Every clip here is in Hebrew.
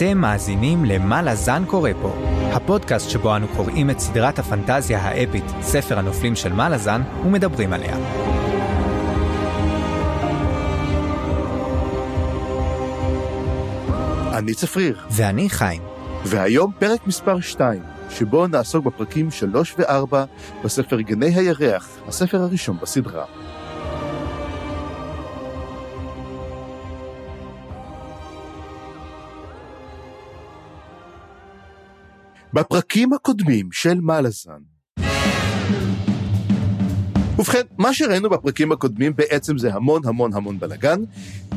אתם מאזינים ל"מה לזן קורא פה", הפודקאסט שבו אנו קוראים את סדרת הפנטזיה האפית, ספר הנופלים של מה לזן, ומדברים עליה. אני צפריר, ואני חיים. והיום פרק מספר 2, שבו נעסוק בפרקים 3 ו-4 בספר גני הירח, הספר הראשון בסדרה. בפרקים הקודמים של מלאזן. ובכן, מה שראינו בפרקים הקודמים בעצם זה המון המון המון בלאגן.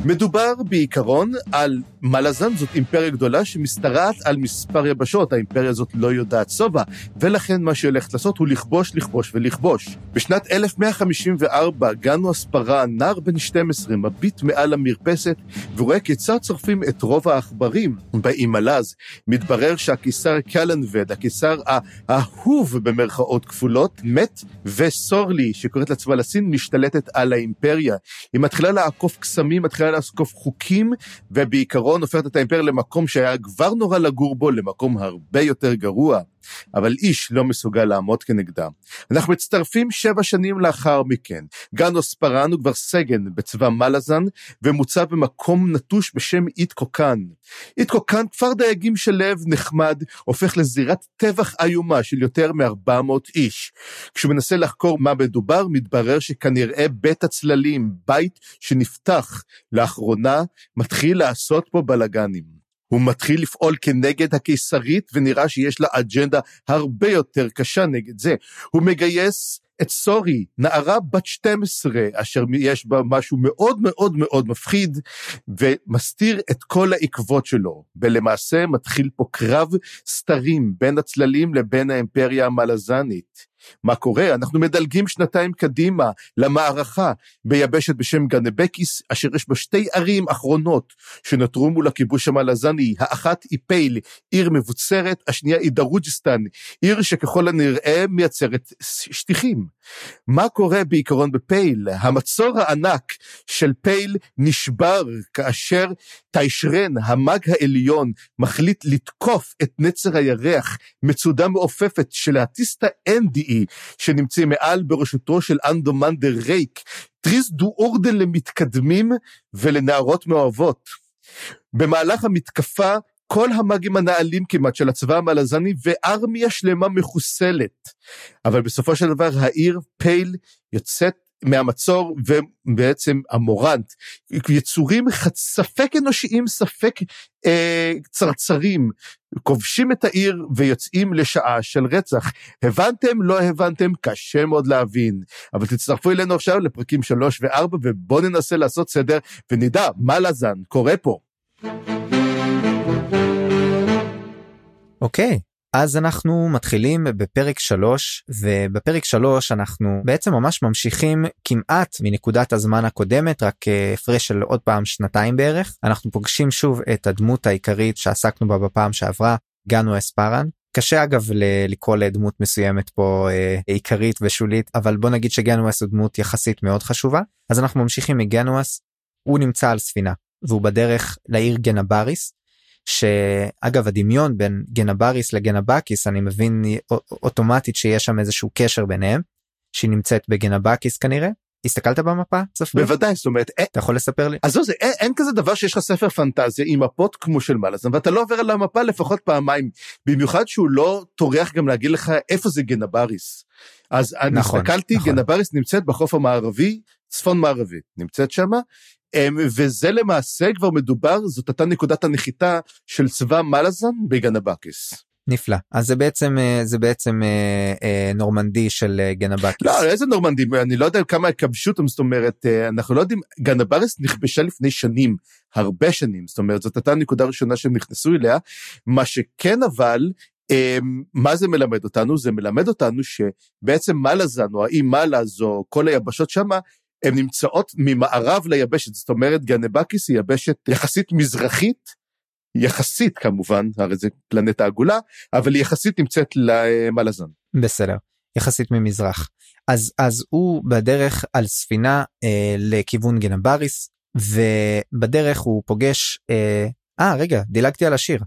מדובר בעיקרון על מלאזן, זאת אימפריה גדולה שמשתרעת על מספר יבשות, האימפריה הזאת לא יודעת שובע, ולכן מה שהיא הולכת לעשות הוא לכבוש, לכבוש ולכבוש. בשנת 1154 גנו אספרה, נער בן 12, מביט מעל המרפסת, ורואה כיצד צורפים את רוב העכברים באי מלאז. מתברר שהקיסר קלנבד, הקיסר האהוב במרכאות כפולות, מת, וסורלי, שקוראת לעצמה לסין, משתלטת על האימפריה. היא מתחילה לעקוף קסמים, מתחילה לעקוף חוקים, ובעיקרון הופכת את האימפריה למקום שהיה כבר נורא לגור בו, למקום הרבה יותר גרוע. אבל איש לא מסוגל לעמוד כנגדה. אנחנו מצטרפים שבע שנים לאחר מכן. גנוס פרן הוא כבר סגן בצבא מלאזן, ומוצב במקום נטוש בשם איתקוקן. איתקוקן, כפר דייגים של לב נחמד, הופך לזירת טבח איומה של יותר מ-400 איש. כשהוא מנסה לחקור מה מדובר, מתברר שכנראה בית הצללים, בית שנפתח לאחרונה, מתחיל לעשות פה בלאגנים. הוא מתחיל לפעול כנגד הקיסרית, ונראה שיש לה אג'נדה הרבה יותר קשה נגד זה. הוא מגייס את סורי, נערה בת 12, אשר יש בה משהו מאוד מאוד מאוד מפחיד, ומסתיר את כל העקבות שלו. ולמעשה מתחיל פה קרב סתרים בין הצללים לבין האימפריה המלזנית. מה קורה? אנחנו מדלגים שנתיים קדימה למערכה ביבשת בשם גנבקיס, אשר יש בה שתי ערים אחרונות שנותרו מול הכיבוש המלזני, האחת היא פייל, עיר מבוצרת, השנייה היא דרוג'יסטן, עיר שככל הנראה מייצרת שטיחים. מה קורה בעיקרון בפייל? המצור הענק של פייל נשבר כאשר טיישרן, המאג העליון, מחליט לתקוף את נצר הירח, מצודה מעופפת של הטיסטה אנדי, שנמצאים מעל בראשותו של אנומנדר רייק, דריזט דו אורדן למתקדמים ולנערות מאוהבות. במהלך המתקפה כל המאגים הנעלים כמעט של הצבא המלזני וארמיה שלמה מחוסלת. אבל בסופו של דבר העיר פייל יוצאת מהמצור ובעצם המורנט, יצורים ספק אנושיים, ספק אה, צרצרים, כובשים את העיר ויוצאים לשעה של רצח. הבנתם? לא הבנתם? קשה מאוד להבין. אבל תצטרפו אלינו עכשיו לפרקים 3 ו-4 ובואו ננסה לעשות סדר ונדע מה לזן קורה פה. אוקיי, אז אנחנו מתחילים בפרק 3 ובפרק 3 אנחנו בעצם ממש ממשיכים כמעט מנקודת הזמן הקודמת רק אה, הפרש של עוד פעם שנתיים בערך. אנחנו פוגשים שוב את הדמות העיקרית שעסקנו בה בפעם שעברה גנו אספרן. קשה אגב לקרוא לדמות מסוימת פה אה, עיקרית ושולית אבל בוא נגיד שגנואס הוא דמות יחסית מאוד חשובה. אז אנחנו ממשיכים מגנואס הוא נמצא על ספינה והוא בדרך לעיר גנבריס שאגב הדמיון בין גנבריס לגנבקיס אני מבין אוטומטית שיש שם איזשהו קשר ביניהם שהיא נמצאת בגנבקיס כנראה. הסתכלת במפה? צפרי? בוודאי זאת אומרת אתה יכול לספר לי? אז לא זה אין, אין כזה דבר שיש לך ספר פנטזיה עם מפות כמו של מלאזן ואתה לא עובר על המפה לפחות פעמיים במיוחד שהוא לא טורח גם להגיד לך איפה זה גנבריס. אז אני נכון, הסתכלתי נכון. גנבריס נמצאת בחוף המערבי צפון מערבי נמצאת שמה וזה למעשה כבר מדובר, זאת הייתה נקודת הנחיתה של צבא מלאזן בגנבקיס. נפלא. אז זה בעצם אה, זה בעצם אה, אה, נורמנדי של גנבקיס. לא איזה נורמנדי? אני לא יודע כמה כבשו אותם זאת אומרת אנחנו לא יודעים גנבריס נכבשה לפני שנים הרבה שנים. זאת אומרת זאת הייתה הנקודה הראשונה שהם נכנסו אליה. מה שכן אבל אה, מה זה מלמד אותנו? זה מלמד אותנו שבעצם מלאזן או האי מלאז או כל היבשות שמה הן נמצאות ממערב ליבשת, זאת אומרת גנבקיס היא יבשת יחסית מזרחית, יחסית כמובן, הרי זה פלנטה עגולה, אבל יחסית נמצאת למלאזן. בסדר, יחסית ממזרח. אז, אז הוא בדרך על ספינה אה, לכיוון גנבריס, ובדרך הוא פוגש אה, אה רגע דילגתי על השיר.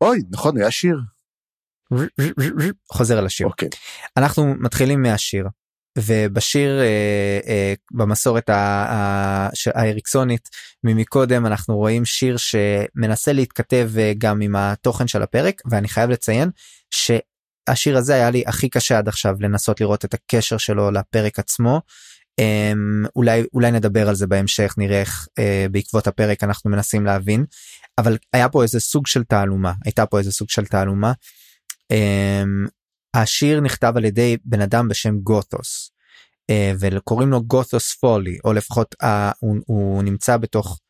אוי נכון היה שיר. חוזר על השיר. אוקיי. אנחנו מתחילים מהשיר ובשיר אה, אה, במסורת האריקסונית ממקודם אנחנו רואים שיר שמנסה להתכתב אה, גם עם התוכן של הפרק ואני חייב לציין שהשיר הזה היה לי הכי קשה עד עכשיו לנסות לראות את הקשר שלו לפרק עצמו. אה, אולי אולי נדבר על זה בהמשך נראה איך אה, בעקבות הפרק אנחנו מנסים להבין אבל היה פה איזה סוג של תעלומה הייתה פה איזה סוג של תעלומה. אה, השיר נכתב על ידי בן אדם בשם גותוס אה, וקוראים לו גותוס פולי או לפחות uh, הוא, הוא נמצא בתוך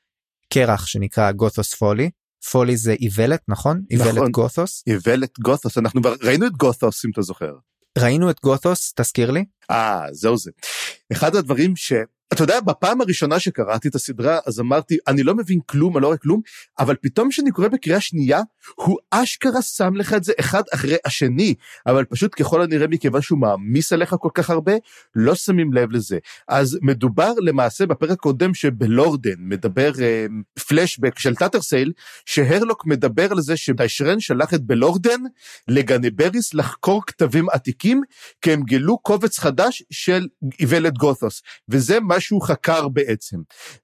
קרח שנקרא גותוס פולי. פולי זה איוולת נכון? נכון. איוולת גותוס? איוולת גותוס אנחנו ראינו את גותוס אם אתה זוכר. ראינו את גותוס תזכיר לי. אה זהו זה. אחד הדברים ש... אתה יודע, בפעם הראשונה שקראתי את הסדרה, אז אמרתי, אני לא מבין כלום, אני לא רואה כלום, אבל פתאום כשאני קורא בקריאה שנייה, הוא אשכרה שם לך את זה אחד אחרי השני, אבל פשוט ככל הנראה מכיוון שהוא מעמיס עליך כל כך הרבה, לא שמים לב לזה. אז מדובר למעשה בפרק הקודם שבלורדן מדבר אה, פלשבק של טאטרסייל, שהרלוק מדבר על זה שטיישרן שלח את בלורדן לגנבקיס לחקור כתבים עתיקים, כי הם גילו קובץ חדש של איוולת גות'וס, וזה מה שהוא חקר בעצם.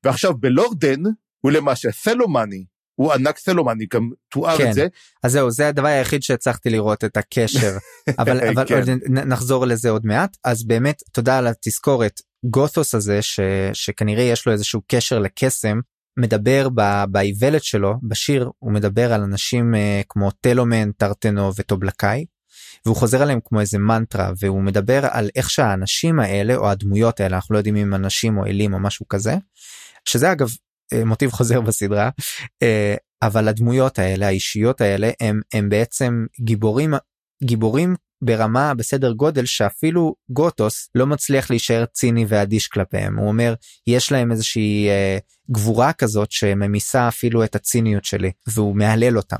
ועכשיו בלורדן הוא למעשה תלומני, הוא ענק תלומני, גם תואר כן. את זה. אז זהו זה הדבר היחיד שהצלחתי לראות את הקשר אבל אבל כן. נחזור לזה עוד מעט אז באמת תודה על התזכורת גותוס הזה ש, שכנראה יש לו איזשהו קשר לקסם מדבר ב- באיוולת שלו בשיר הוא מדבר על אנשים אה, כמו טלומן טרטנו וטובלקאי. והוא חוזר עליהם כמו איזה מנטרה והוא מדבר על איך שהאנשים האלה או הדמויות האלה אנחנו לא יודעים אם אנשים או אלים או משהו כזה. שזה אגב אה, מוטיב חוזר בסדרה אה, אבל הדמויות האלה האישיות האלה הם הם בעצם גיבורים גיבורים ברמה בסדר גודל שאפילו גוטוס לא מצליח להישאר ציני ואדיש כלפיהם הוא אומר יש להם איזושהי אה, גבורה כזאת שממיסה אפילו את הציניות שלי והוא מהלל אותם.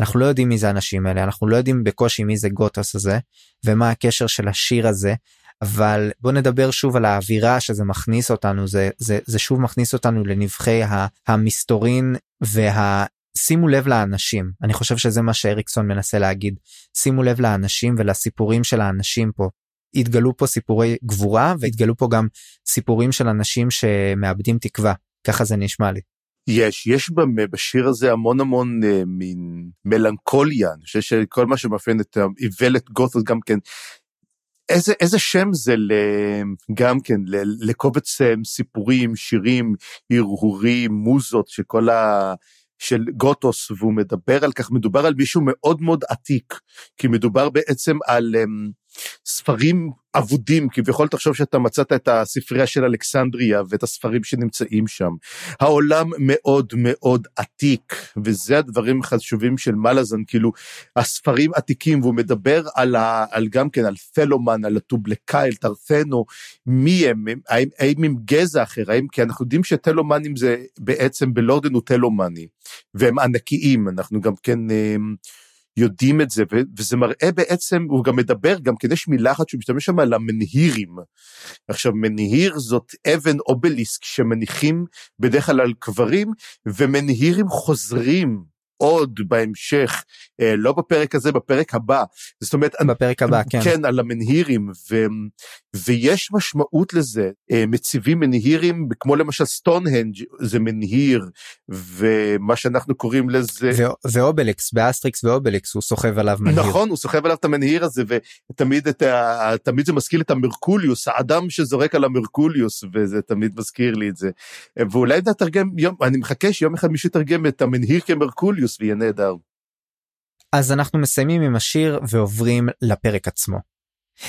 אנחנו לא יודעים מי זה האנשים האלה אנחנו לא יודעים בקושי מי זה גוטוס הזה ומה הקשר של השיר הזה אבל בוא נדבר שוב על האווירה שזה מכניס אותנו זה זה זה שוב מכניס אותנו לנבחי המסתורין וה... שימו לב לאנשים אני חושב שזה מה שאריקסון מנסה להגיד שימו לב לאנשים ולסיפורים של האנשים פה. התגלו פה סיפורי גבורה והתגלו פה גם סיפורים של אנשים שמאבדים תקווה ככה זה נשמע לי. יש, יש בשיר הזה המון המון אה, מין מלנכוליה, אני חושב שכל מה שמאפיין את האיוולת גות'וס גם כן. איזה, איזה שם זה ל, גם כן ל, לקובץ אה, סיפורים, שירים, הרהורים, מוזות, שכל ה... של גוטוס, והוא מדבר על כך, מדובר על מישהו מאוד מאוד עתיק, כי מדובר בעצם על um, ספרים אבודים, כביכול תחשוב שאתה מצאת את הספרייה של אלכסנדריה ואת הספרים שנמצאים שם. העולם מאוד מאוד עתיק, וזה הדברים החשובים של מלאזן, כאילו הספרים עתיקים, והוא מדבר על, ה, על גם כן, על תלומן, על הטובלקאי, על טרתנו, מי הם, האם, האם הם גזע אחר, האם, כי אנחנו יודעים שתלומנים זה בעצם בלורדן הוא תלומני, והם ענקיים, אנחנו גם כן... יודעים את זה, וזה מראה בעצם, הוא גם מדבר, גם כן יש מילה אחת שהוא משתמש שם על המנהירים. עכשיו, מנהיר זאת אבן אובליסק שמניחים בדרך כלל על קברים, ומנהירים חוזרים עוד בהמשך, אה, לא בפרק הזה, בפרק הבא. זאת אומרת, בפרק הבא כן. כן, על המנהירים, ו, ויש משמעות לזה. אה, מציבים מנהירים, כמו למשל סטונהנג' זה מנהיר, ומה שאנחנו קוראים לזה... ו- ואובליקס באסטריקס ואובליקס הוא סוחב עליו מנהיר. נכון, הוא סוחב עליו את המנהיר הזה, ותמיד את ה... תמיד זה מזכיר את המרקוליוס, האדם שזורק על המרקוליוס, וזה תמיד מזכיר לי את זה. ואולי נתרגם, יום, אני מחכה שיום אחד מישהו יתרגם את המנהיר כמרקוליוס, ויהיה נהדר. אז אנחנו מסיימים עם השיר ועוברים לפרק עצמו.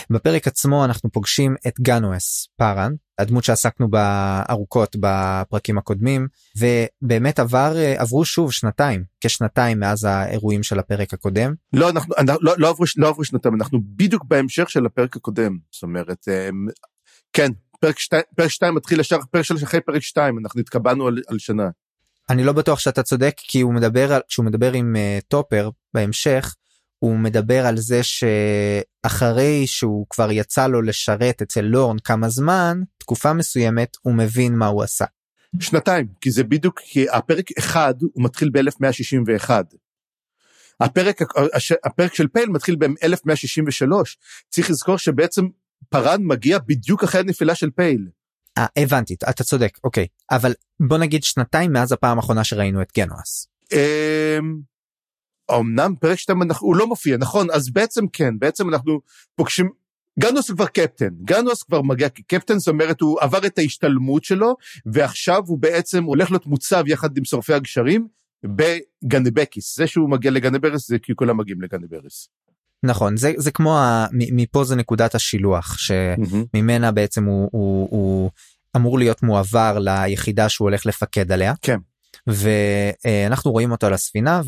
בפרק עצמו אנחנו פוגשים את גנואס פארן הדמות שעסקנו בה ארוכות בפרקים הקודמים ובאמת עבר עברו שוב שנתיים כשנתיים מאז האירועים של הפרק הקודם. לא אנחנו לא, לא, לא, עברו, לא עברו שנתיים אנחנו בדיוק בהמשך של הפרק הקודם זאת אומרת אמ, כן פרק 2 פרק 2 מתחיל ישר פרק 3 אחרי פרק 2 אנחנו התקבלנו על, על שנה. אני לא בטוח שאתה צודק כי הוא מדבר על כשהוא מדבר עם אה, טופר בהמשך הוא מדבר על זה שאחרי שהוא כבר יצא לו לשרת אצל לורן כמה זמן תקופה מסוימת הוא מבין מה הוא עשה. שנתיים, כי זה בדיוק, כי הפרק אחד הוא מתחיל ב-1161. הפרק, הפרק של פייל מתחיל ב-1163. צריך לזכור שבעצם פארן מגיע בדיוק אחרי הנפילה של פייל. אה, הבנתי, אתה צודק, אוקיי. אבל בוא נגיד שנתיים מאז הפעם האחרונה שראינו את גנואס. אמ, אמנם פרק 2 הוא לא מופיע, נכון, אז בעצם כן, בעצם אנחנו פוגשים, גנוס הוא כבר קפטן, גנוס כבר מגיע כקפטן, זאת אומרת הוא עבר את ההשתלמות שלו, ועכשיו הוא בעצם הולך להיות מוצב יחד עם שורפי הגשרים בגנבקיס. זה שהוא מגיע לגנברס זה כי כולם מגיעים לגנברס. נכון זה זה כמו ה, מפה זה נקודת השילוח שממנה. בעצם הוא, הוא, הוא אמור להיות מועבר ליחידה שהוא הולך לפקד עליה. כן. ואנחנו רואים אותו על הספינה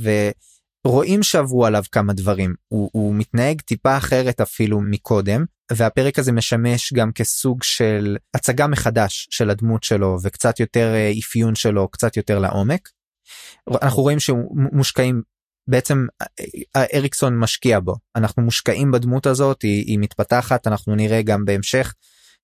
ורואים שעברו עליו כמה דברים הוא, הוא מתנהג טיפה אחרת אפילו מקודם והפרק הזה משמש גם כסוג של הצגה מחדש של הדמות שלו וקצת יותר אה, אפיון שלו קצת יותר לעומק. אנחנו רואים שמושקעים בעצם אריקסון משקיע בו אנחנו מושקעים בדמות הזאת היא, היא מתפתחת אנחנו נראה גם בהמשך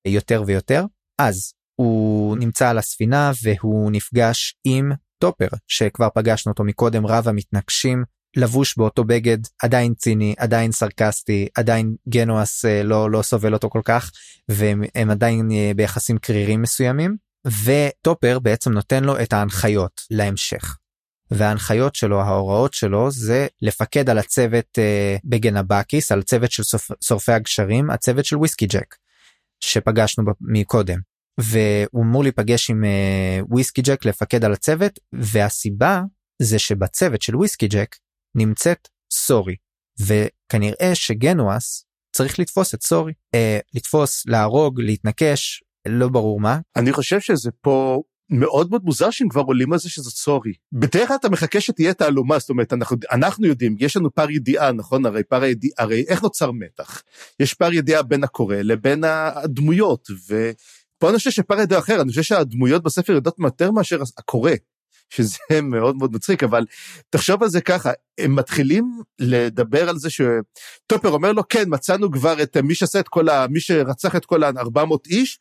יותר ויותר אז הוא נמצא על הספינה והוא נפגש עם טופר שכבר פגשנו אותו מקודם רב המתנגשים לבוש באותו בגד עדיין ציני עדיין סרקסטי עדיין גנואס אה, לא לא סובל אותו כל כך והם עדיין אה, ביחסים קרירים מסוימים וטופר בעצם נותן לו את ההנחיות להמשך. וההנחיות שלו ההוראות שלו זה לפקד על הצוות אה, בגנבקיס על צוות של שורפי הגשרים הצוות של וויסקי ג'ק שפגשנו מקודם. והוא אמור להיפגש עם אה, וויסקי ג'ק לפקד על הצוות והסיבה זה שבצוות של וויסקי ג'ק נמצאת סורי. וכנראה שגנואס צריך לתפוס את סורי. אה, לתפוס להרוג להתנקש לא ברור מה. אני חושב שזה פה מאוד מאוד מוזר שהם כבר עולים על זה שזאת סורי. בדרך כלל אתה מחכה שתהיה תעלומה, זאת אומרת, אנחנו, אנחנו יודעים, יש לנו פער ידיעה, נכון? הרי פער הידיעה, הרי איך נוצר מתח? יש פער ידיעה בין הקורא לבין הדמויות, ופה אני חושב שפער ידיעה אחר, אני חושב שהדמויות בספר יודעות יותר מאשר הקורא. שזה מאוד מאוד מצחיק, אבל תחשוב על זה ככה, הם מתחילים לדבר על זה שטופר אומר לו, כן, מצאנו כבר את מי שעשה את כל ה... מי שרצח את כל ה-400 איש,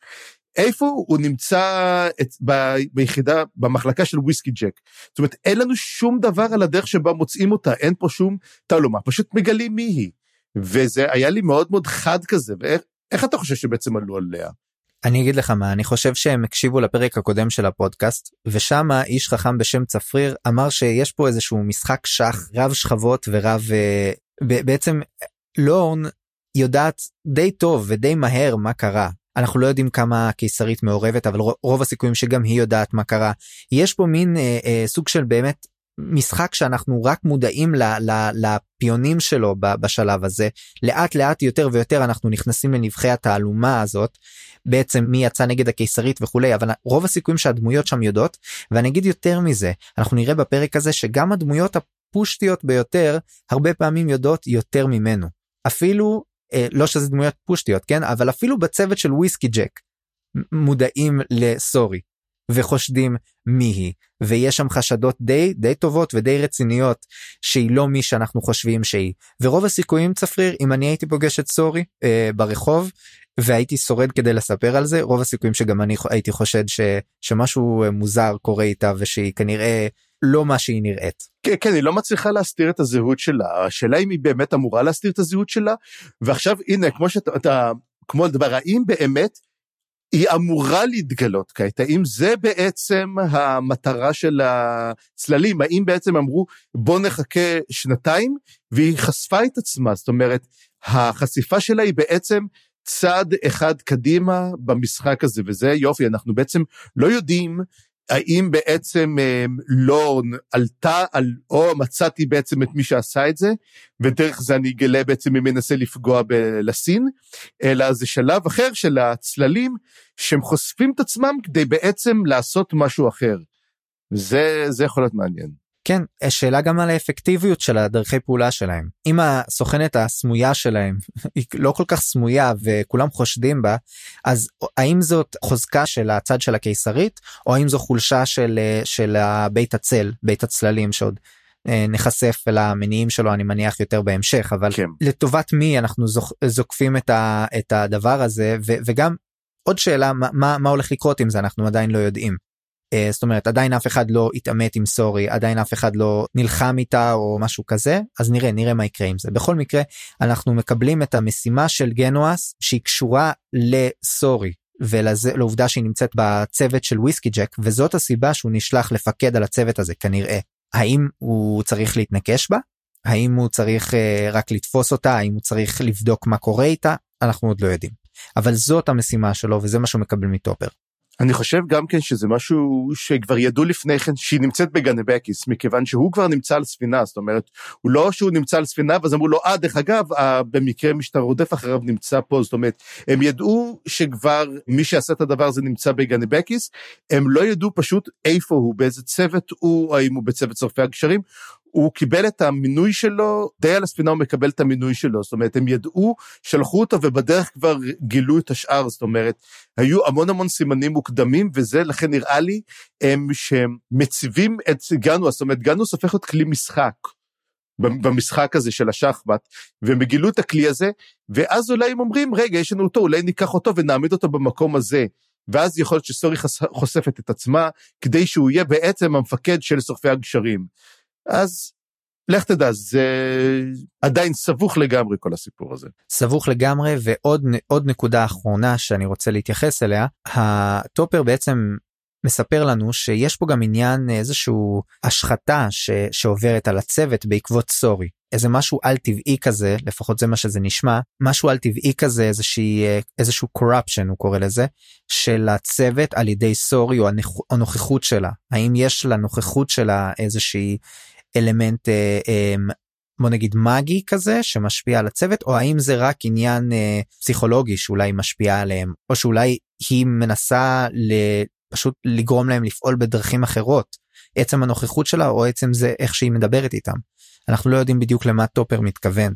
איפה הוא נמצא את, ב, ביחידה, במחלקה של וויסקי ג'ק. זאת אומרת, אין לנו שום דבר על הדרך שבה מוצאים אותה, אין פה שום תעלומה, פשוט מגלים מי היא. וזה היה לי מאוד מאוד חד כזה, ואיך אתה חושב שבעצם עלו עליה? אני אגיד לך מה אני חושב שהם הקשיבו לפרק הקודם של הפודקאסט ושם איש חכם בשם צפריר אמר שיש פה איזשהו משחק שח רב שכבות ורב uh, בעצם לורן יודעת די טוב ודי מהר מה קרה אנחנו לא יודעים כמה הקיסרית מעורבת אבל רוב הסיכויים שגם היא יודעת מה קרה. יש פה מין אה, אה, סוג של באמת משחק שאנחנו רק מודעים ל, ל, לפיונים שלו בשלב הזה. לאט לאט יותר ויותר אנחנו נכנסים לנבחי התעלומה הזאת בעצם מי יצא נגד הקיסרית וכולי אבל רוב הסיכויים שהדמויות שם יודעות ואני אגיד יותר מזה אנחנו נראה בפרק הזה שגם הדמויות הפושטיות ביותר הרבה פעמים יודעות יותר ממנו. אפילו לא שזה דמויות פושטיות כן? אבל אפילו בצוות של וויסקי ג'ק מודעים לסורי וחושדים מי היא. ויש שם חשדות די די טובות ודי רציניות שהיא לא מי שאנחנו חושבים שהיא. ורוב הסיכויים צפריר אם אני הייתי פוגש את סורי אה, ברחוב והייתי שורד כדי לספר על זה רוב הסיכויים שגם אני הייתי חושד ש, שמשהו מוזר קורה איתה ושהיא כנראה לא מה שהיא נראית. כן, כן, היא לא מצליחה להסתיר את הזהות שלה, השאלה אם היא באמת אמורה להסתיר את הזהות שלה, ועכשיו הנה, כמו שאתה, כמו לדבר, האם באמת היא אמורה להתגלות כעת, האם זה בעצם המטרה של הצללים, האם בעצם אמרו בוא נחכה שנתיים, והיא חשפה את עצמה, זאת אומרת, החשיפה שלה היא בעצם צעד אחד קדימה במשחק הזה, וזה יופי, אנחנו בעצם לא יודעים האם בעצם אה, לורן עלתה על, או מצאתי בעצם את מי שעשה את זה, ודרך זה אני אגלה בעצם מי מנסה לפגוע בלסין, אלא זה שלב אחר של הצללים, שהם חושפים את עצמם כדי בעצם לעשות משהו אחר. זה, זה יכול להיות מעניין. כן, שאלה גם על האפקטיביות של הדרכי פעולה שלהם. אם הסוכנת הסמויה שלהם היא לא כל כך סמויה וכולם חושדים בה, אז האם זאת חוזקה של הצד של הקיסרית, או האם זו חולשה של, של בית הצל, בית הצללים שעוד אה, נחשף אל המניעים שלו אני מניח יותר בהמשך אבל כן. לטובת מי אנחנו זוכ, זוקפים את, ה, את הדבר הזה ו, וגם עוד שאלה מה, מה, מה הולך לקרות עם זה אנחנו עדיין לא יודעים. אה, זאת אומרת עדיין אף אחד לא התעמת עם סורי עדיין אף אחד לא נלחם איתה או משהו כזה אז נראה נראה מה יקרה עם זה. בכל מקרה אנחנו מקבלים את המשימה של גנואס שהיא קשורה לסורי ולעובדה שהיא נמצאת בצוות של וויסקי ג'ק וזאת הסיבה שהוא נשלח לפקד על הצוות הזה כנראה. האם הוא צריך להתנקש בה? האם הוא צריך uh, רק לתפוס אותה? האם הוא צריך לבדוק מה קורה איתה? אנחנו עוד לא יודעים. אבל זאת המשימה שלו וזה מה שהוא מקבל מטופר. אני חושב גם כן שזה משהו שכבר ידעו לפני כן שהיא נמצאת בגנבקיס מכיוון שהוא כבר נמצא על ספינה זאת אומרת הוא לא שהוא נמצא על ספינה ואז אמרו לו אה דרך אגב במקרה מי שאתה רודף אחריו נמצא פה זאת אומרת הם ידעו שכבר מי שעשה את הדבר הזה נמצא בגנבקיס הם לא ידעו פשוט איפה הוא באיזה צוות הוא האם הוא בצוות שורפי הגשרים הוא קיבל את המינוי שלו, די על הספינה הוא מקבל את המינוי שלו, זאת אומרת, הם ידעו, שלחו אותו ובדרך כבר גילו את השאר, זאת אומרת, היו המון המון סימנים מוקדמים, וזה לכן נראה לי הם שהם מציבים את גנוס, זאת אומרת, גנוס הופך להיות כלי משחק. במשחק הזה של השחמט, והם גילו את הכלי הזה, ואז אולי הם אומרים, רגע, יש לנו אותו, אולי ניקח אותו ונעמיד אותו במקום הזה. ואז יכול להיות שסורי חושפת את עצמה, כדי שהוא יהיה בעצם המפקד של שורפי הגשרים. אז לך תדע, זה עדיין סבוך לגמרי כל הסיפור הזה. סבוך לגמרי ועוד נקודה אחרונה שאני רוצה להתייחס אליה, הטופר בעצם מספר לנו שיש פה גם עניין איזשהו השחתה ש, שעוברת על הצוות בעקבות סורי. איזה משהו על טבעי כזה לפחות זה מה שזה נשמע משהו על טבעי כזה איזושהי איזשהו corruption הוא קורא לזה של הצוות על ידי סורי או הנוכחות שלה האם יש לנוכחות שלה איזושהי אלמנט אה, אה, בוא נגיד מגי כזה שמשפיע על הצוות או האם זה רק עניין אה, פסיכולוגי שאולי משפיע עליהם או שאולי היא מנסה ל... פשוט לגרום להם לפעול בדרכים אחרות עצם הנוכחות שלה או עצם זה איך שהיא מדברת איתם. אנחנו לא יודעים בדיוק למה טופר מתכוון.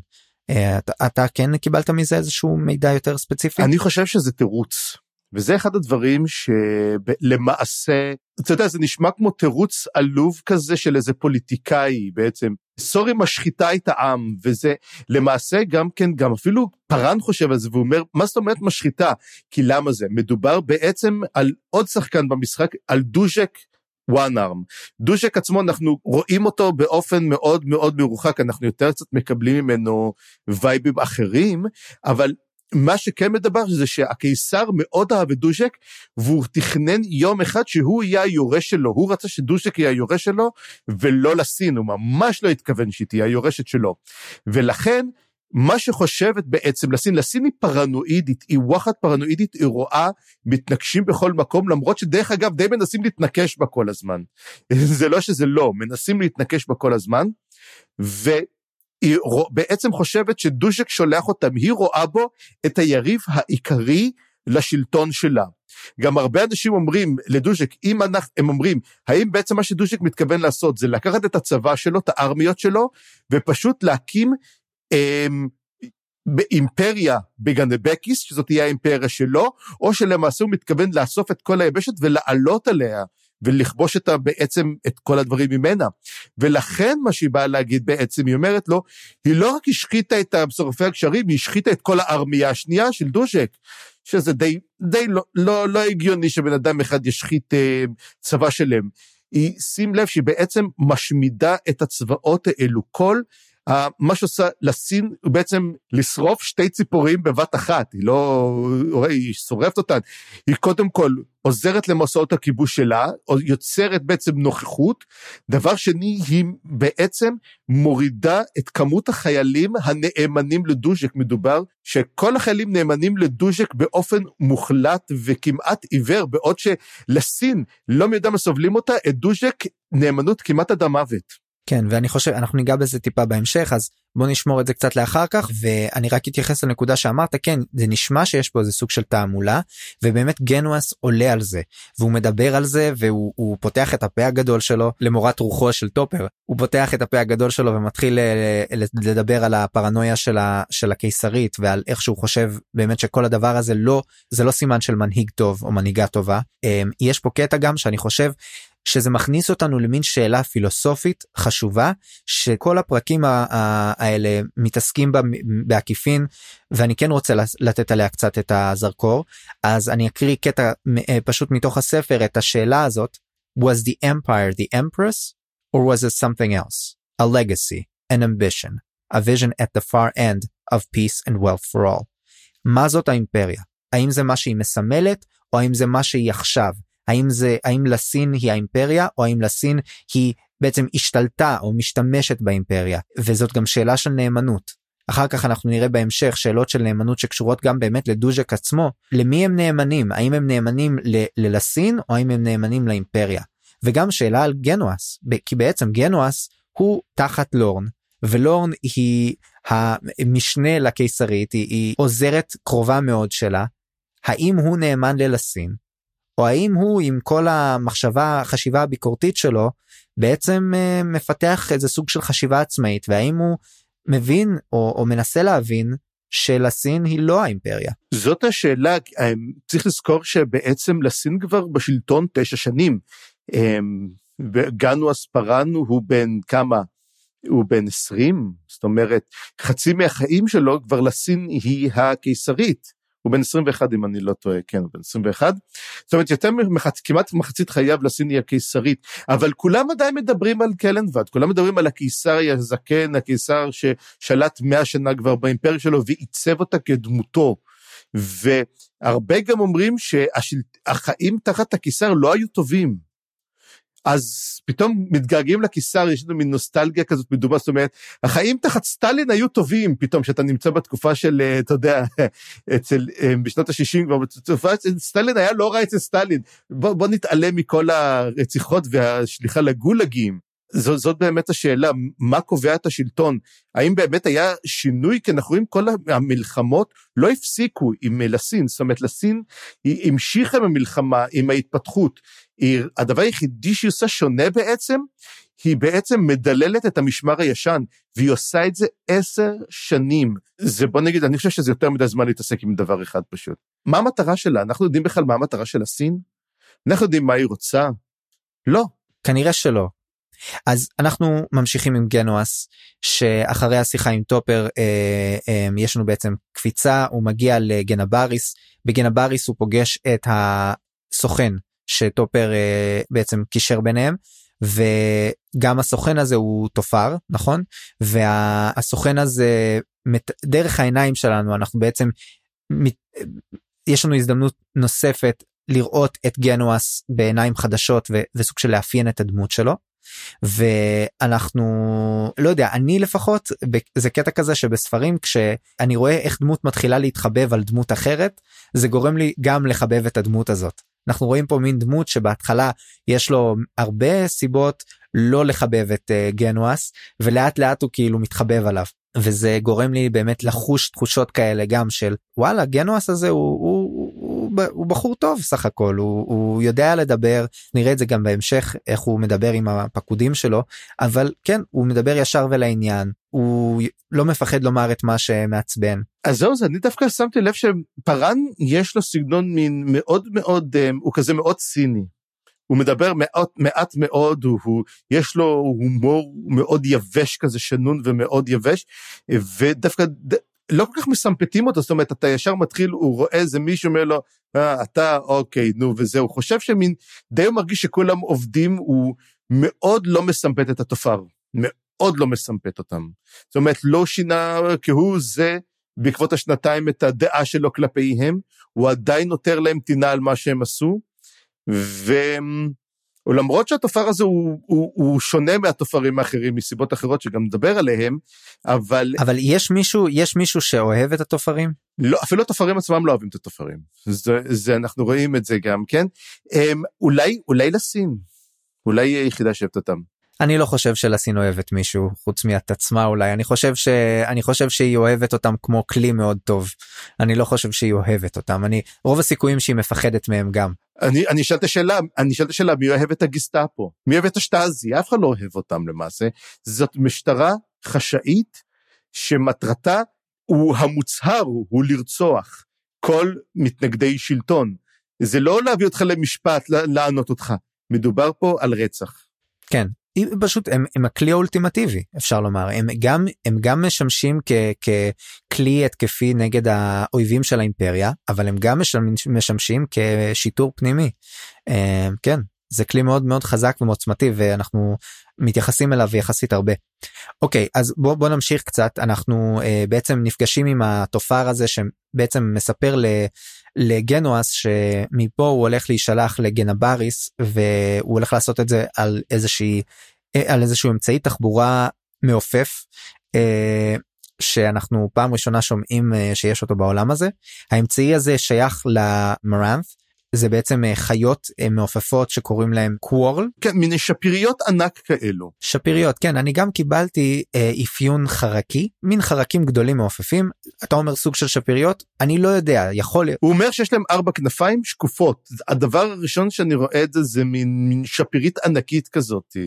אתה, אתה כן קיבלת מזה איזשהו מידע יותר ספציפי? אני חושב שזה תירוץ. וזה אחד הדברים שלמעשה, אתה יודע, זה נשמע כמו תירוץ עלוב כזה של איזה פוליטיקאי בעצם. סורי משחיתה את העם, וזה למעשה גם כן, גם אפילו פארן חושב על זה והוא אומר, מה זאת אומרת משחיתה? כי למה זה? מדובר בעצם על עוד שחקן במשחק, על דוז'ק וואן-ארם. דוז'ק עצמו אנחנו רואים אותו באופן מאוד מאוד מרוחק אנחנו יותר קצת מקבלים ממנו וייבים אחרים אבל מה שכן מדבר זה שהקיסר מאוד אהב את דוז'ק והוא תכנן יום אחד שהוא יהיה היורש שלו הוא רצה שדוז'ק יהיה היורש שלו ולא לסין הוא ממש לא התכוון שהיא תהיה היורשת שלו ולכן מה שחושבת בעצם לסין, לסין היא פרנואידית, היא וואחד פרנואידית, היא רואה מתנגשים בכל מקום, למרות שדרך אגב די מנסים להתנקש בה כל הזמן. זה לא שזה לא, מנסים להתנקש בה כל הזמן, והיא בעצם חושבת שדוז'ק שולח אותם, היא רואה בו את היריב העיקרי לשלטון שלה. גם הרבה אנשים אומרים לדוז'ק, אם אנחנו, הם אומרים, האם בעצם מה שדוז'ק מתכוון לעשות זה לקחת את הצבא שלו, את הארמיות שלו, ופשוט להקים אמ, באימפריה בגנבקיס, שזאת תהיה האימפריה שלו, או שלמעשה הוא מתכוון לאסוף את כל היבשת ולעלות עליה, ולכבוש אותה בעצם את כל הדברים ממנה. ולכן מה שהיא באה להגיד בעצם, היא אומרת לו, היא לא רק השחיתה את שורפי הגשרים, היא השחיתה את כל הארמייה השנייה של דוז'ק, שזה די, די לא, לא, לא הגיוני שבן אדם אחד ישחית אה, צבא שלם. היא, שים לב שהיא בעצם משמידה את הצבאות האלו, כל מה שעושה לסין הוא בעצם לשרוף שתי ציפורים בבת אחת, היא לא, היא שורפת אותן, היא קודם כל עוזרת למסעות הכיבוש שלה, יוצרת בעצם נוכחות, דבר שני היא בעצם מורידה את כמות החיילים הנאמנים לדוז'ק, מדובר שכל החיילים נאמנים לדוז'ק באופן מוחלט וכמעט עיוור, בעוד שלסין לא מי יודע מה סובלים אותה, את דוז'ק נאמנות כמעט עד המוות. כן ואני חושב אנחנו ניגע בזה טיפה בהמשך אז בוא נשמור את זה קצת לאחר כך ואני רק אתייחס לנקודה שאמרת כן זה נשמע שיש פה איזה סוג של תעמולה ובאמת גנואס עולה על זה והוא מדבר על זה והוא פותח את הפה הגדול שלו למורת רוחו של טופר הוא פותח את הפה הגדול שלו ומתחיל אה, לדבר על הפרנויה של, ה, של הקיסרית ועל איך שהוא חושב באמת שכל הדבר הזה לא זה לא סימן של מנהיג טוב או מנהיגה טובה. אמ, יש פה קטע גם שאני חושב שזה מכניס אותנו למין שאלה פילוסופית חשובה שכל הפרקים האלה מתעסקים בה בעקיפין ואני כן רוצה לתת עליה קצת את הזרקור אז אני אקריא קטע אה, פשוט מתוך הספר את השאלה הזאת Was the empire the empress or was it something else? A legacy, an ambition, a vision at the far end of peace and wealth for all. מה זאת האימפריה? האם זה מה שהיא מסמלת או האם זה מה שהיא עכשיו? האם זה האם לסין היא האימפריה או האם לסין היא בעצם השתלטה או משתמשת באימפריה? וזאת גם שאלה של נאמנות. אחר כך אנחנו נראה בהמשך שאלות של נאמנות שקשורות גם באמת לדוז'ק עצמו. למי הם נאמנים? האם הם נאמנים ללסין או האם הם נאמנים לאימפריה. וגם שאלה על גנואס כי בעצם גנואס הוא תחת לורן ולורן היא המשנה לקיסרית היא, היא עוזרת קרובה מאוד שלה. האם הוא נאמן ללסין או האם הוא עם כל המחשבה החשיבה הביקורתית שלו בעצם uh, מפתח איזה סוג של חשיבה עצמאית והאם הוא מבין או, או מנסה להבין שלסין היא לא האימפריה. זאת השאלה אה, צריך לזכור שבעצם לסין כבר בשלטון תשע שנים. אה, גנו אספרן הוא בן כמה? הוא בן 20 זאת אומרת חצי מהחיים שלו כבר לסין היא הקיסרית. הוא בן 21 אם אני לא טועה, כן, הוא בן 21. זאת אומרת, יותר מחצ... כמעט מחצית חייו לסיני הקיסרית, אבל כולם עדיין מדברים על קלנבד, כולם מדברים על הקיסרי הזקן, הקיסר ששלט 100 שנה כבר באימפריה שלו ועיצב אותה כדמותו. והרבה גם אומרים שהחיים תחת הקיסר לא היו טובים. אז פתאום מתגעגעים לקיסר, יש לנו מין נוסטלגיה כזאת מדומה, זאת אומרת, החיים תחת סטלין היו טובים פתאום, שאתה נמצא בתקופה של, אה, אתה יודע, אצל, אה, בשנות ה-60 כבר, בתקופה סטלין היה לא רע אצל סטלין, בוא, בוא נתעלם מכל הרציחות והשליחה לגולגים. זו, זאת באמת השאלה, מה קובע את השלטון? האם באמת היה שינוי? כי אנחנו רואים כל המלחמות לא הפסיקו עם לסין, זאת אומרת לסין היא המשיכה עם המלחמה, עם ההתפתחות. היא, הדבר היחידי שהיא עושה שונה בעצם, היא בעצם מדללת את המשמר הישן, והיא עושה את זה עשר שנים. זה בוא נגיד, אני חושב שזה יותר מדי זמן להתעסק עם דבר אחד פשוט. מה המטרה שלה? אנחנו יודעים בכלל מה המטרה של הסין? אנחנו יודעים מה היא רוצה? לא. כנראה שלא. אז אנחנו ממשיכים עם גנואס שאחרי השיחה עם טופר אה, אה, יש לנו בעצם קפיצה הוא מגיע לגנבריס בגנבריס הוא פוגש את הסוכן שטופר אה, בעצם קישר ביניהם וגם הסוכן הזה הוא תופר נכון והסוכן הזה דרך העיניים שלנו אנחנו בעצם יש לנו הזדמנות נוספת לראות את גנואס בעיניים חדשות וסוג של לאפיין את הדמות שלו. ואנחנו לא יודע אני לפחות זה קטע כזה שבספרים כשאני רואה איך דמות מתחילה להתחבב על דמות אחרת זה גורם לי גם לחבב את הדמות הזאת. אנחנו רואים פה מין דמות שבהתחלה יש לו הרבה סיבות לא לחבב את uh, גנואס ולאט לאט הוא כאילו מתחבב עליו. וזה גורם לי באמת לחוש תחושות כאלה גם של וואלה גנואס הזה הוא, הוא, הוא, הוא בחור טוב סך הכל הוא, הוא יודע לדבר. נראה את זה גם בהמשך איך הוא מדבר עם הפקודים שלו אבל כן הוא מדבר ישר ולעניין הוא לא מפחד לומר את מה שמעצבן. אז זהו זה אני דווקא שמתי לב שפארן יש לו סגנון מין מאוד מאוד אה, הוא כזה מאוד ציני. הוא מדבר מעט, מעט מאוד, הוא, הוא, יש לו הומור מאוד יבש כזה, שנון ומאוד יבש, ודווקא ד, לא כל כך מסמפטים אותו, זאת אומרת, אתה ישר מתחיל, הוא רואה איזה מישהו אומר לו, אה, אתה, אוקיי, נו, וזהו. חושב שמין, די הוא מרגיש שכולם עובדים, הוא מאוד לא מסמפט את התופר, מאוד לא מסמפט אותם. זאת אומרת, לא שינה כהוא זה בעקבות השנתיים את הדעה שלו כלפיהם, הוא עדיין נותר להם טינה על מה שהם עשו, ולמרות שהתופר הזה הוא, הוא, הוא שונה מהתופרים האחרים מסיבות אחרות שגם נדבר עליהם, אבל... אבל יש מישהו, יש מישהו שאוהב את התופרים? לא, אפילו התופרים עצמם לא אוהבים את התופרים. זה, זה, אנחנו רואים את זה גם, כן? הם, אולי, אולי לסין. אולי היא היחידה שאוהבת אותם. אני לא חושב שלסין אוהבת מישהו חוץ מאת עצמה אולי. אני חושב שאני חושב שהיא אוהבת אותם כמו כלי מאוד טוב. אני לא חושב שהיא אוהבת אותם. אני רוב הסיכויים שהיא מפחדת מהם גם. אני אני אשאל את השאלה אני אשאל את השאלה מי אוהב את הגסטאפו? מי אוהב את השטאזי? אף אחד לא אוהב אותם למעשה. זאת משטרה חשאית שמטרתה הוא המוצהר הוא, הוא לרצוח כל מתנגדי שלטון. זה לא להביא אותך למשפט לענות אותך. מדובר פה על רצח. כן פשוט הם, הם הכלי האולטימטיבי אפשר לומר הם גם הם גם משמשים כ, ככלי התקפי נגד האויבים של האימפריה אבל הם גם משמשים, משמשים כשיטור פנימי. אה, כן זה כלי מאוד מאוד חזק ועוצמתי ואנחנו מתייחסים אליו יחסית הרבה. אוקיי אז בוא בוא נמשיך קצת אנחנו אה, בעצם נפגשים עם התופר הזה שבעצם מספר ל, לגנואס שמפה הוא הולך להישלח לגנבריס והוא הולך לעשות את זה על איזושהי על איזשהו אמצעי תחבורה מעופף. אה, שאנחנו פעם ראשונה שומעים אה, שיש אותו בעולם הזה האמצעי הזה שייך למרנט זה בעצם אה, חיות אה, מעופפות שקוראים להם קוורל. כן, מיני שפיריות ענק כאלו. שפיריות, כן, אני גם קיבלתי אה, אפיון חרקי, מין חרקים גדולים מעופפים. אתה אומר סוג של שפיריות? אני לא יודע, יכול להיות. הוא אומר שיש להם ארבע כנפיים שקופות. הדבר הראשון שאני רואה את זה זה מין, מין שפירית ענקית כזאת.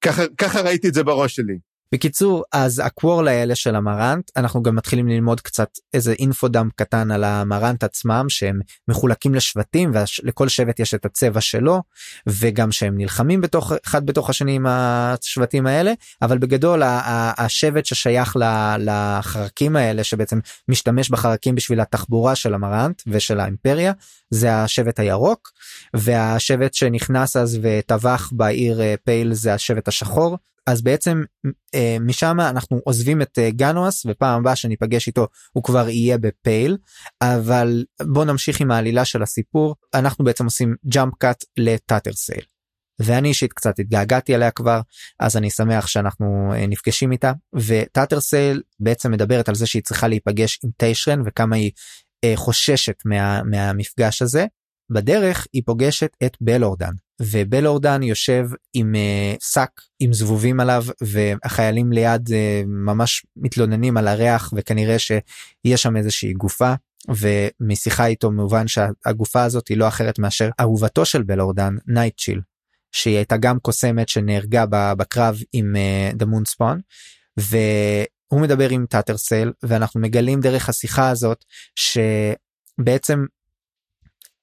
ככה, ככה ראיתי את זה בראש שלי. בקיצור אז הקוורל האלה של המרנט אנחנו גם מתחילים ללמוד קצת איזה אינפודם קטן על המרנט עצמם שהם מחולקים לשבטים ולכל שבט יש את הצבע שלו וגם שהם נלחמים בתוך אחד בתוך השני עם השבטים האלה אבל בגדול השבט ששייך לחרקים האלה שבעצם משתמש בחרקים בשביל התחבורה של המורנת' ושל האימפריה זה השבט הירוק והשבט שנכנס אז וטבח בעיר אה, פייל זה השבט השחור אז בעצם אה, משם אנחנו עוזבים את אה, גנואס ופעם הבאה שניפגש איתו הוא כבר יהיה בפייל אבל בוא נמשיך עם העלילה של הסיפור אנחנו בעצם עושים jump cut לטאטר סייל. ואני אישית קצת התגעגעתי עליה כבר אז אני שמח שאנחנו אה, נפגשים איתה וטאטר סייל בעצם מדברת על זה שהיא צריכה להיפגש עם טיישרן וכמה היא אה, חוששת מה, מהמפגש הזה. בדרך היא פוגשת את בלורדן ובלורדן יושב עם אה, שק עם זבובים עליו והחיילים ליד אה, ממש מתלוננים על הריח וכנראה שיש שם איזושהי גופה ומשיחה איתו מובן שהגופה הזאת היא לא אחרת מאשר אהובתו של בלורדן נייטשיל שהיא הייתה גם קוסמת שנהרגה בקרב עם The Moon Spawn והוא מדבר עם טאטרסל ואנחנו מגלים דרך השיחה הזאת שבעצם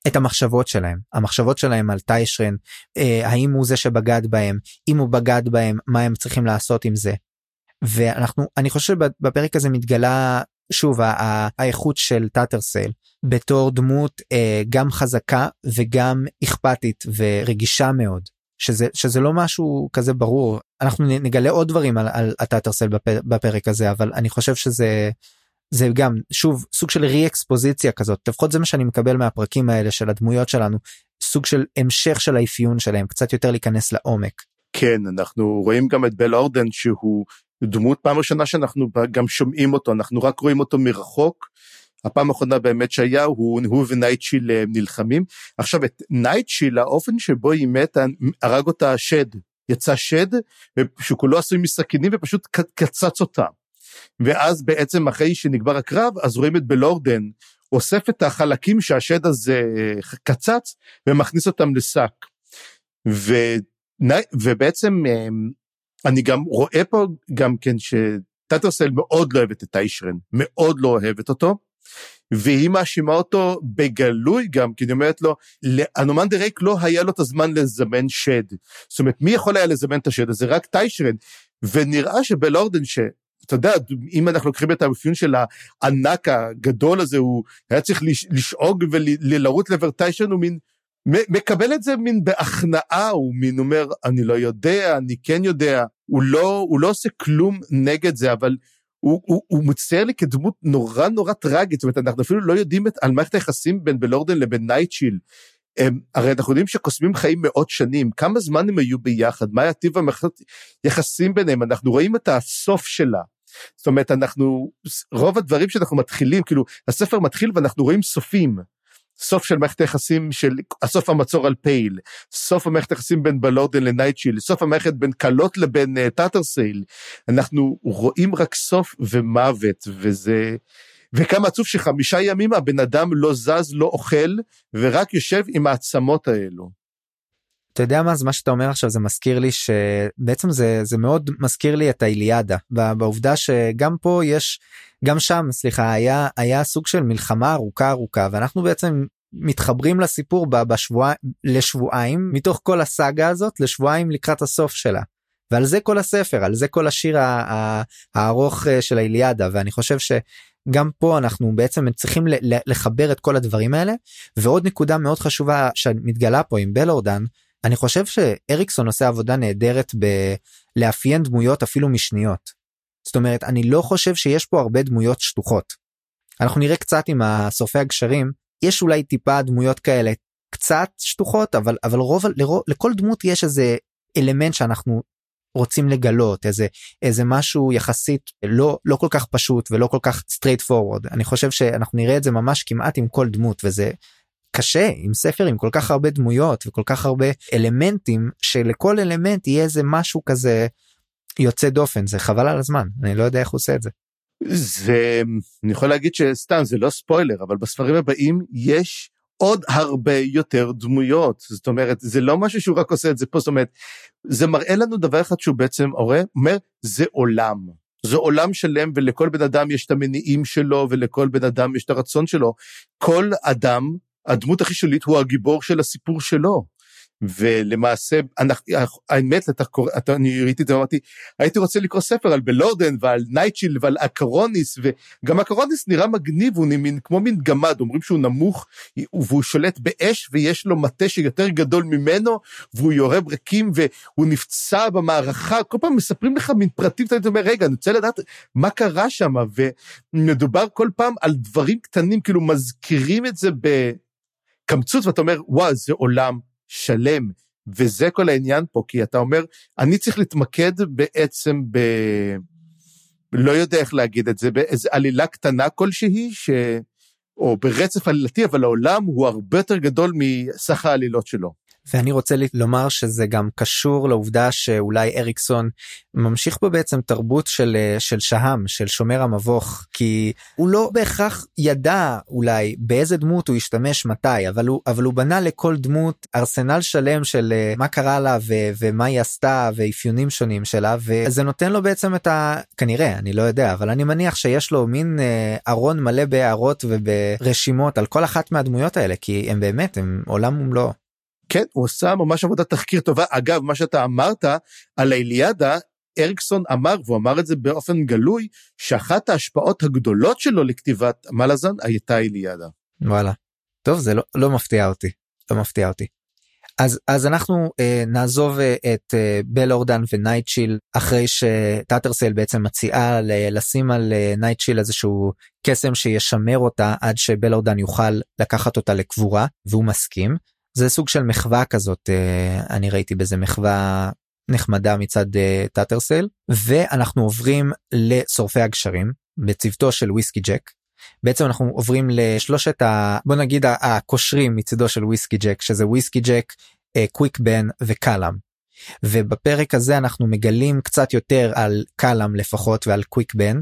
את המחשבות שלהם המחשבות שלהם על טיישרן אה, האם הוא זה שבגד בהם אם הוא בגד בהם מה הם צריכים לעשות עם זה. ואנחנו אני חושב בפרק הזה מתגלה שוב האיכות של טאטרסל בתור דמות אה, גם חזקה וגם אכפתית ורגישה מאוד שזה שזה לא משהו כזה ברור אנחנו נגלה עוד דברים על, על הטאטרסל בפרק הזה אבל אני חושב שזה זה גם שוב סוג של רי אקספוזיציה כזאת לפחות זה מה שאני מקבל מהפרקים האלה של הדמויות שלנו סוג של המשך של האפיון שלהם קצת יותר להיכנס לעומק. כן אנחנו רואים גם את בל אורדן שהוא דמות פעם ראשונה שאנחנו גם שומעים אותו אנחנו רק רואים אותו מרחוק. הפעם האחרונה באמת שהיה הוא הוא ונייטשיל אה, נלחמים עכשיו את נייטשיל האופן שבו היא מתה הרג אותה שד יצא שד שכולו עשוי מסכינים ופשוט קצץ אותה. ואז בעצם אחרי שנגבר הקרב, אז רואים את בלורדן אוסף את החלקים שהשד הזה קצץ ומכניס אותם לשק. ו... ובעצם אמ, אני גם רואה פה גם כן שטטרסל מאוד לא אוהבת את טיישרן, מאוד לא אוהבת אותו. והיא מאשימה אותו בגלוי גם, כי היא אומרת לו, לאנומן דה ריק לא היה לו את הזמן לזמן שד. זאת אומרת, מי יכול היה לזמן את השד הזה? רק טיישרן. ונראה שבלורדן, אתה יודע, אם אנחנו לוקחים את האפיון של הענק הגדול הזה, הוא היה צריך לשאוג ולרוץ לעבר טיישן, הוא מין, מקבל את זה מין בהכנעה, הוא מין אומר, אני לא יודע, אני כן יודע, הוא לא, הוא לא עושה כלום נגד זה, אבל הוא, הוא, הוא מצטייר לי כדמות נורא נורא טראגית, זאת אומרת, אנחנו אפילו לא יודעים את, על מערכת היחסים בין בלורדן לבין נייטשיל. הם, הרי אנחנו יודעים שקוסמים חיים מאות שנים, כמה זמן הם היו ביחד, מה היה טיב היחסים ביניהם, אנחנו רואים את הסוף שלה. זאת אומרת, אנחנו, רוב הדברים שאנחנו מתחילים, כאילו, הספר מתחיל ואנחנו רואים סופים. סוף של מערכת היחסים של, הסוף המצור על פייל, סוף המערכת היחסים בין בלורדן לנייטשיל, סוף המערכת בין קלות לבין אה, טאטרסייל. אנחנו רואים רק סוף ומוות, וזה... וכמה עצוב שחמישה ימים הבן אדם לא זז, לא אוכל, ורק יושב עם העצמות האלו. אתה יודע מה זה מה שאתה אומר עכשיו זה מזכיר לי שבעצם זה זה מאוד מזכיר לי את האיליאדה בעובדה שגם פה יש גם שם סליחה היה היה סוג של מלחמה ארוכה ארוכה ואנחנו בעצם מתחברים לסיפור בשבוע לשבועיים מתוך כל הסאגה הזאת לשבועיים לקראת הסוף שלה. ועל זה כל הספר על זה כל השיר הארוך אה, של האיליאדה ואני חושב שגם פה אנחנו בעצם צריכים לחבר את כל הדברים האלה ועוד נקודה מאוד חשובה שמתגלה פה עם בלורדן אני חושב שאריקסון עושה עבודה נהדרת בלאפיין דמויות אפילו משניות. זאת אומרת אני לא חושב שיש פה הרבה דמויות שטוחות. אנחנו נראה קצת עם השורפי הגשרים יש אולי טיפה דמויות כאלה קצת שטוחות אבל אבל רוב לרוב, לכל דמות יש איזה אלמנט שאנחנו רוצים לגלות איזה איזה משהו יחסית לא לא כל כך פשוט ולא כל כך straight forward אני חושב שאנחנו נראה את זה ממש כמעט עם כל דמות וזה קשה עם ספר עם כל כך הרבה דמויות וכל כך הרבה אלמנטים שלכל אלמנט יהיה איזה משהו כזה יוצא דופן זה חבל על הזמן אני לא יודע איך הוא עושה את זה. זה אני יכול להגיד שסתם זה לא ספוילר אבל בספרים הבאים יש עוד הרבה יותר דמויות. זאת אומרת זה לא משהו שהוא רק עושה את זה פה זאת אומרת זה מראה לנו דבר אחד שהוא בעצם אומר זה עולם. זה עולם שלם ולכל בן אדם יש את המניעים שלו ולכל בן אדם יש את הרצון שלו. כל אדם הדמות הכי שולית הוא הגיבור של הסיפור שלו. ולמעשה אנחנו, האמת אתה אתה אני ראיתי את זה אמרתי הייתי רוצה לקרוא ספר על בלורדן ועל נייטשיל ועל אקרוניס וגם אקרוניס נראה מגניב הוא מין כמו מין גמד אומרים שהוא נמוך והוא שולט באש ויש לו מטה שיותר גדול ממנו והוא יורה ברקים והוא נפצע במערכה כל פעם מספרים לך מין פרטים אתה אומר רגע אני רוצה לדעת מה קרה שם ומדובר כל פעם על דברים קטנים כאילו מזכירים את זה בקמצוץ ואתה אומר וואו זה עולם. שלם, וזה כל העניין פה, כי אתה אומר, אני צריך להתמקד בעצם ב... לא יודע איך להגיד את זה, באיזו עלילה קטנה כלשהי, ש... או ברצף עלילתי, אבל העולם הוא הרבה יותר גדול מסך העלילות שלו. ואני רוצה לומר שזה גם קשור לעובדה שאולי אריקסון ממשיך פה בעצם תרבות של אה, של שהם של שומר המבוך כי הוא לא בהכרח ידע אולי באיזה דמות הוא ישתמש מתי אבל הוא אבל הוא בנה לכל דמות ארסנל שלם של אה, מה קרה לה ו, ומה היא עשתה ואפיונים שונים שלה וזה נותן לו בעצם את ה... כנראה אני לא יודע אבל אני מניח שיש לו מין אה, ארון מלא בהערות וברשימות על כל אחת מהדמויות האלה כי הם באמת הם עולם ומלואו. כן, הוא עושה ממש עבודת תחקיר טובה. אגב, מה שאתה אמרת על האיליאדה, אריקסון אמר, והוא אמר את זה באופן גלוי, שאחת ההשפעות הגדולות שלו לכתיבת מלאזן הייתה איליאדה. וואלה. טוב, זה לא, לא מפתיע אותי. לא מפתיע אותי. אז אז אנחנו אה, נעזוב אה, את אה, בלורדן ונייטשיל אחרי שטאטרסייל בעצם מציעה ל- לשים על אה, נייטשיל איזשהו קסם שישמר אותה עד שבלורדן יוכל לקחת אותה לקבורה והוא מסכים זה סוג של מחווה כזאת אה, אני ראיתי בזה מחווה נחמדה מצד טאטרסייל אה, ואנחנו עוברים לשורפי הגשרים בצוותו של וויסקי ג'ק. בעצם אנחנו עוברים לשלושת ה... בוא נגיד הקושרים מצדו של וויסקי ג'ק שזה וויסקי ג'ק, קוויק בן וקלאם. ובפרק הזה אנחנו מגלים קצת יותר על קלאם לפחות ועל קוויק בן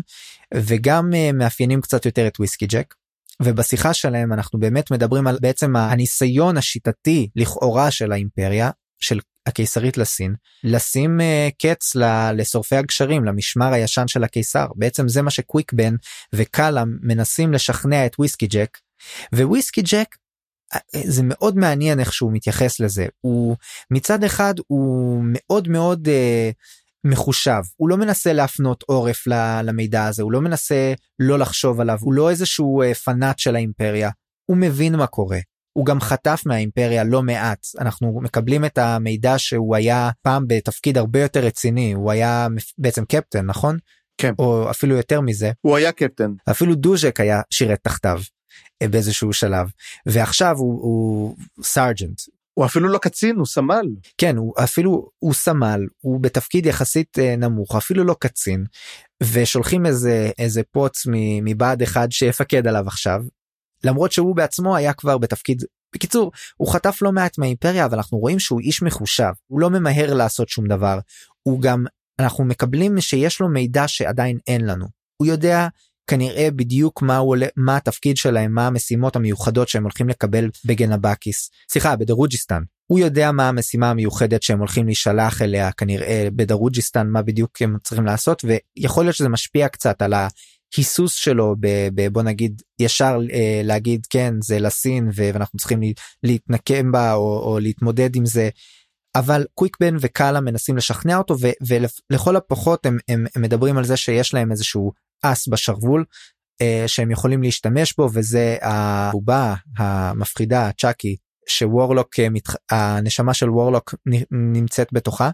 וגם מאפיינים קצת יותר את וויסקי ג'ק. ובשיחה שלהם אנחנו באמת מדברים על בעצם הניסיון השיטתי לכאורה של האימפריה של הקיסרית לסין לשים uh, קץ לשורפי הגשרים למשמר הישן של הקיסר. בעצם זה מה שקוויק בן וקאלאם מנסים לשכנע את וויסקי ג'ק. וויסקי ג'ק אה, זה מאוד מעניין איך שהוא מתייחס לזה. הוא מצד אחד הוא מאוד מאוד uh, מחושב הוא לא מנסה להפנות עורף למידע הזה הוא לא מנסה לא לחשוב עליו הוא לא איזשהו אה, פנאט של האימפריה הוא מבין מה קורה. הוא גם חטף מהאימפריה לא מעט אנחנו מקבלים את המידע שהוא היה פעם בתפקיד הרבה יותר רציני הוא היה בעצם קפטן נכון? כן. או אפילו יותר מזה. הוא היה קפטן. אפילו דוז'ק היה שירת תחתיו אה, באיזשהו שלב ועכשיו הוא, הוא סארג'נט הוא אפילו לא קצין הוא סמל. כן הוא אפילו הוא סמל הוא בתפקיד יחסית אה, נמוך אפילו לא קצין ושולחים איזה איזה פוץ מבה"ד אחד שיפקד עליו עכשיו למרות שהוא בעצמו היה כבר בתפקיד בקיצור הוא חטף לא מעט מהאימפריה אבל אנחנו רואים שהוא איש מחושב הוא לא ממהר לעשות שום דבר הוא גם אנחנו מקבלים שיש לו מידע שעדיין אין לנו. הוא יודע כנראה בדיוק מה הוא מה התפקיד שלהם מה המשימות המיוחדות שהם הולכים לקבל בגנבקיס סליחה בדרוג'יסטן הוא יודע מה המשימה המיוחדת שהם הולכים להישלח אליה כנראה בדרוג'יסטן מה בדיוק הם צריכים לעשות ויכול להיות שזה משפיע קצת על ההיסוס שלו בוא נגיד ישר אה, להגיד כן זה לסין ואנחנו צריכים להתנקם בה או, או להתמודד עם זה. אבל קוויק בן וקאלה מנסים לשכנע אותו ולכל הפחות הם, הם, הם מדברים על זה שיש להם איזשהו אס בשרוול uh, שהם יכולים להשתמש בו וזה הבובה המפחידה צ'אקי שוורלוק הנשמה של וורלוק נמצאת בתוכה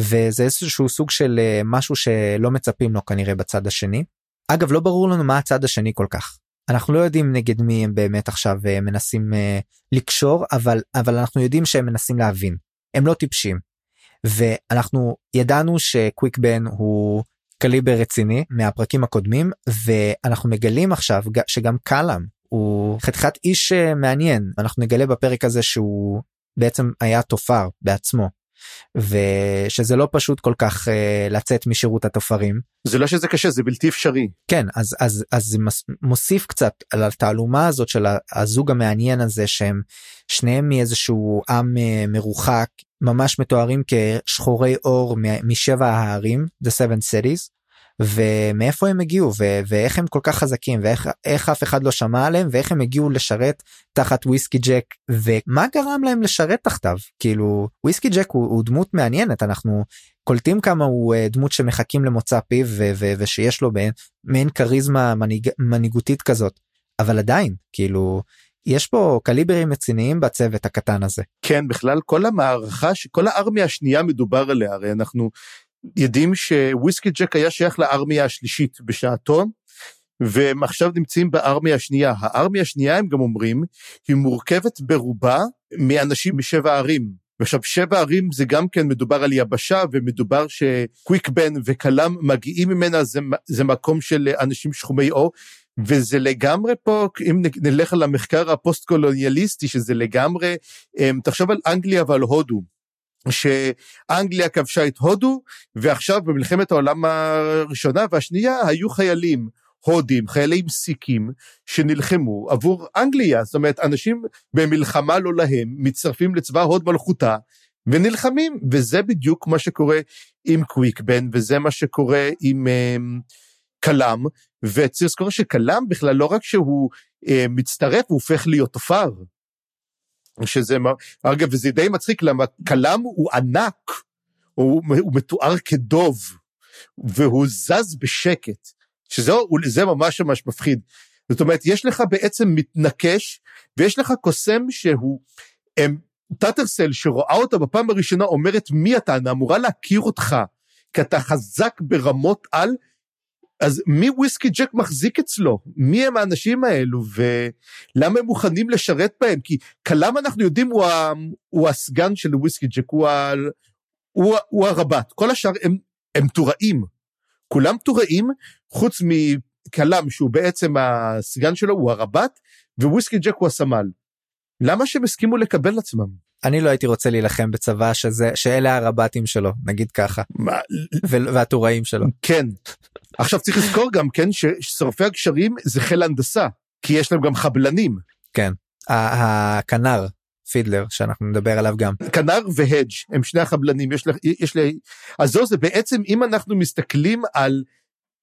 וזה איזשהו סוג של משהו שלא מצפים לו כנראה בצד השני. אגב לא ברור לנו מה הצד השני כל כך אנחנו לא יודעים נגד מי הם באמת עכשיו מנסים לקשור אבל אבל אנחנו יודעים שהם מנסים להבין הם לא טיפשים. ואנחנו ידענו שקוויק בן הוא קליבר רציני מהפרקים הקודמים ואנחנו מגלים עכשיו שגם קלאם הוא חתיכת איש אה, מעניין אנחנו נגלה בפרק הזה שהוא בעצם היה תופר בעצמו ושזה לא פשוט כל כך uh, לצאת משירות התופרים. זה לא שזה קשה זה בלתי אפשרי. כן אז אז אז זה מוסיף קצת על התעלומה הזאת של הזוג המעניין הזה שהם שניהם מאיזשהו עם uh, מרוחק ממש מתוארים כשחורי אור משבע ההרים the seven cities ומאיפה הם הגיעו ו- ואיך הם כל כך חזקים ואיך אף אחד לא שמע עליהם ואיך הם הגיעו לשרת תחת וויסקי ג'ק ומה גרם להם לשרת תחתיו? כאילו וויסקי ג'ק הוא, הוא דמות מעניינת אנחנו קולטים כמה הוא uh, דמות שמחכים למוצא פיו ו- ו- ושיש לו מעין כריזמה מנהיג, מנהיגותית כזאת אבל עדיין כאילו יש פה קליברים רציניים בצוות הקטן הזה. כן בכלל כל המערכה כל הארמיה השנייה מדובר עליה הרי אנחנו יודעים שוויסקי ג'ק היה שייך לארמיה השלישית בשעתו, והם עכשיו נמצאים בארמיה השנייה. הארמיה השנייה, הם גם אומרים, היא מורכבת ברובה מאנשים משבע ערים. ועכשיו שבע ערים זה גם כן מדובר על יבשה ומדובר שקוויק בן וקלאם מגיעים ממנה זה, זה מקום של אנשים שחומי אור וזה לגמרי פה אם נלך על המחקר הפוסט קולוניאליסטי שזה לגמרי אמ, תחשוב על אנגליה ועל הודו שאנגליה כבשה את הודו, ועכשיו במלחמת העולם הראשונה והשנייה היו חיילים הודים, חיילים סיקים, שנלחמו עבור אנגליה. זאת אומרת, אנשים במלחמה לא להם, מצטרפים לצבא הוד מלכותה, ונלחמים, וזה בדיוק מה שקורה עם קוויקבן, וזה מה שקורה עם um, קלאם, וצריך לזכור שקלאם בכלל לא רק שהוא uh, מצטרף, הוא הופך להיות תופר. שזה, אגב, וזה די מצחיק, למה כלם הוא ענק, הוא, הוא מתואר כדוב, והוא זז בשקט, שזה ממש ממש מפחיד. זאת אומרת, יש לך בעצם מתנקש, ויש לך קוסם שהוא, הם, טאטרסל שרואה אותה בפעם הראשונה אומרת מי אתה, אני אמורה להכיר אותך, כי אתה חזק ברמות על, אז מי וויסקי ג'ק מחזיק אצלו? מי הם האנשים האלו ולמה הם מוכנים לשרת בהם? כי כלם אנחנו יודעים הוא, ה, הוא הסגן של וויסקי ג'ק, הוא, ה, הוא, הוא הרב"ט, כל השאר הם, הם טוראים. כולם טוראים, חוץ מכלם שהוא בעצם הסגן שלו, הוא הרב"ט, וויסקי ג'ק הוא הסמל. למה שהם הסכימו לקבל עצמם? אני לא הייתי רוצה להילחם בצבא שזה שאלה הרב"טים שלו נגיד ככה. מה? והטוראים שלו. כן. עכשיו צריך לזכור גם כן ששורפי הגשרים זה חיל הנדסה כי יש להם גם חבלנים. כן. הכנר פידלר שאנחנו נדבר עליו גם. כנר והדג' הם שני החבלנים יש לי יש לי אז זו זה בעצם אם אנחנו מסתכלים על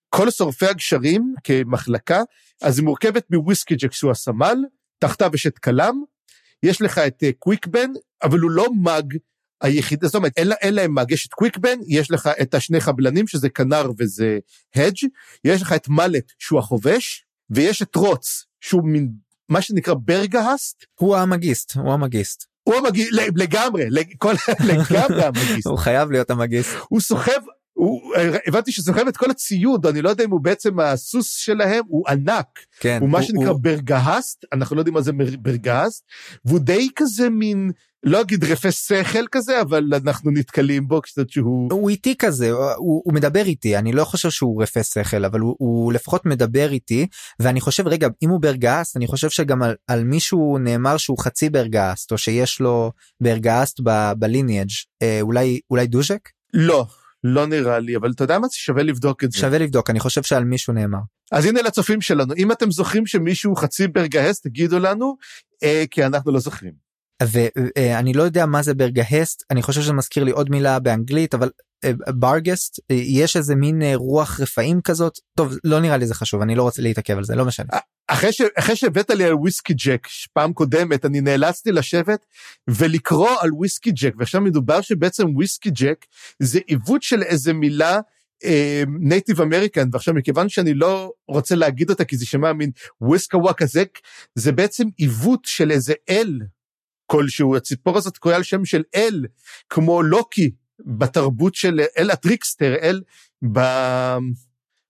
כל שורפי הגשרים כמחלקה אז היא מורכבת מוויסקי ג'ק שהוא הסמל תחתיו יש את כלם יש לך את קוויקבן, אה, אבל הוא לא מאג היחיד, זאת אומרת, אין להם מאג, יש את קוויקבן, יש לך את השני חבלנים, שזה כנר וזה הדג', יש לך את מלט, שהוא החובש, ויש את רוץ, שהוא מין, מה שנקרא ברגהסט. הוא המגיסט, הוא המגיסט. הוא המגיסט, לגמרי, לגמרי המגיסט. הוא חייב להיות המגיסט. הוא סוחב הוא, הבנתי שסוחב את כל הציוד, אני לא יודע אם הוא בעצם הסוס שלהם, הוא ענק. כן. הוא מה הוא, שנקרא הוא... ברגהסט, אנחנו לא יודעים מה זה ברגהסט, והוא די כזה מין, לא אגיד רפה שכל כזה, אבל אנחנו נתקלים בו קצת שהוא... הוא איטי כזה, הוא, הוא מדבר איתי, אני לא חושב שהוא רפה שכל, אבל הוא, הוא לפחות מדבר איתי, ואני חושב, רגע, אם הוא ברגהסט, אני חושב שגם על, על מישהו נאמר שהוא חצי ברגהסט, או שיש לו ברגהסט בליניאג', אה, אולי, אולי דוז'ק? לא, לא נראה לי, אבל אתה יודע מה? שווה לבדוק את זה. שווה לבדוק, אני חושב שעל מישהו נאמר. אז הנה לצופים שלנו, אם אתם זוכרים שמישהו חצי ברגהסט, תגידו לנו, אה, כי אנחנו לא זוכרים. ואני אה, לא יודע מה זה ברגהסט, אני חושב שזה מזכיר לי עוד מילה באנגלית, אבל אה, ברגסט, אה, יש איזה מין אה, רוח רפאים כזאת, טוב, לא נראה לי זה חשוב, אני לא רוצה להתעכב על זה, לא משנה. אחרי, ש, אחרי שהבאת לי על וויסקי ג'ק פעם קודמת אני נאלצתי לשבת ולקרוא על וויסקי ג'ק ועכשיו מדובר שבעצם וויסקי ג'ק זה עיוות של איזה מילה native אה, American ועכשיו מכיוון שאני לא רוצה להגיד אותה כי זה שמע מין וויסקה וואקה זק זה בעצם עיוות של איזה אל כלשהו, הציפור הזאת קרויה על שם של אל, כמו לוקי בתרבות של אל ה trickster, אל ב...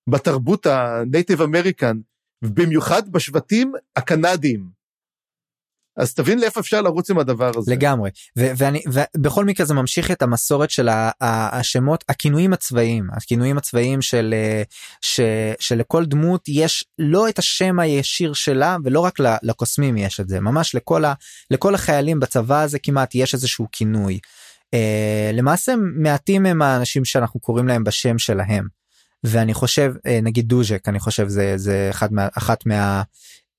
בתרבות ה native American, במיוחד בשבטים הקנדיים. אז תבין לאיפה אפשר לרוץ עם הדבר הזה. לגמרי ואני ובכל מקרה זה ממשיך את המסורת של השמות הכינויים הצבאיים הכינויים הצבאיים של ש- שלכל דמות יש לא את השם הישיר שלה ולא רק לקוסמים יש את זה ממש לכל ה- לכל החיילים בצבא הזה כמעט יש איזשהו כינוי. Uh, למעשה מעטים הם האנשים שאנחנו קוראים להם בשם שלהם. ואני חושב uh, נגיד דוז'ק אני חושב זה זה אחד מה, אחת מה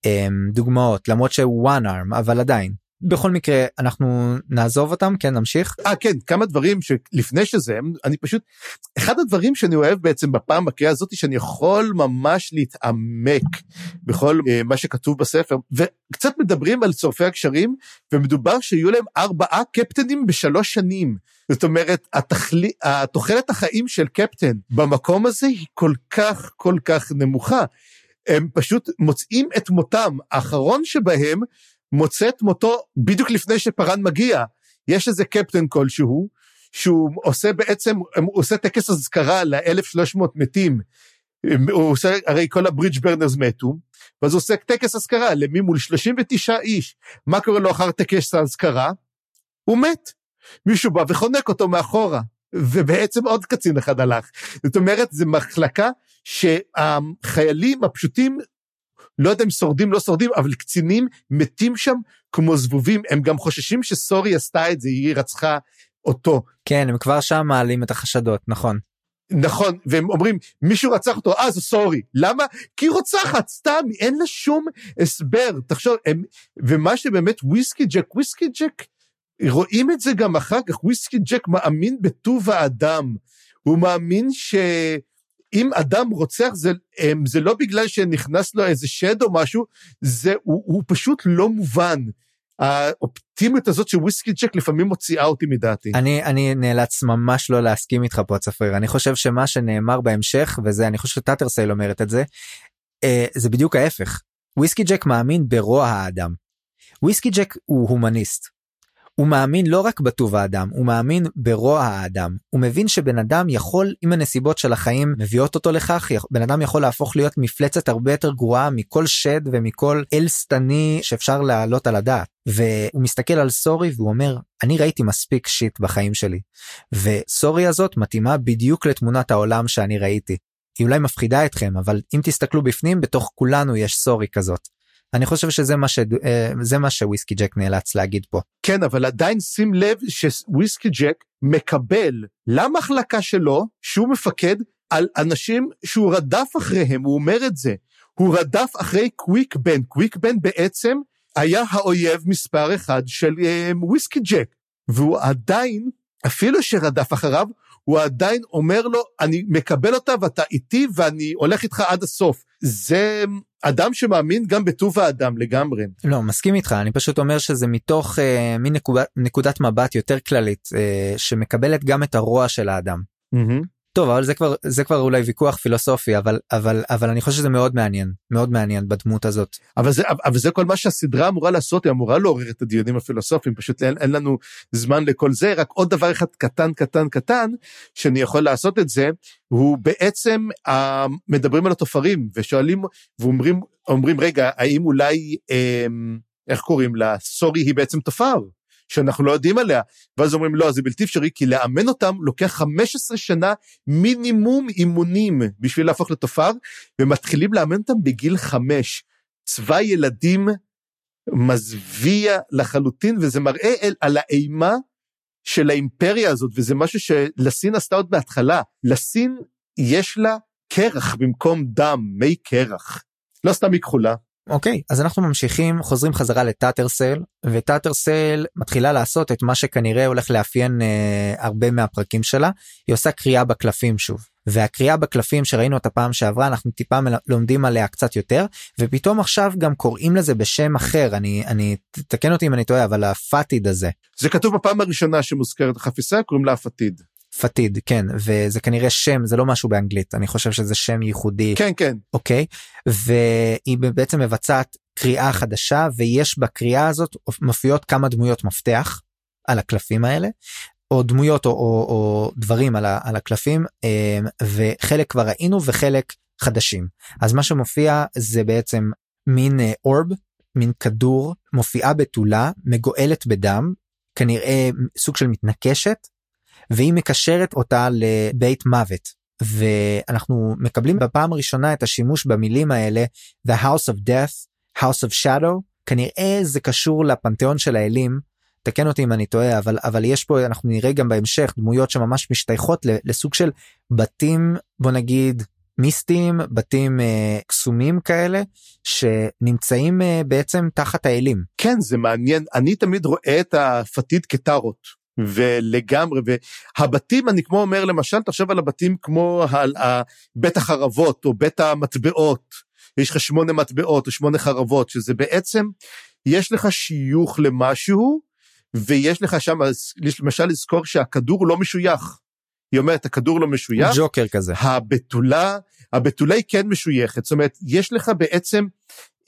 אמ, דוגמאות למרות שהוא one arm אבל עדיין בכל מקרה אנחנו נעזוב אותם כן נמשיך. אה כן כמה דברים שלפני שזה אני פשוט אחד הדברים שאני אוהב בעצם בפעם הקריאה הזאת שאני יכול ממש להתעמק בכל uh, מה שכתוב בספר וקצת מדברים על צורפי הקשרים ומדובר שיהיו להם ארבעה קפטנים בשלוש שנים. זאת אומרת התכלי, התוחלת החיים של קפטן במקום הזה היא כל כך כל כך נמוכה. הם פשוט מוצאים את מותם, האחרון שבהם מוצא את מותו בדיוק לפני שפארן מגיע. יש איזה קפטן כלשהו, שהוא עושה בעצם, הוא עושה טקס אזכרה ל-1300 מתים. הוא עושה, הרי כל הברידג' ברנרס מתו, ואז הוא עושה טקס אזכרה למי מול 39 איש. מה קורה לו אחר טקס האזכרה? הוא מת. מישהו בא וחונק אותו מאחורה. ובעצם עוד קצין אחד הלך. זאת אומרת, זו מחלקה שהחיילים הפשוטים, לא יודע אם שורדים, לא שורדים, אבל קצינים מתים שם כמו זבובים. הם גם חוששים שסורי עשתה את זה, היא רצחה אותו. כן, הם כבר שם מעלים את החשדות, נכון. נכון, והם אומרים, מישהו רצח אותו, אה, זו סורי. למה? כי היא רוצחת, סתם, אין לה שום הסבר. תחשוב, הם, ומה שבאמת וויסקי ג'ק, וויסקי ג'ק, רואים את זה גם אחר כך, וויסקי ג'ק מאמין בטוב האדם. הוא מאמין שאם אדם רוצח זה, זה לא בגלל שנכנס לו איזה שד או משהו, זה, הוא, הוא פשוט לא מובן. האופטימיות הזאת של וויסקי ג'ק לפעמים מוציאה אותי מדעתי. אני אני נאלץ ממש לא להסכים איתך פה צפריר אני חושב שמה שנאמר בהמשך וזה אני חושב שטאטרסייל אומרת את זה אה, זה בדיוק ההפך וויסקי ג'ק מאמין ברוע האדם. וויסקי ג'ק הוא הומניסט הוא מאמין לא רק בטוב האדם, הוא מאמין ברוע האדם. הוא מבין שבן אדם יכול, אם הנסיבות של החיים מביאות אותו לכך, בן אדם יכול להפוך להיות מפלצת הרבה יותר גרועה מכל שד ומכל אל שטני שאפשר להעלות על הדעת. והוא מסתכל על סורי והוא אומר, אני ראיתי מספיק שיט בחיים שלי. וסורי הזאת מתאימה בדיוק לתמונת העולם שאני ראיתי. היא אולי מפחידה אתכם, אבל אם תסתכלו בפנים, בתוך כולנו יש סורי כזאת. אני חושב שזה מה שזה מה שוויסקי ג'ק נאלץ להגיד פה. כן אבל עדיין שים לב שוויסקי ג'ק מקבל למחלקה שלו שהוא מפקד על אנשים שהוא רדף אחריהם הוא אומר את זה. הוא רדף אחרי קוויק בן. קוויק בן בעצם היה האויב מספר אחד של וויסקי ג'ק. והוא עדיין אפילו שרדף אחריו הוא עדיין אומר לו אני מקבל אותה ואתה איתי ואני הולך איתך עד הסוף. זה אדם שמאמין גם בטוב האדם לגמרי. לא מסכים איתך אני פשוט אומר שזה מתוך אה, מין נקודת, מבט יותר כללית אה, שמקבלת גם את הרוע של האדם. Mm-hmm. טוב אבל זה כבר זה כבר אולי ויכוח פילוסופי אבל אבל אבל אני חושב שזה מאוד מעניין מאוד מעניין בדמות הזאת. אבל זה אבל זה כל מה שהסדרה אמורה לעשות היא אמורה לעורר את הדיונים הפילוסופיים פשוט אין, אין לנו זמן לכל זה רק עוד דבר אחד קטן קטן קטן שאני יכול לעשות את זה הוא בעצם אה, מדברים על התופרים ושואלים ואומרים אומרים רגע האם אולי אה, איך קוראים לה סורי היא בעצם תופר. שאנחנו לא יודעים עליה, ואז אומרים לא, זה בלתי אפשרי, כי לאמן אותם לוקח 15 שנה מינימום אימונים בשביל להפוך לתופר, ומתחילים לאמן אותם בגיל 5. צבא ילדים מזוויע לחלוטין, וזה מראה על, על האימה של האימפריה הזאת, וזה משהו שלסין עשתה עוד בהתחלה. לסין יש לה קרח במקום דם, מי קרח. לא סתם היא כחולה. אוקיי אז אנחנו ממשיכים חוזרים חזרה לטאטרסל וטאטרסל מתחילה לעשות את מה שכנראה הולך לאפיין אה, הרבה מהפרקים שלה היא עושה קריאה בקלפים שוב והקריאה בקלפים שראינו את הפעם שעברה אנחנו טיפה לומדים עליה קצת יותר ופתאום עכשיו גם קוראים לזה בשם אחר אני אני תקן אותי אם אני טועה אבל הפאטיד הזה. זה כתוב בפעם הראשונה שמוזכרת החפיסה קוראים לה הפאטיד. פתיד כן וזה כנראה שם זה לא משהו באנגלית אני חושב שזה שם ייחודי. כן כן. אוקיי? והיא בעצם מבצעת קריאה חדשה ויש בקריאה הזאת מופיעות כמה דמויות מפתח על הקלפים האלה או דמויות או, או, או דברים על, ה, על הקלפים אמ, וחלק כבר ראינו וחלק חדשים. אז מה שמופיע זה בעצם מין אורב אה, מין כדור מופיעה בתולה מגואלת בדם כנראה סוג של מתנקשת והיא מקשרת אותה לבית מוות ואנחנו מקבלים בפעם הראשונה את השימוש במילים האלה The House of Death, House of Shadow כנראה זה קשור לפנתיאון של האלים תקן אותי אם אני טועה אבל אבל יש פה אנחנו נראה גם בהמשך דמויות שממש משתייכות לסוג של בתים בוא נגיד מיסטיים בתים אה, קסומים כאלה שנמצאים אה, בעצם תחת האלים. כן זה מעניין אני תמיד רואה את הפתית כטארות. ולגמרי והבתים אני כמו אומר למשל תחשוב על הבתים כמו על בית החרבות או בית המטבעות יש לך שמונה מטבעות או שמונה חרבות שזה בעצם יש לך שיוך למשהו ויש לך שם למשל לזכור שהכדור לא משוייך. היא אומרת הכדור לא משוייך. ג'וקר כזה. הבתולה, הבתולה היא כן משויכת, זאת אומרת יש לך בעצם...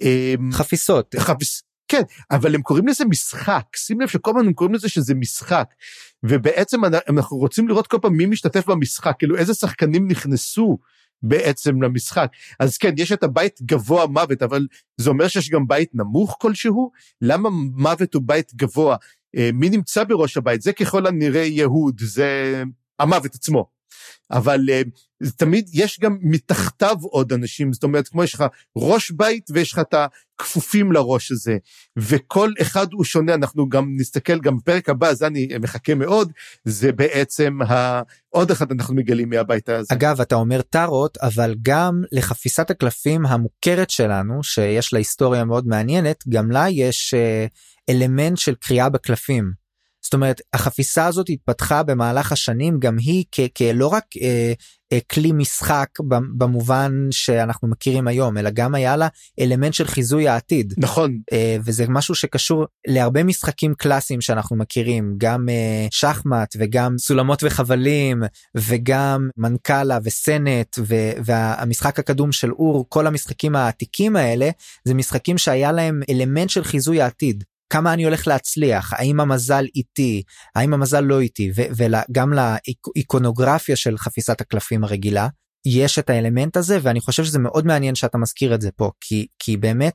אמ, חפיסות. חפיס, כן, אבל הם קוראים לזה משחק, שים לב שכל הזמן הם קוראים לזה שזה משחק. ובעצם אנחנו רוצים לראות כל פעם מי משתתף במשחק, כאילו איזה שחקנים נכנסו בעצם למשחק. אז כן, יש את הבית גבוה מוות, אבל זה אומר שיש גם בית נמוך כלשהו? למה מוות הוא בית גבוה? אה, מי נמצא בראש הבית? זה ככל הנראה יהוד, זה המוות עצמו. אבל אה, תמיד יש גם מתחתיו עוד אנשים, זאת אומרת, כמו יש לך ראש בית ויש לך את הכפופים לראש הזה, וכל אחד הוא שונה, אנחנו גם נסתכל, גם בפרק הבא, זה אני מחכה מאוד, זה בעצם ה... עוד אחד אנחנו מגלים מהבית הזה. אגב, אתה אומר טארות, אבל גם לחפיסת הקלפים המוכרת שלנו, שיש לה היסטוריה מאוד מעניינת, גם לה יש... Uh... אלמנט של קריאה בקלפים. זאת אומרת החפיסה הזאת התפתחה במהלך השנים גם היא כלא רק אה, אה, כלי משחק במובן שאנחנו מכירים היום אלא גם היה לה אלמנט של חיזוי העתיד. נכון. אה, וזה משהו שקשור להרבה משחקים קלאסיים שאנחנו מכירים גם אה, שחמט וגם סולמות וחבלים וגם מנכ"לה וסנט והמשחק הקדום של אור כל המשחקים העתיקים האלה זה משחקים שהיה להם אלמנט של חיזוי העתיד כמה אני הולך להצליח האם המזל איתי האם המזל לא איתי וגם לאיקונוגרפיה של חפיסת הקלפים הרגילה יש את האלמנט הזה ואני חושב שזה מאוד מעניין שאתה מזכיר את זה פה כי כי באמת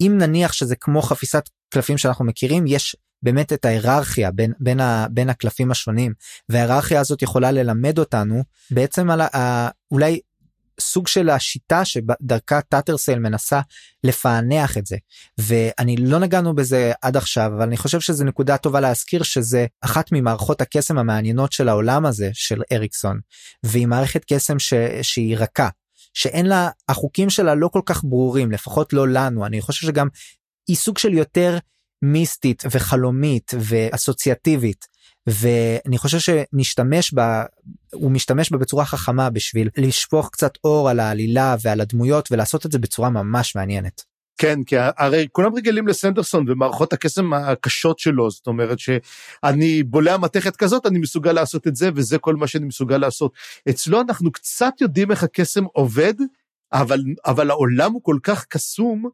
אם נניח שזה כמו חפיסת קלפים שאנחנו מכירים יש באמת את ההיררכיה בין בין ה, בין הקלפים השונים וההיררכיה הזאת יכולה ללמד אותנו בעצם על ה, אולי סוג של השיטה שדרכה טאטרסל מנסה לפענח את זה. ואני לא נגענו בזה עד עכשיו אבל אני חושב שזה נקודה טובה להזכיר שזה אחת ממערכות הקסם המעניינות של העולם הזה של אריקסון והיא מערכת קסם ש... שהיא רכה שאין לה החוקים שלה לא כל כך ברורים לפחות לא לנו. אני חושב שגם היא סוג של יותר מיסטית וחלומית ואסוציאטיבית ואני חושב שנשתמש בה הוא משתמש בה בצורה חכמה בשביל לשפוך קצת אור על העלילה ועל הדמויות ולעשות את זה בצורה ממש מעניינת. כן כי הרי כולם רגילים לסנדרסון ומערכות הקסם הקשות שלו זאת אומרת שאני בולע מתכת כזאת אני מסוגל לעשות את זה וזה כל מה שאני מסוגל לעשות אצלו אנחנו קצת יודעים איך הקסם עובד אבל אבל העולם הוא כל כך קסום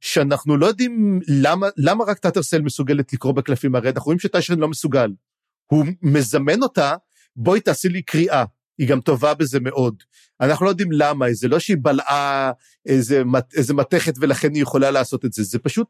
שאנחנו לא יודעים למה למה רק טאטרסל מסוגלת לקרוא בקלפים הרי אנחנו רואים שטיישרן לא מסוגל. הוא מזמן אותה, בואי תעשי לי קריאה. היא גם טובה בזה מאוד. אנחנו לא יודעים למה, זה לא שהיא בלעה איזה, איזה מתכת ולכן היא יכולה לעשות את זה, זה פשוט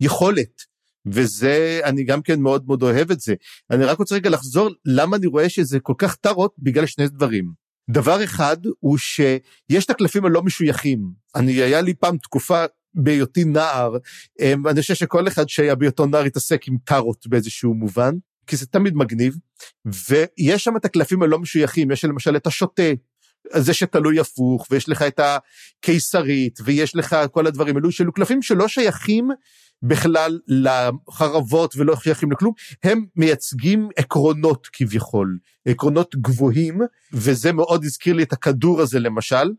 יכולת. וזה, אני גם כן מאוד מאוד אוהב את זה. אני רק רוצה רגע לחזור, למה אני רואה שזה כל כך טרות? בגלל שני דברים. דבר אחד הוא שיש את הקלפים הלא משויכים. אני, היה לי פעם תקופה בהיותי נער, אמ, אני חושב שכל אחד שהיה בהיותו נער התעסק עם טארות באיזשהו מובן. כי זה תמיד מגניב, ויש שם את הקלפים הלא משויכים, יש למשל את השוטה, זה שתלוי הפוך, ויש לך את הקיסרית, ויש לך כל הדברים האלו, שאלו קלפים שלא שייכים בכלל לחרבות ולא שייכים לכלום, הם מייצגים עקרונות כביכול, עקרונות גבוהים, וזה מאוד הזכיר לי את הכדור הזה למשל.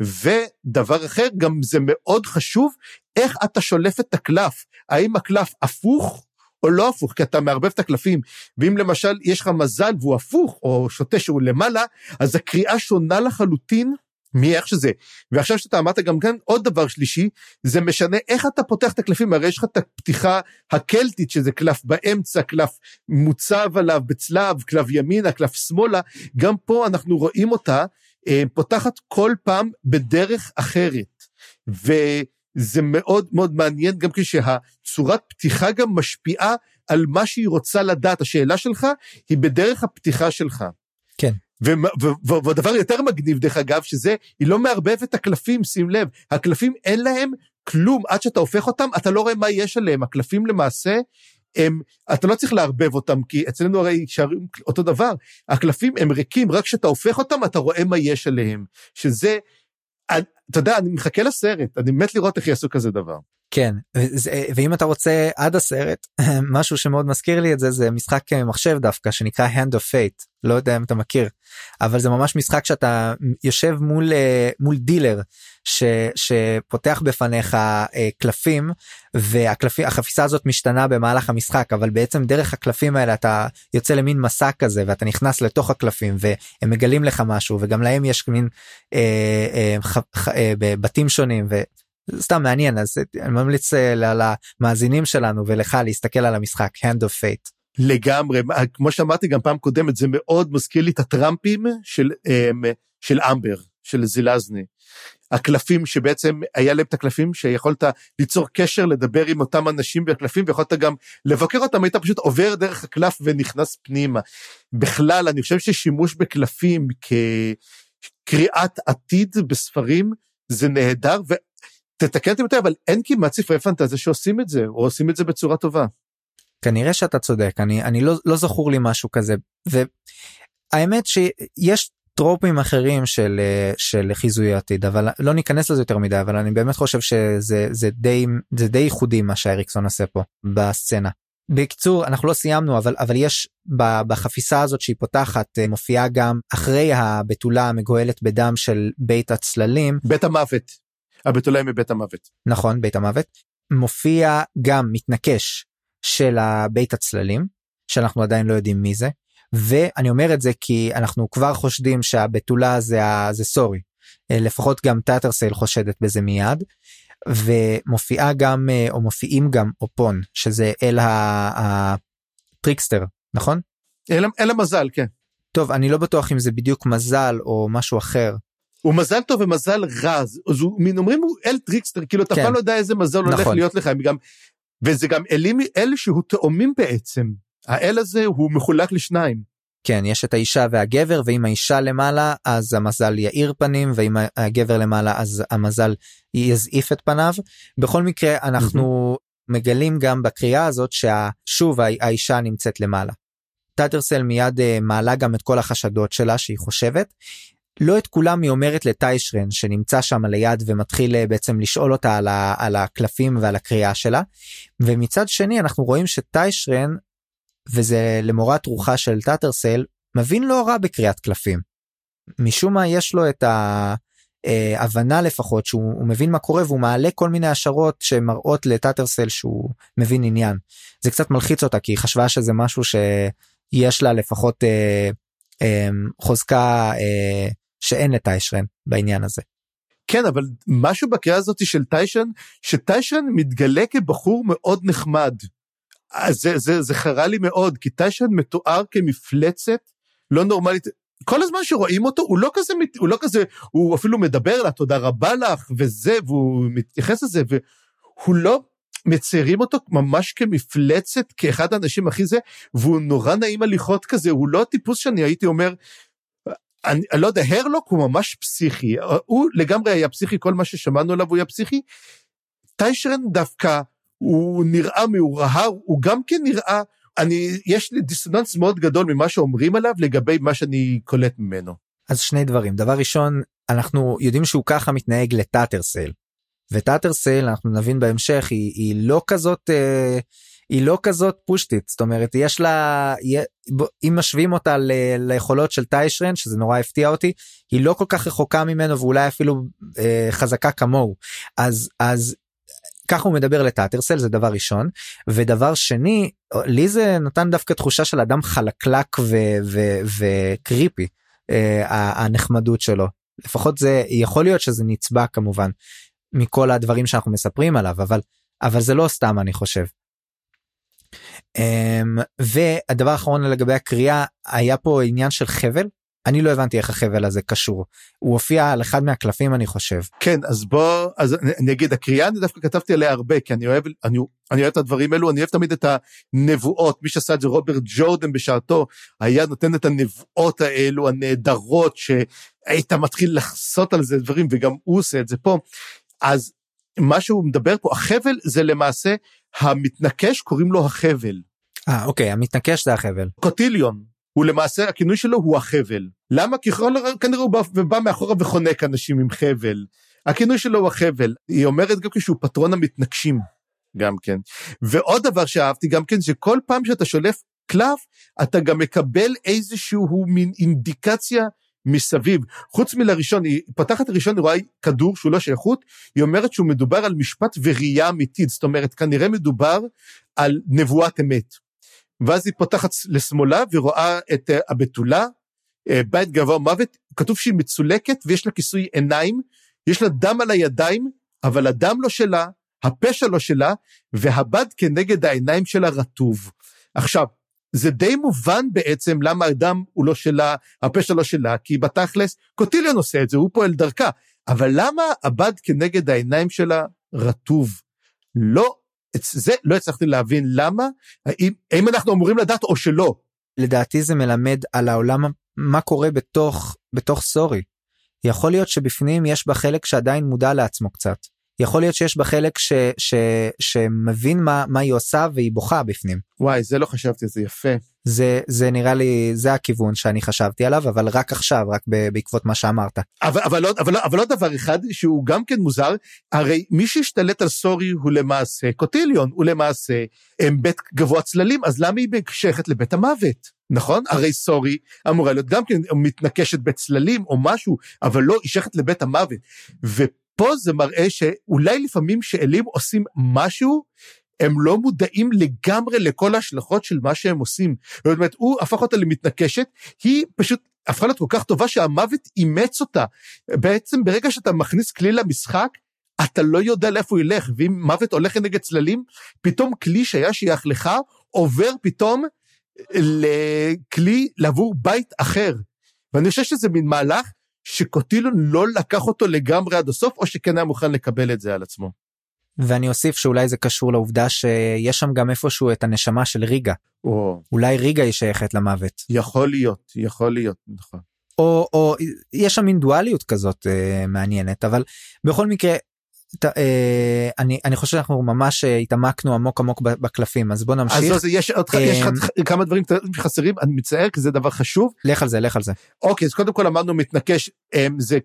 ודבר אחר, גם זה מאוד חשוב, איך אתה שולף את הקלף, האם הקלף הפוך או לא הפוך, כי אתה מערבב את הקלפים, ואם למשל יש לך מזל והוא הפוך, או שוטה שהוא למעלה, אז הקריאה שונה לחלוטין מי איך שזה. ועכשיו שאתה אמרת גם כאן עוד דבר שלישי, זה משנה איך אתה פותח את הקלפים, הרי יש לך את הפתיחה הקלטית, שזה קלף באמצע, קלף מוצב עליו בצלב, קלף ימינה, קלף שמאלה, גם פה אנחנו רואים אותה אה, פותחת כל פעם בדרך אחרת. וזה מאוד מאוד מעניין גם כשהצורת פתיחה גם משפיעה על מה שהיא רוצה לדעת. השאלה שלך היא בדרך הפתיחה שלך. כן. והדבר יותר מגניב דרך אגב שזה היא לא מערבבת את הקלפים שים לב הקלפים אין להם כלום עד שאתה הופך אותם אתה לא רואה מה יש עליהם הקלפים למעשה הם אתה לא צריך לערבב אותם כי אצלנו הרי שרים אותו דבר הקלפים הם ריקים רק כשאתה הופך אותם אתה רואה מה יש עליהם שזה אתה יודע אני מחכה לסרט אני מת לראות איך יעשו כזה דבר. כן ואם אתה רוצה עד הסרט משהו שמאוד מזכיר לי את זה זה משחק מחשב דווקא שנקרא hand of fate לא יודע אם אתה מכיר אבל זה ממש משחק שאתה יושב מול אה, מול דילר ש, שפותח בפניך אה, קלפים והקלפים החפיסה הזאת משתנה במהלך המשחק אבל בעצם דרך הקלפים האלה אתה יוצא למין מסע כזה ואתה נכנס לתוך הקלפים והם מגלים לך משהו וגם להם יש מין אה, אה, ח, ח, אה, בתים שונים. ו... סתם מעניין אז אני ממליץ אה, למאזינים שלנו ולך להסתכל על המשחק hand of fate. לגמרי כמו שאמרתי גם פעם קודמת זה מאוד מזכיר לי את הטראמפים של אמ, של אמבר של זילזני. הקלפים שבעצם היה להם את הקלפים שיכולת ליצור קשר לדבר עם אותם אנשים בקלפים ויכולת גם לבקר אותם היית פשוט עובר דרך הקלף ונכנס פנימה. בכלל אני חושב ששימוש בקלפים כקריאת עתיד בספרים זה נהדר ותתקן אותי אבל אין כמעט ספרי פנטזיה שעושים את זה או עושים את זה בצורה טובה. כנראה שאתה צודק אני אני לא לא זכור לי משהו כזה והאמת שיש טרופים אחרים של של חיזוי עתיד אבל לא ניכנס לזה יותר מדי אבל אני באמת חושב שזה זה די זה די ייחודי מה שאריקסון עושה פה בסצנה. בקיצור אנחנו לא סיימנו אבל אבל יש בחפיסה הזאת שהיא פותחת אה, מופיעה גם אחרי הבתולה המגואלת בדם של בית הצללים בית המוות הבתולה מבית המוות נכון בית המוות מופיע גם מתנקש של הבית הצללים שאנחנו עדיין לא יודעים מי זה ואני אומר את זה כי אנחנו כבר חושדים שהבתולה זה, זה סורי אה, לפחות גם טאטרסייל חושדת בזה מיד ומופיעה גם אה, או מופיעים גם אופון שזה אל ה trickster נכון? אל, אל המזל כן. טוב אני לא בטוח אם זה בדיוק מזל או משהו אחר. הוא מזל טוב ומזל רע אז הוא מין אומרים הוא אל trickster כאילו אתה כן. לא יודע איזה מזל נכון. הולך להיות לך גם וזה גם אלים אל שהוא תאומים בעצם האל הזה הוא מחולק לשניים. כן יש את האישה והגבר ואם האישה למעלה אז המזל יאיר פנים ואם הגבר למעלה אז המזל יזעיף את פניו בכל מקרה אנחנו. מגלים גם בקריאה הזאת ששוב האישה נמצאת למעלה. טאטרסל מיד uh, מעלה גם את כל החשדות שלה שהיא חושבת לא את כולם היא אומרת לטיישרן שנמצא שם ליד ומתחיל אה, בעצם לשאול אותה על, ה, על הקלפים ועל הקריאה שלה. ומצד שני אנחנו רואים שטיישרן וזה למורת רוחה של טאטרסל מבין לא רע בקריאת קלפים. משום מה יש לו את ההבנה אה, לפחות שהוא מבין מה קורה והוא מעלה כל מיני השערות שמראות לטאטרסל שהוא מבין עניין. זה קצת מלחיץ אותה כי היא חשבה שזה משהו שיש לה לפחות אה, אה, חוזקה אה, שאין לטיישרן בעניין הזה. כן אבל משהו בקריאה הזאת של טיישרן שטיישרן מתגלה כבחור מאוד נחמד. זה, זה, זה חרה לי מאוד כי טיישרן מתואר כמפלצת לא נורמלית כל הזמן שרואים אותו הוא לא כזה הוא לא כזה הוא אפילו מדבר לה תודה רבה לך וזה והוא מתייחס לזה והוא לא מציירים אותו ממש כמפלצת כאחד האנשים הכי זה והוא נורא נעים הליכות כזה הוא לא טיפוס שאני הייתי אומר אני, אני לא יודע, הרלוק הוא ממש פסיכי, הוא לגמרי היה פסיכי, כל מה ששמענו עליו הוא היה פסיכי. טיישרן דווקא, הוא נראה מאורהר, הוא גם כן נראה, אני, יש לי דיסוננס מאוד גדול ממה שאומרים עליו לגבי מה שאני קולט ממנו. אז שני דברים, דבר ראשון, אנחנו יודעים שהוא ככה מתנהג לטאטרסל. וטאטרסל אנחנו נבין בהמשך היא, היא לא כזאת אה, היא לא כזאת פושטית זאת אומרת יש לה אם משווים אותה ל, ליכולות של טיישרן שזה נורא הפתיע אותי היא לא כל כך רחוקה ממנו ואולי אפילו אה, חזקה כמוהו. אז אז ככה הוא מדבר לטאטרסל זה דבר ראשון. ודבר שני לי זה נתן דווקא תחושה של אדם חלקלק וקריפי אה, הנחמדות שלו. לפחות זה יכול להיות שזה נצבע כמובן מכל הדברים שאנחנו מספרים עליו אבל אבל זה לא סתם אני חושב. Um, והדבר האחרון לגבי הקריאה היה פה עניין של חבל? אני לא הבנתי איך החבל הזה קשור. הוא הופיע על אחד מהקלפים אני חושב. כן אז בוא אז אני אגיד הקריאה אני דווקא כתבתי עליה הרבה כי אני אוהב אני, אני אוהב את הדברים האלו אני אוהב תמיד את הנבואות. מי שעשה את זה רוברט ג'ורדן בשעתו היה נותן את הנבואות האלו הנהדרות שהיית מתחיל לחסות על זה דברים וגם הוא עושה את זה פה. אז מה שהוא מדבר פה החבל זה למעשה המתנקש קוראים לו החבל. אה אוקיי המתנקש זה החבל. קוטיליון הוא למעשה הכינוי שלו הוא החבל. למה? כי כנראה הוא בא, בא מאחורה וחונק אנשים עם חבל. הכינוי שלו הוא החבל. היא אומרת גם שהוא פטרון המתנגשים. גם כן. ועוד דבר שאהבתי גם כן, שכל פעם שאתה שולף קלף, אתה גם מקבל איזשהו מין אינדיקציה מסביב. חוץ מלראשון, היא פותחת ראשון, היא רואה כדור שהוא לא שייכות, היא אומרת שהוא מדובר על משפט וראייה אמיתית, זאת אומרת, כנראה מדובר על נבואת אמת. ואז היא פותחת לשמאלה ורואה את אה, הבתולה, אה, בית גבוה מוות, כתוב שהיא מצולקת ויש לה כיסוי עיניים, יש לה דם על הידיים, אבל הדם לא שלה, הפשע לא שלה, והבד כנגד העיניים שלה רטוב. עכשיו, זה די מובן בעצם למה הדם הוא לא שלה, הפשע לא שלה, כי בתכלס קוטיליון עושה את זה, הוא פועל דרכה. אבל למה הבד כנגד העיניים שלה רטוב? לא את זה לא הצלחתי להבין למה, האם, האם אנחנו אמורים לדעת או שלא. לדעתי זה מלמד על העולם, מה קורה בתוך, בתוך סורי. יכול להיות שבפנים יש בה חלק שעדיין מודע לעצמו קצת. יכול להיות שיש בה חלק ש, ש, שמבין מה, מה היא עושה והיא בוכה בפנים. וואי, זה לא חשבתי, זה יפה. זה זה נראה לי זה הכיוון שאני חשבתי עליו אבל רק עכשיו רק בעקבות מה שאמרת. אבל אבל לא, אבל, אבל עוד דבר אחד שהוא גם כן מוזר הרי מי שהשתלט על סורי הוא למעשה קוטיליון הוא למעשה הם בית גבוה צללים אז למה היא שייכת לבית המוות נכון הרי סורי אמורה להיות גם כן מתנקשת בצללים או משהו אבל לא היא שייכת לבית המוות. ופה זה מראה שאולי לפעמים שאלים עושים משהו הם לא מודעים לגמרי לכל ההשלכות של מה שהם עושים. זאת אומרת, הוא הפך אותה למתנקשת, היא פשוט הפכה להיות כל כך טובה שהמוות אימץ אותה. בעצם ברגע שאתה מכניס כלי למשחק, אתה לא יודע לאיפה הוא ילך, ואם מוות הולך נגד צללים, פתאום כלי שהיה שייך לך, עובר פתאום לכלי לעבור בית אחר. ואני חושב שזה מין מהלך שקוטילון לא לקח אותו לגמרי עד הסוף, או שכן היה מוכן לקבל את זה על עצמו. ואני אוסיף שאולי זה קשור לעובדה שיש שם גם איפשהו את הנשמה של ריגה. או... אולי ריגה היא שייכת למוות. יכול להיות, יכול להיות, נכון. או, או יש שם מין דואליות כזאת אה, מעניינת אבל בכל מקרה אני אני חושב שאנחנו ממש אה, התעמקנו עמוק עמוק בקלפים אז בוא נמשיך. אז יש עוד אה, יש כמה דברים חסרים אני מצטער כי זה דבר חשוב. לך על זה לך על זה. אוקיי אז קודם כל אמרנו מתנקש אה, זה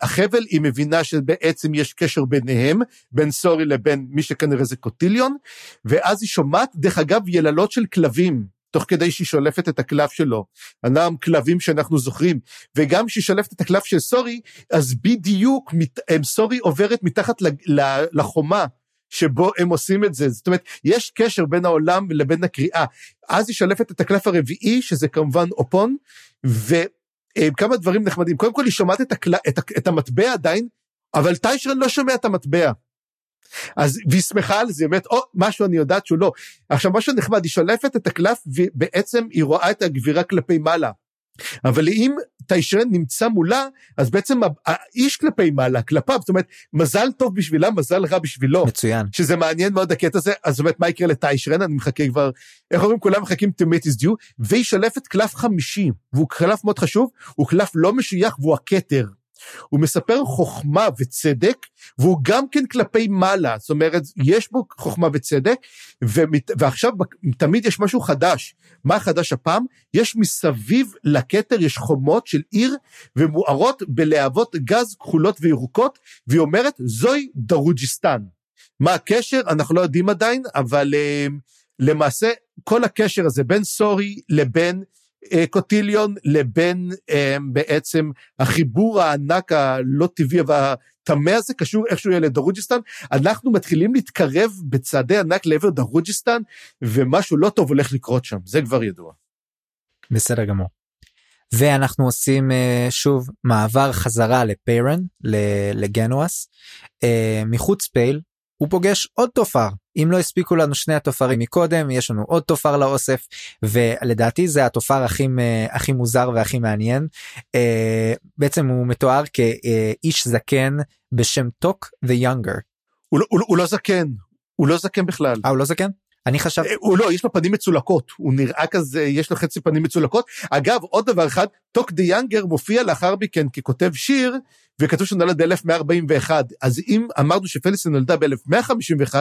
החבל היא מבינה שבעצם יש קשר ביניהם בין סורי לבין מי שכנראה זה קוטיליון ואז היא שומעת דרך אגב יללות של כלבים. תוך כדי שהיא שולפת את הקלף שלו. הנעם כלבים שאנחנו זוכרים, וגם כשהיא שולפת את הקלף של סורי, אז בדיוק סורי עוברת מתחת לחומה שבו הם עושים את זה. זאת אומרת, יש קשר בין העולם לבין הקריאה. אז היא שולפת את הקלף הרביעי, שזה כמובן אופון, וכמה דברים נחמדים. קודם כל, היא שומעת את, הקל... את, את המטבע עדיין, אבל טיישרן לא שומע את המטבע. אז והיא שמחה על זה, היא אומרת, או, משהו אני יודעת שהוא לא. עכשיו, משהו נחמד, היא שולפת את הקלף, ובעצם היא רואה את הגבירה כלפי מעלה. אבל אם טיישרן נמצא מולה, אז בעצם האיש כלפי מעלה, כלפיו, זאת אומרת, מזל טוב בשבילה, מזל רע בשבילו. מצוין. שזה מעניין מאוד הקטע הזה, אז זאת אומרת, מה יקרה לטיישרן? אני מחכה כבר, איך אומרים, כולם מחכים to meet his due, והיא שולפת קלף חמישי, והוא קלף מאוד חשוב, הוא קלף לא משוייך והוא הכתר. הוא מספר חוכמה וצדק, והוא גם כן כלפי מעלה, זאת אומרת, יש בו חוכמה וצדק, ומת, ועכשיו תמיד יש משהו חדש. מה חדש הפעם? יש מסביב לכתר, יש חומות של עיר, ומוארות בלהבות גז כחולות וירוקות, והיא אומרת, זוהי דרוג'יסטן. מה הקשר? אנחנו לא יודעים עדיין, אבל uh, למעשה כל הקשר הזה בין סורי לבין אה, קוטיליון לבין אה, בעצם החיבור הענק הלא טבעי והטמא הזה קשור איכשהו יהיה לדרוג'יסטן. אנחנו מתחילים להתקרב בצעדי ענק לעבר דרוג'יסטן ומשהו לא טוב הולך לקרות שם זה כבר ידוע. בסדר גמור. ואנחנו עושים אה, שוב מעבר חזרה לפארן לגנואס מחוץ לפייל הוא פוגש עוד טופר אם לא הספיקו לנו שני הטופרים מקודם יש לנו עוד טופר לאוסף ולדעתי זה הטופר הכי הכי מוזר והכי מעניין אה, בעצם הוא מתואר כאיש זקן בשם טוק the younger. הוא לא, הוא, לא, הוא לא זקן הוא לא זקן בכלל. אה הוא לא זקן? אני חשבתי... הוא לא, יש לו פנים מצולקות, הוא נראה כזה, יש לו חצי פנים מצולקות. אגב, עוד דבר אחד, טוק the younger מופיע לאחר מכן ככותב שיר, וכתוב שהוא נולד ב-1141. אז אם אמרנו שפליסין נולדה ב-1151,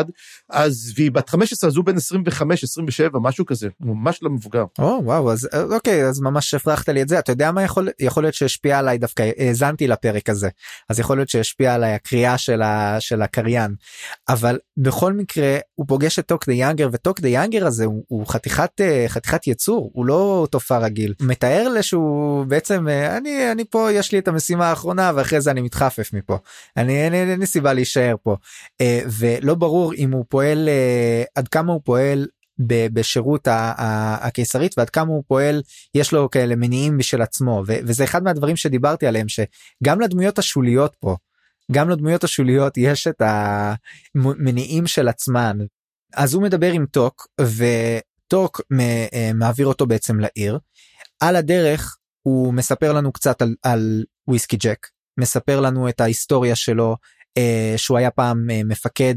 אז והיא בת 15, אז הוא בן 25, 27, משהו כזה, ממש לא מבוגר. או, וואו, אז אוקיי, אז ממש הפרחת לי את זה. אתה יודע מה יכול, יכול להיות שהשפיע עליי דווקא, האזנתי לפרק הזה, אז יכול להיות שהשפיע עליי הקריאה של, ה, של הקריין. אבל בכל מקרה, הוא פוגש את טוק the younger, וטוק the younger הזה הוא, הוא חתיכת, חתיכת יצור, הוא לא טופר רגיל. מתאר לשהוא בעצם, אני, אני פה, יש לי את המשימה האחרונה, ואחרי זה אני מתחפף מפה. אני אין לי סיבה להישאר פה. uh, ולא ברור אם הוא פועל עד כמה הוא פועל בשירות הקיסרית ועד כמה הוא פועל יש לו כאלה מניעים בשל עצמו. וזה אחד מהדברים שדיברתי עליהם שגם לדמויות השוליות פה גם לדמויות השוליות יש את המניעים של עצמן אז הוא מדבר עם טוק וטוק אה, מעביר אותו בעצם לעיר על הדרך הוא מספר לנו קצת על, על וויסקי ג'ק מספר לנו את ההיסטוריה שלו אה, שהוא היה פעם אה, מפקד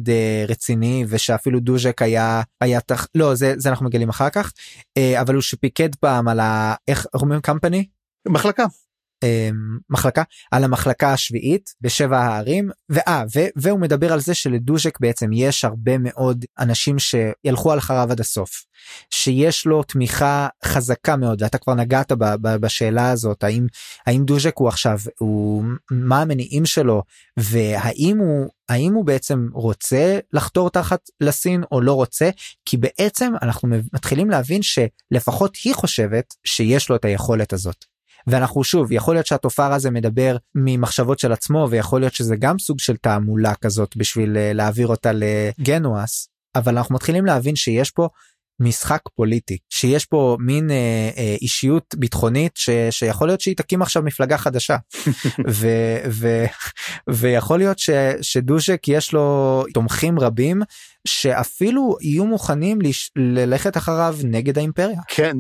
רציני ושאפילו דוז'ק היה היה תח... לא זה זה אנחנו מגלים אחר כך אבל הוא שפיקד פעם על ה... איך אומרים קמפני? מחלקה. אמ, מחלקה על המחלקה השביעית בשבע הערים ואה והוא מדבר על זה שלדוז'ק בעצם יש הרבה מאוד אנשים שילכו על אחריו עד הסוף שיש לו תמיכה חזקה מאוד ואתה כבר נגעת ב, ב, בשאלה הזאת האם האם דוז'ק הוא עכשיו הוא מה המניעים שלו והאם הוא האם הוא בעצם רוצה לחתור תחת לסין או לא רוצה כי בעצם אנחנו מתחילים להבין שלפחות היא חושבת שיש לו את היכולת הזאת. ואנחנו שוב יכול להיות שהתופר הזה מדבר ממחשבות של עצמו ויכול להיות שזה גם סוג של תעמולה כזאת בשביל אה, להעביר אותה לגנואס אבל אנחנו מתחילים להבין שיש פה משחק פוליטי שיש פה מין אה, אה, אישיות ביטחונית ש, שיכול להיות שהיא תקים עכשיו מפלגה חדשה ו, ו, ויכול להיות ש, שדוז'ק יש לו תומכים רבים שאפילו יהיו מוכנים לש, ללכת אחריו נגד האימפריה. כן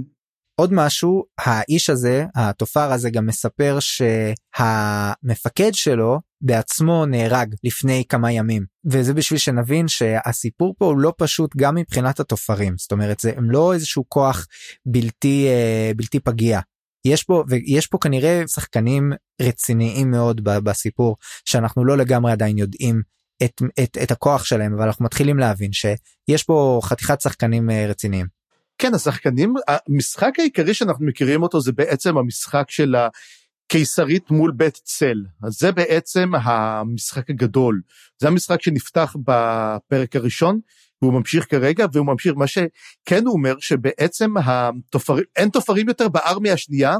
עוד משהו האיש הזה התופר הזה גם מספר שהמפקד שלו בעצמו נהרג לפני כמה ימים. וזה בשביל שנבין שהסיפור פה הוא לא פשוט גם מבחינת התופרים. זאת אומרת זה הם לא איזשהו כוח בלתי אה, בלתי פגיע. יש פה ויש פה כנראה שחקנים רציניים מאוד בסיפור שאנחנו לא לגמרי עדיין יודעים את, את, את הכוח שלהם אבל אנחנו מתחילים להבין שיש פה חתיכת שחקנים אה, רציניים. כן השחקנים המשחק העיקרי שאנחנו מכירים אותו זה בעצם המשחק של הקיסרית מול בית צל. אז זה בעצם המשחק הגדול. זה המשחק שנפתח בפרק הראשון והוא ממשיך כרגע והוא ממשיך מה שכן הוא אומר שבעצם התופרים אין תופרים יותר בארמיה השנייה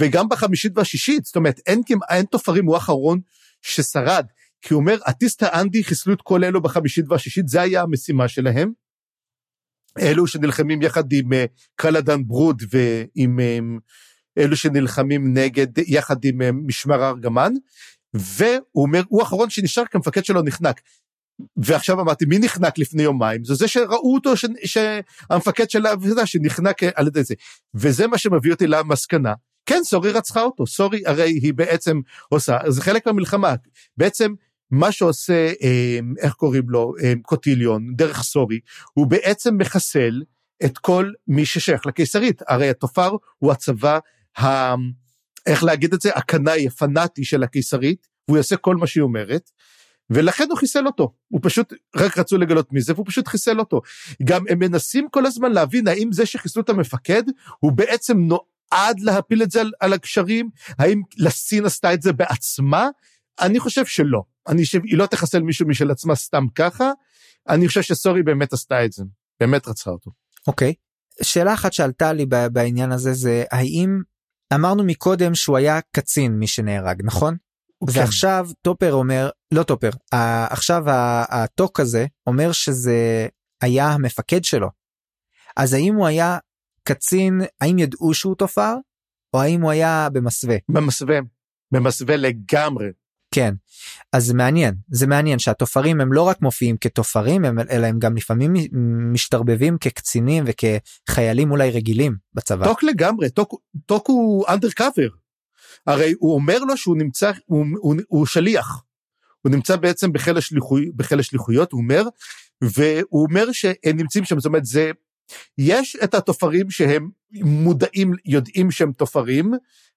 וגם בחמישית והשישית זאת אומרת אין, אין תופרים הוא האחרון ששרד. כי הוא אומר אטיסטה אנדי חיסלו את כל אלו בחמישית והשישית זה היה המשימה שלהם. אלו שנלחמים יחד עם אה, קלאדן ברוד ועם אה, אלו שנלחמים נגד, יחד עם אה, משמר הארגמן, והוא אומר, הוא האחרון שנשאר כי המפקד שלו נחנק. ועכשיו אמרתי, מי נחנק לפני יומיים? זה זה שראו אותו, ש... שהמפקד שלה, וזה, שנחנק על ידי זה. וזה מה שמביא אותי למסקנה. כן, סורי רצחה אותו, סורי הרי היא בעצם עושה, זה חלק מהמלחמה. בעצם מה שעושה, אמ, איך קוראים לו, אמ, קוטיליון, דרך סורי, הוא בעצם מחסל את כל מי ששייך לקיסרית. הרי התופר הוא הצבא, ה, איך להגיד את זה, הקנאי, הפנאטי של הקיסרית, והוא יעשה כל מה שהיא אומרת. ולכן הוא חיסל אותו, הוא פשוט, רק רצו לגלות מי זה, והוא פשוט חיסל אותו. גם הם מנסים כל הזמן להבין האם זה שחיסלו את המפקד, הוא בעצם נועד להפיל את זה על, על הגשרים, האם לסין עשתה את זה בעצמה, אני חושב שלא. אני חושב, היא לא תחסל מישהו משל עצמה סתם ככה, אני חושב שסורי באמת עשתה את זה, באמת רצחה אותו. אוקיי. Okay. שאלה אחת שעלתה לי בעניין הזה זה האם אמרנו מקודם שהוא היה קצין מי שנהרג נכון? Okay. כן. ועכשיו טופר אומר לא טופר עכשיו הטוק הזה אומר שזה היה המפקד שלו. אז האם הוא היה קצין האם ידעו שהוא טופר או האם הוא היה במסווה. במסווה, במסווה לגמרי. כן, אז זה מעניין, זה מעניין שהטופרים הם לא רק מופיעים כטופרים, הם, אלא הם גם לפעמים משתרבבים כקצינים וכחיילים אולי רגילים בצבא. טוק לגמרי, טוק, טוק הוא undercover. הרי הוא אומר לו שהוא נמצא, הוא, הוא, הוא שליח. הוא נמצא בעצם בחיל, השליחוי, בחיל השליחויות, הוא אומר, והוא אומר שהם נמצאים שם, זאת אומרת, זה, יש את הטופרים שהם מודעים, יודעים שהם טופרים,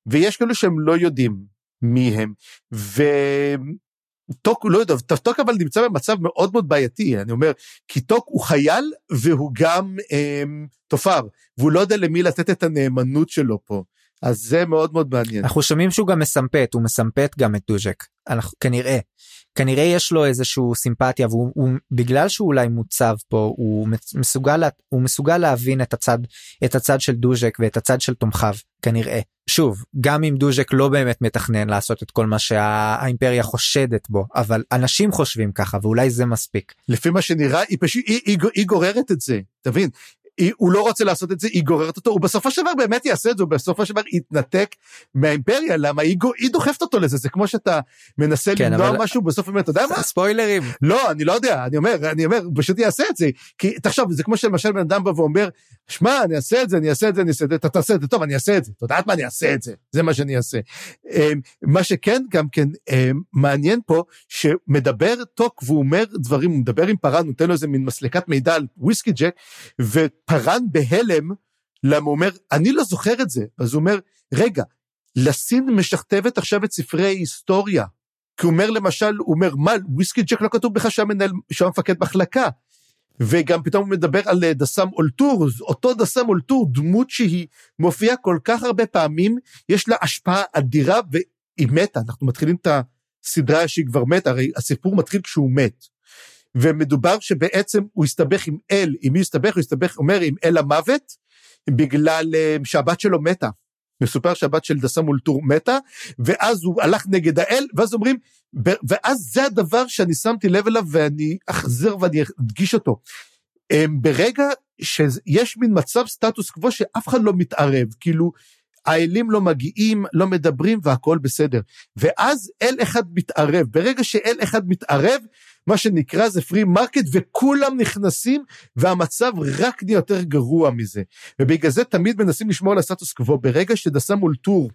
ויש כאלו שהם לא יודעים. מי הם. וטוק, לא יודע, טוק אבל נמצא במצב מאוד מאוד בעייתי, אני אומר, כי טוק הוא חייל והוא גם אה, תופר, והוא לא יודע למי לתת את הנאמנות שלו פה. אז זה מאוד מאוד מעניין. אנחנו שומעים שהוא גם מסמפת, הוא מסמפת גם את דוז'ק, אנחנו, כנראה. כנראה יש לו איזשהו סימפתיה והוא הוא, בגלל שהוא אולי מוצב פה הוא מסוגל הוא מסוגל להבין את הצד את הצד של דוז'ק ואת הצד של תומכיו כנראה שוב גם אם דוז'ק לא באמת מתכנן לעשות את כל מה שהאימפריה חושדת בו אבל אנשים חושבים ככה ואולי זה מספיק. לפי מה שנראה היא פשוט היא, היא, היא גוררת את זה תבין היא, הוא לא רוצה לעשות את זה, היא גוררת אותו, הוא בסופו של דבר באמת יעשה את זה, הוא בסופו של דבר יתנתק מהאימפריה, למה היא, היא דוחפת אותו לזה, זה כמו שאתה מנסה כן, למנוע אבל... משהו, בסוף באמת, אתה יודע מה? ספוילרים. לא, אני לא יודע, אני אומר, אני אומר, הוא פשוט יעשה את זה, כי תחשוב, זה כמו שלמשל בן אדם בא ואומר, שמע, אני אעשה את זה, אני אעשה את זה, אני אעשה את זה, אתה תעשה את זה, טוב, אני אעשה את זה, אתה יודעת מה, אני אעשה את זה, זה מה שאני אעשה. אמ, מה שכן, גם כן, אמ, מעניין פה, שמדבר טוק והוא אומר דברים, הוא מדבר עם פארן, נותן לו איזה מין מסלקת מידע על וויסקי ג'ק, ופארן בהלם, למה הוא אומר, אני לא זוכר את זה. אז הוא אומר, רגע, לסין משכתבת עכשיו את ספרי ההיסטוריה. כי הוא אומר למשל, הוא אומר, מה, וויסקי ג'ק לא כתוב בכלל שהיה מנהל, שהיה מפקד מחלקה. וגם פתאום הוא מדבר על אה, דסם אולטור, אותו דסם אולטור, דמות שהיא מופיעה כל כך הרבה פעמים, יש לה השפעה אדירה והיא מתה, אנחנו מתחילים את הסדרה שהיא כבר מתה, הרי הסיפור מתחיל כשהוא מת. ומדובר שבעצם הוא הסתבך עם אל, עם מי הסתבך? הוא הסתבך, אומר, עם אל המוות, בגלל אה, שהבת שלו מתה. מסופר שהבת של דסם אולטור מתה, ואז הוא הלך נגד האל, ואז אומרים, ואז זה הדבר שאני שמתי לב אליו ואני אחזר ואני אדגיש אותו. אמ, ברגע שיש מין מצב סטטוס קוו שאף אחד לא מתערב, כאילו האלים לא מגיעים, לא מדברים והכל בסדר. ואז אל אחד מתערב, ברגע שאל אחד מתערב, מה שנקרא זה free market וכולם נכנסים והמצב רק נהיה יותר גרוע מזה. ובגלל זה תמיד מנסים לשמור על הסטטוס קוו. ברגע שדאסם אולטור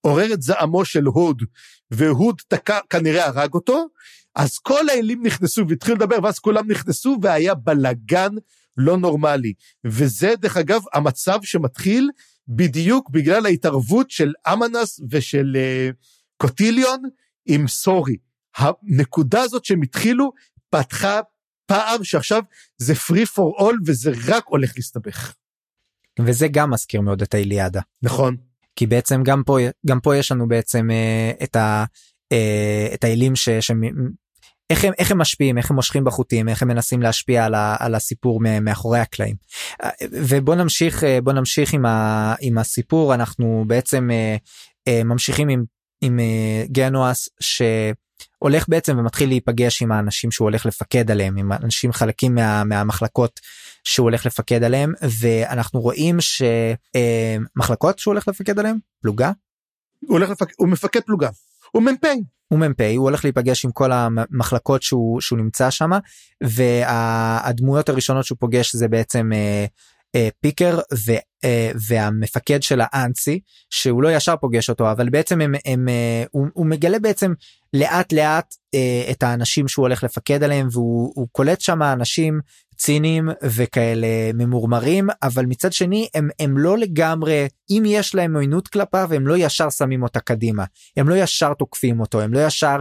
עורר את זעמו של הוד, והוד תקע, כנראה הרג אותו, אז כל האלים נכנסו והתחילו לדבר, ואז כולם נכנסו והיה בלגן לא נורמלי. וזה, דרך אגב, המצב שמתחיל בדיוק בגלל ההתערבות של אמנס ושל uh, קוטיליון עם סורי. הנקודה הזאת שהם התחילו פתחה פער שעכשיו זה free for all וזה רק הולך להסתבך. וזה גם מזכיר מאוד את האיליאדה. נכון. כי בעצם גם פה גם פה יש לנו בעצם אה, את ה... אה, את האלים ש... ש... איך הם, איך הם משפיעים איך הם מושכים בחוטים איך הם מנסים להשפיע על, ה, על הסיפור מאחורי הקלעים. אה, ובוא נמשיך אה, בוא נמשיך עם, ה, עם הסיפור אנחנו בעצם אה, אה, ממשיכים עם, עם אה, גנואס ש... הולך בעצם ומתחיל להיפגש עם האנשים שהוא הולך לפקד עליהם עם אנשים חלקים מה, מהמחלקות שהוא הולך לפקד עליהם ואנחנו רואים שמחלקות שהוא הולך לפקד עליהם פלוגה. הוא הולך לפק... הוא מפקד פלוגה הוא מ"פ. הוא מ"פ הוא הולך להיפגש עם כל המחלקות שהוא שהוא נמצא שם והדמויות הראשונות שהוא פוגש זה בעצם אה, פיקר ו, אה, והמפקד של האנסי שהוא לא ישר פוגש אותו אבל בעצם הם, הם, אה, הוא, הוא מגלה בעצם לאט לאט אה, את האנשים שהוא הולך לפקד עליהם והוא קולט שם אנשים ציניים וכאלה ממורמרים אבל מצד שני הם הם לא לגמרי אם יש להם עוינות כלפיו הם לא ישר שמים אותה קדימה. הם לא ישר תוקפים אותו הם לא ישר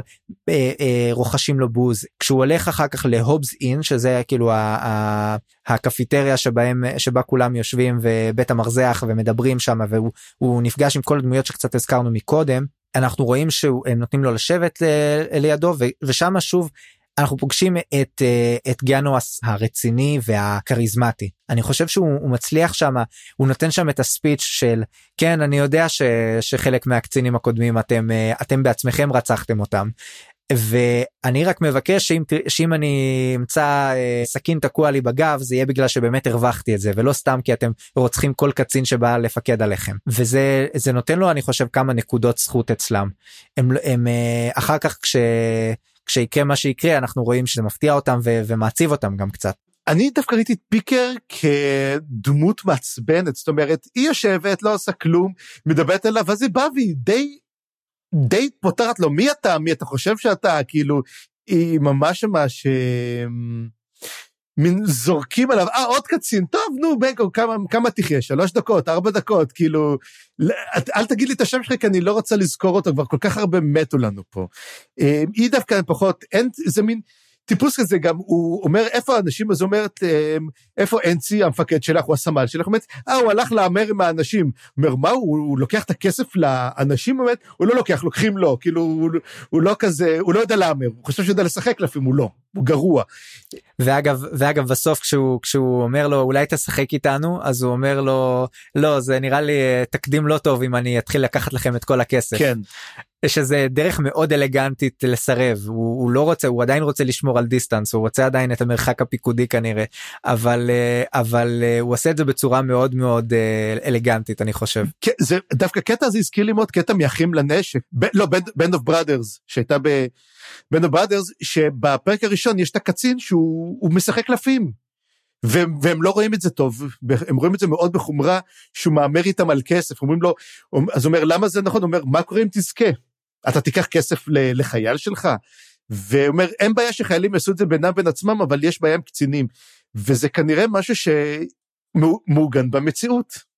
אה, אה, רוכשים לו בוז. כשהוא הולך אחר כך להובס אין שזה כאילו ה, ה, הקפיטריה שבהם שבה כולם יושבים ובית המרזח ומדברים שם והוא נפגש עם כל הדמויות שקצת הזכרנו מקודם אנחנו רואים שהם נותנים לו לשבת לידו ושם שוב אנחנו פוגשים את אה, את גאנואס הרציני והכריזמטי. אני חושב שהוא מצליח שם הוא נותן שם את הספיץ' של כן אני יודע ש, שחלק מהקצינים הקודמים אתם אה, אתם בעצמכם רצחתם אותם. ואני רק מבקש שאם, שאם אני אמצא אה, סכין תקוע לי בגב זה יהיה בגלל שבאמת הרווחתי את זה ולא סתם כי אתם רוצחים כל קצין שבא לפקד עליכם. וזה זה נותן לו אני חושב כמה נקודות זכות אצלם. הם, הם אה, אחר כך כש... כשיקרה מה שיקרה אנחנו רואים שזה מפתיע אותם ו- ומעציב אותם גם קצת. אני דווקא ראיתי את פיקר כדמות מעצבנת זאת אומרת היא יושבת לא עושה כלום מדברת אליו ואז היא באה והיא די די פותרת לו מי אתה מי אתה חושב שאתה כאילו היא ממש ממש אמ, מין זורקים עליו אה עוד קצין טוב נו בנקו כמה כמה תחיה? שלוש דקות ארבע דקות כאילו אל תגיד לי את השם שלך כי אני לא רוצה לזכור אותו כבר כל כך הרבה מתו לנו פה. אמ, היא דווקא פחות אין זה מין. טיפוס כזה גם הוא אומר איפה האנשים? אז אומרת אמ, איפה אנצי המפקד שלך הוא הסמל שלך? אומרת אה הוא הלך להמר עם האנשים. אומר מה הוא, הוא לוקח את הכסף לאנשים? באמת הוא לא לוקח לוקחים לו. כאילו הוא, הוא לא כזה הוא לא יודע להמר הוא חושב שהוא יודע לשחק לפעמים הוא לא גרוע. ואגב ואגב בסוף כשהוא כשהוא אומר לו אולי תשחק איתנו אז הוא אומר לו לא זה נראה לי אה, תקדים לא טוב אם אני אתחיל לקחת לכם את כל הכסף. כן. יש איזה דרך מאוד אלגנטית לסרב הוא, הוא לא רוצה הוא עדיין רוצה לשמור על דיסטנס הוא רוצה עדיין את המרחק הפיקודי כנראה אבל אה, אבל אה, הוא עושה את זה בצורה מאוד מאוד אלגנטית אני חושב. כן, זה דווקא קטע הזה הזכיר לי מאוד קטע מאחים לנשק ב, לא Band of Brothers שהייתה ב... Band of Brothers שבפרק הראשון יש את הקצין שהוא משחק קלפים. והם, והם לא רואים את זה טוב, הם רואים את זה מאוד בחומרה, שהוא מהמר איתם על כסף, אומרים לו, אז הוא אומר, למה זה נכון? הוא אומר, מה קורה אם תזכה? אתה תיקח כסף לחייל שלך? ואומר, אין בעיה שחיילים יעשו את זה בינם בין עצמם, אבל יש בעיה עם קצינים. וזה כנראה משהו שמעוגן במציאות.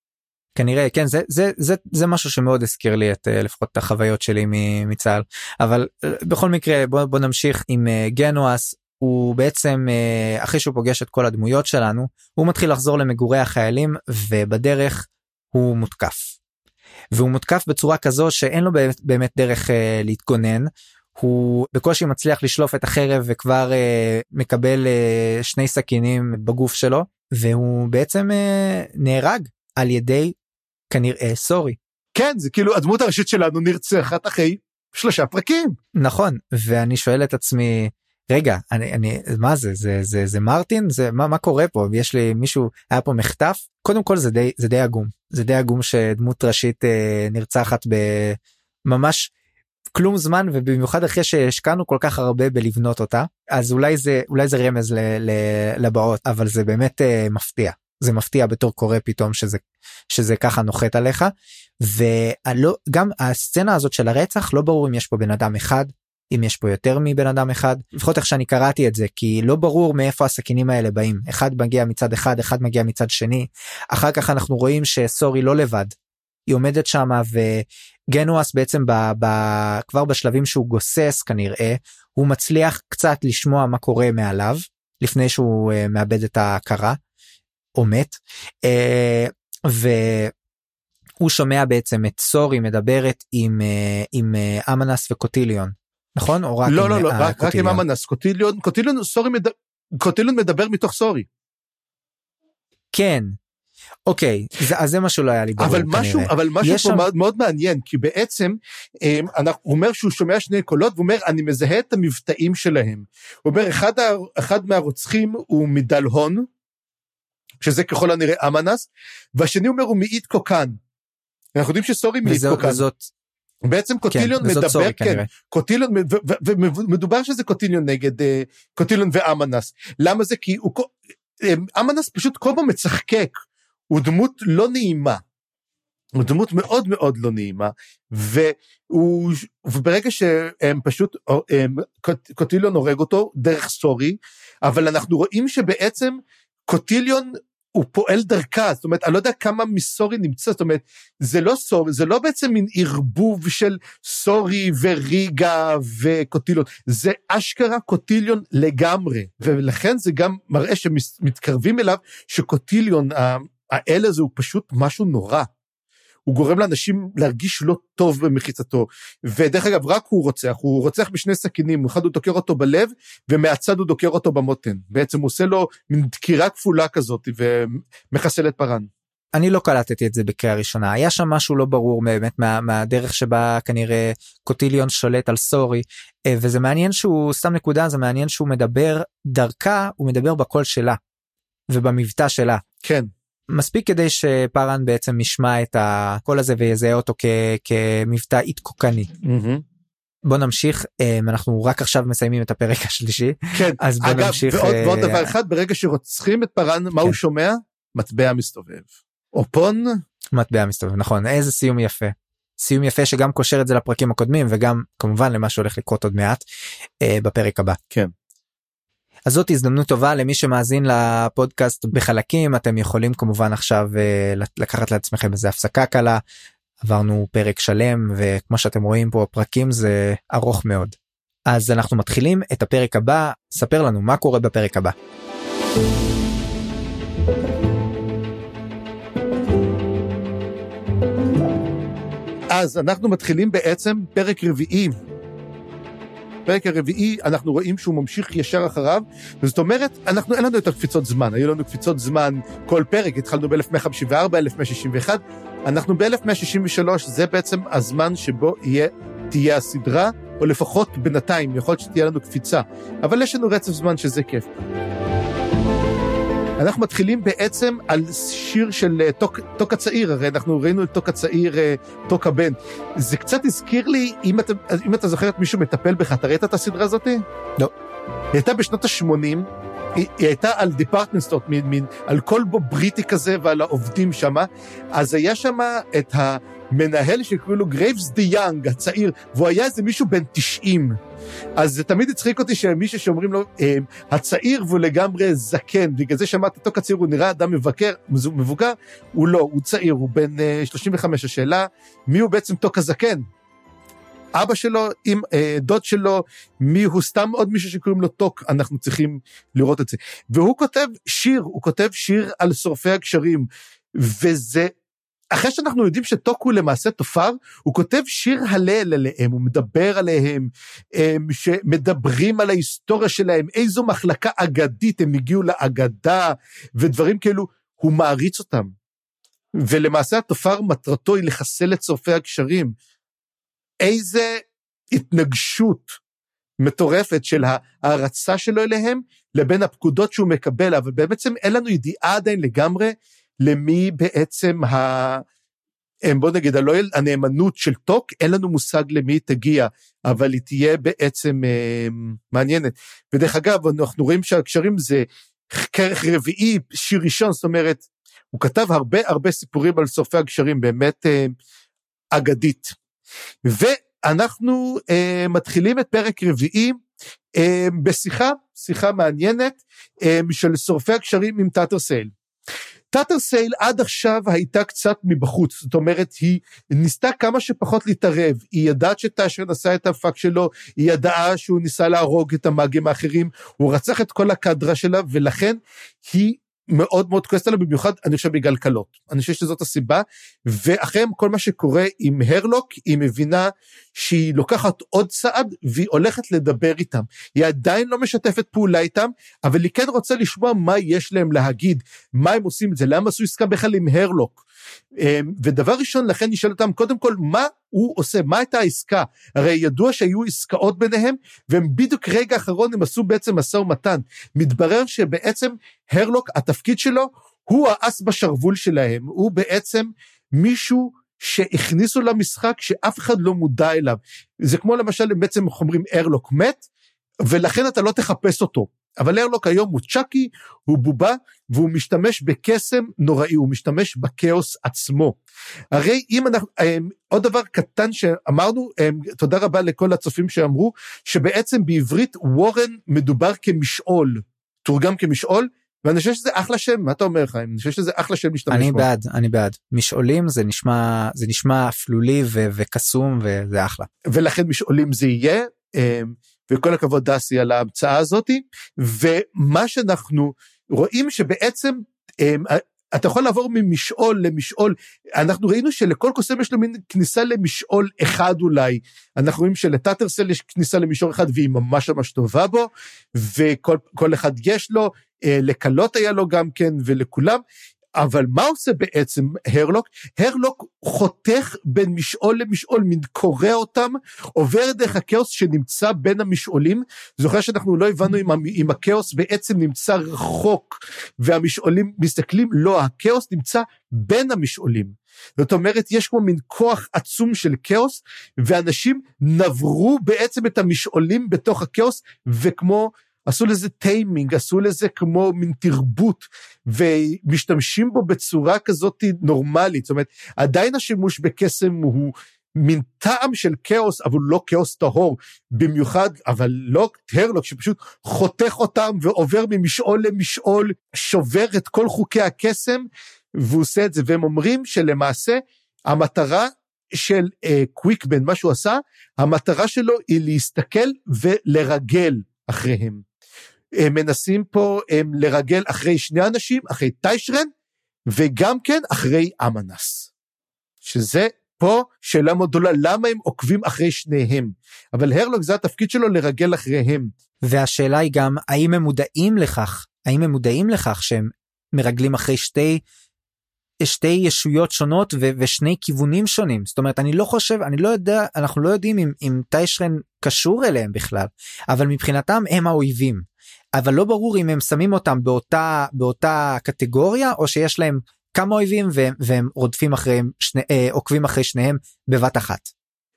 כנראה כן זה זה זה זה משהו שמאוד הזכיר לי את אה, לפחות את החוויות שלי מצה"ל אבל אה, בכל מקרה בוא, בוא נמשיך עם אה, גנואס הוא בעצם אחרי שהוא פוגש את כל הדמויות שלנו הוא מתחיל לחזור למגורי החיילים ובדרך הוא מותקף. והוא מותקף בצורה כזו שאין לו באמת, באמת דרך להתגונן. הוא בקושי מצליח לשלוף את החרב וכבר מקבל שני סכינים בגוף שלו והוא בעצם נהרג על ידי כנראה סורי. כן זה כאילו הדמות הראשית שלנו נרצחת אחרי שלושה פרקים. נכון ואני שואל את עצמי רגע אני אני מה זה? זה זה זה מרטין? זה מה מה קורה פה? יש לי מישהו היה פה מחטף? קודם כל זה די זה די עגום. זה די עגום שדמות ראשית אה, נרצחת בממש כלום זמן ובמיוחד אחרי שהשקענו כל כך הרבה בלבנות אותה אז אולי זה אולי זה רמז ל, ל, לבאות אבל זה באמת אה, מפתיע זה מפתיע בתור קורא פתאום שזה שזה ככה נוחת עליך. וגם הסצנה הזאת של הרצח לא ברור אם יש פה בן אדם אחד אם יש פה יותר מבן אדם אחד. לפחות איך שאני קראתי את זה כי לא ברור מאיפה הסכינים האלה באים. אחד מגיע מצד אחד אחד מגיע מצד שני. אחר כך אנחנו רואים שסורי לא לבד. היא עומדת שמה וגנואס בעצם ב, ב, כבר בשלבים שהוא גוסס כנראה הוא מצליח קצת לשמוע מה קורה מעליו לפני שהוא uh, מאבד את ההכרה או מת. אה, והוא שומע בעצם את סורי מדברת עם אה, עם אה, אמנס וקוטיליון נכון או רק לא לא לא רק, רק עם אמנס קוטיליון קוטיליון סורי מדבר קוטיליון מדבר מתוך סורי. כן אוקיי זה, אז זה מה שלא היה לי ברור אבל משהו כנראה. אבל משהו פה שם... מאוד, מאוד מעניין כי בעצם אנחנו, הוא אומר שהוא שומע שני קולות והוא אומר אני מזהה את המבטאים שלהם. הוא אומר אחד, אחד מהרוצחים הוא מדלהון שזה ככל הנראה אמנס, והשני אומר הוא מאית קוקן. אנחנו יודעים שסורי מאית קוקן. וזאת... בעצם קוטיליון כן, מדבר, סורי, כן, כנראה. קוטיליון, ומדובר שזה קוטיליון נגד אה, קוטיליון ואמנס. למה זה? כי הוא, אה, אמנס פשוט כל פעם מצחקק, הוא דמות לא נעימה. הוא דמות מאוד מאוד לא נעימה, והוא, וברגע שהם פשוט, הם, קוטיליון הורג אותו דרך סורי, אבל אנחנו רואים שבעצם קוטיליון הוא פועל דרכה, זאת אומרת, אני לא יודע כמה מסורי נמצא, זאת אומרת, זה לא סורי, זה לא בעצם מין ערבוב של סורי וריגה וקוטיליון, זה אשכרה קוטיליון לגמרי, ולכן זה גם מראה שמתקרבים אליו שקוטיליון, האל הזה הוא פשוט משהו נורא. הוא גורם לאנשים להרגיש לא טוב במחיצתו. ודרך אגב, רק הוא רוצח, הוא רוצח בשני סכינים, אחד הוא דוקר אותו בלב, ומהצד הוא דוקר אותו במותן. בעצם הוא עושה לו מין דקירה כפולה כזאת, ומחסל את פארן. אני לא קלטתי את זה בקריאה ראשונה היה שם משהו לא ברור באמת מה, מהדרך שבה כנראה קוטיליון שולט על סורי אה, וזה מעניין שהוא סתם נקודה זה מעניין שהוא מדבר דרכה הוא מדבר בקול שלה ובמבטא שלה. כן. מספיק כדי שפארן בעצם ישמע את הקול הזה ויזהה אותו כ, כמבטא איתקוקני. Mm-hmm. בוא נמשיך אנחנו רק עכשיו מסיימים את הפרק השלישי כן אז בוא אגב נמשיך ועוד, אה, ועוד דבר אחד ברגע שרוצחים את פארן מה הוא כן. שומע מטבע מסתובב. אופון מטבע מסתובב נכון איזה סיום יפה. סיום יפה שגם קושר את זה לפרקים הקודמים וגם כמובן למה שהולך לקרות עוד מעט אה, בפרק הבא. כן. אז זאת הזדמנות טובה למי שמאזין לפודקאסט בחלקים אתם יכולים כמובן עכשיו אה, לקחת לעצמכם איזה הפסקה קלה. עברנו פרק שלם וכמו שאתם רואים פה הפרקים זה ארוך מאוד. אז אנחנו מתחילים את הפרק הבא ספר לנו מה קורה בפרק הבא. אז אנחנו מתחילים בעצם פרק רביעי. פרק הרביעי אנחנו רואים שהוא ממשיך ישר אחריו זאת אומרת אנחנו אין לנו יותר קפיצות זמן. היו לנו קפיצות זמן כל פרק התחלנו ב-1154 1161 אנחנו ב-1163 זה בעצם הזמן שבו יהיה תהיה הסדרה או לפחות בינתיים יכול להיות שתהיה לנו קפיצה. אבל יש לנו רצף זמן שזה כיף. אנחנו מתחילים בעצם על שיר של אה, טוק, טוק הצעיר, הרי אנחנו ראינו את טוק הצעיר, אה, טוק הבן. זה קצת הזכיר לי, אם אתה, אם אתה זוכר את מישהו מטפל בך, אתה ראית את הסדרה הזאתי? לא. היא הייתה בשנות ה-80, היא, היא הייתה על department store, מין, מין, על כל בו בריטי כזה ועל העובדים שם, אז היה שם את המנהל שקוראים לו גרייס the young, הצעיר, והוא היה איזה מישהו בן 90. אז זה תמיד הצחיק אותי שמישהו שאומרים לו, אה, הצעיר והוא לגמרי זקן, בגלל זה שמעתי אותו כצעיר, הוא נראה אדם מבקר, מבוגר, הוא לא, הוא צעיר, הוא בן אה, 35. השאלה, מי הוא בעצם טוק הזקן? אבא שלו, עם אה, דוד שלו, מי הוא סתם עוד מישהו שקוראים לו טוק, אנחנו צריכים לראות את זה. והוא כותב שיר, הוא כותב שיר על שורפי הגשרים, וזה אחרי שאנחנו יודעים שטוק הוא למעשה תופר, הוא כותב שיר הלל עליהם, הוא מדבר עליהם, הם, שמדברים על ההיסטוריה שלהם, איזו מחלקה אגדית, הם הגיעו לאגדה, ודברים כאלו, הוא מעריץ אותם. ולמעשה התופר מטרתו היא לחסל את שורפי הגשרים. איזה התנגשות מטורפת של ההערצה שלו אליהם, לבין הפקודות שהוא מקבל, אבל בעצם אין לנו ידיעה עדיין לגמרי למי בעצם ה... בוא נגיד, הלא הנאמנות של טוק, אין לנו מושג למי היא תגיע, אבל היא תהיה בעצם אה, מעניינת. ודרך אגב, אנחנו רואים שהקשרים זה כרך רביעי, שיר ראשון, זאת אומרת, הוא כתב הרבה הרבה סיפורים על שורפי הגשרים, באמת אה, אגדית. ואנחנו אה, מתחילים את פרק רביעי אה, בשיחה, שיחה מעניינת, אה, של שורפי הגשרים עם טאטר סייל. טאטר סייל עד עכשיו הייתה קצת מבחוץ, זאת אומרת היא ניסתה כמה שפחות להתערב, היא ידעת שטאשר נשא את הפאק שלו, היא ידעה שהוא ניסה להרוג את המאגים האחרים, הוא רצח את כל הקדרה שלה ולכן היא מאוד מאוד כועסת עליו במיוחד אני חושב בגלל קלות אני חושב שזאת הסיבה ואחרי כל מה שקורה עם הרלוק היא מבינה שהיא לוקחת עוד צעד והיא הולכת לדבר איתם. היא עדיין לא משתפת פעולה איתם אבל היא כן רוצה לשמוע מה יש להם להגיד מה הם עושים את זה למה עשו עסקה בכלל עם הרלוק ודבר ראשון לכן נשאל אותם קודם כל מה הוא עושה? מה הייתה העסקה? הרי ידוע שהיו עסקאות ביניהם והם בדיוק רגע אחרון הם עשו בעצם משא ומתן. מתברר שבעצם הרלוק התפקיד שלו הוא האס בשרוול שלהם. הוא בעצם מישהו שהכניסו למשחק שאף אחד לא מודע אליו. זה כמו למשל בעצם אומרים הרלוק מת ולכן אתה לא תחפש אותו אבל הרלוק היום הוא צ'אקי, הוא בובה, והוא משתמש בקסם נוראי, הוא משתמש בכאוס עצמו. הרי אם אנחנו, הם, עוד דבר קטן שאמרנו, הם, תודה רבה לכל הצופים שאמרו, שבעצם בעברית וורן מדובר כמשעול, תורגם כמשעול, ואני חושב שזה אחלה שם, מה אתה אומר חיים? אני חושב שזה אחלה שם להשתמש בו. אני בעד, אני בעד. משעולים זה נשמע, זה נשמע אפלולי וקסום וזה אחלה. ולכן משעולים זה יהיה. וכל הכבוד דסי על ההמצאה הזאתי. ומה שאנחנו רואים שבעצם אמ, אתה יכול לעבור ממשעול למשעול, אנחנו ראינו שלכל קוסם יש לו מין כניסה למשעול אחד אולי, אנחנו רואים שלטאטרסל יש כניסה למשעול אחד והיא ממש ממש טובה בו, וכל אחד יש לו, אה, לקלות היה לו גם כן ולכולם, אבל מה עושה בעצם הרלוק? הרלוק חותך בין משעול למשעול, מין קורע אותם, עובר דרך הכאוס שנמצא בין המשעולים. זוכר שאנחנו לא הבנו אם, אם הכאוס בעצם נמצא רחוק והמשעולים מסתכלים, לא, הכאוס נמצא בין המשעולים. זאת אומרת, יש כמו מין כוח עצום של כאוס, ואנשים נברו בעצם את המשעולים בתוך הכאוס, וכמו עשו לזה טיימינג, עשו לזה כמו מין תרבות, ומשתמשים בו בצורה כזאת נורמלית. זאת אומרת, עדיין השימוש בקסם הוא מין טעם של כאוס, אבל לא כאוס טהור, במיוחד, אבל לא הרלוק שפשוט חותך אותם ועובר ממשעול למשעול, שובר את כל חוקי הקסם, והוא עושה את זה, והם אומרים שלמעשה המטרה של אה, קוויקבן, מה שהוא עשה, המטרה שלו היא להסתכל ולרגל אחריהם. הם מנסים פה הם לרגל אחרי שני אנשים, אחרי טיישרן, וגם כן אחרי אמנס. שזה פה שאלה מאוד גדולה, למה הם עוקבים אחרי שניהם? אבל הרלוג זה התפקיד שלו לרגל אחריהם. והשאלה היא גם, האם הם מודעים לכך? האם הם מודעים לכך שהם מרגלים אחרי שתי שתי ישויות שונות ו- ושני כיוונים שונים זאת אומרת אני לא חושב אני לא יודע אנחנו לא יודעים אם, אם טיישרן קשור אליהם בכלל אבל מבחינתם הם האויבים אבל לא ברור אם הם שמים אותם באותה באותה קטגוריה או שיש להם כמה אויבים והם, והם רודפים אחריהם שני, אה, עוקבים אחרי שניהם בבת אחת.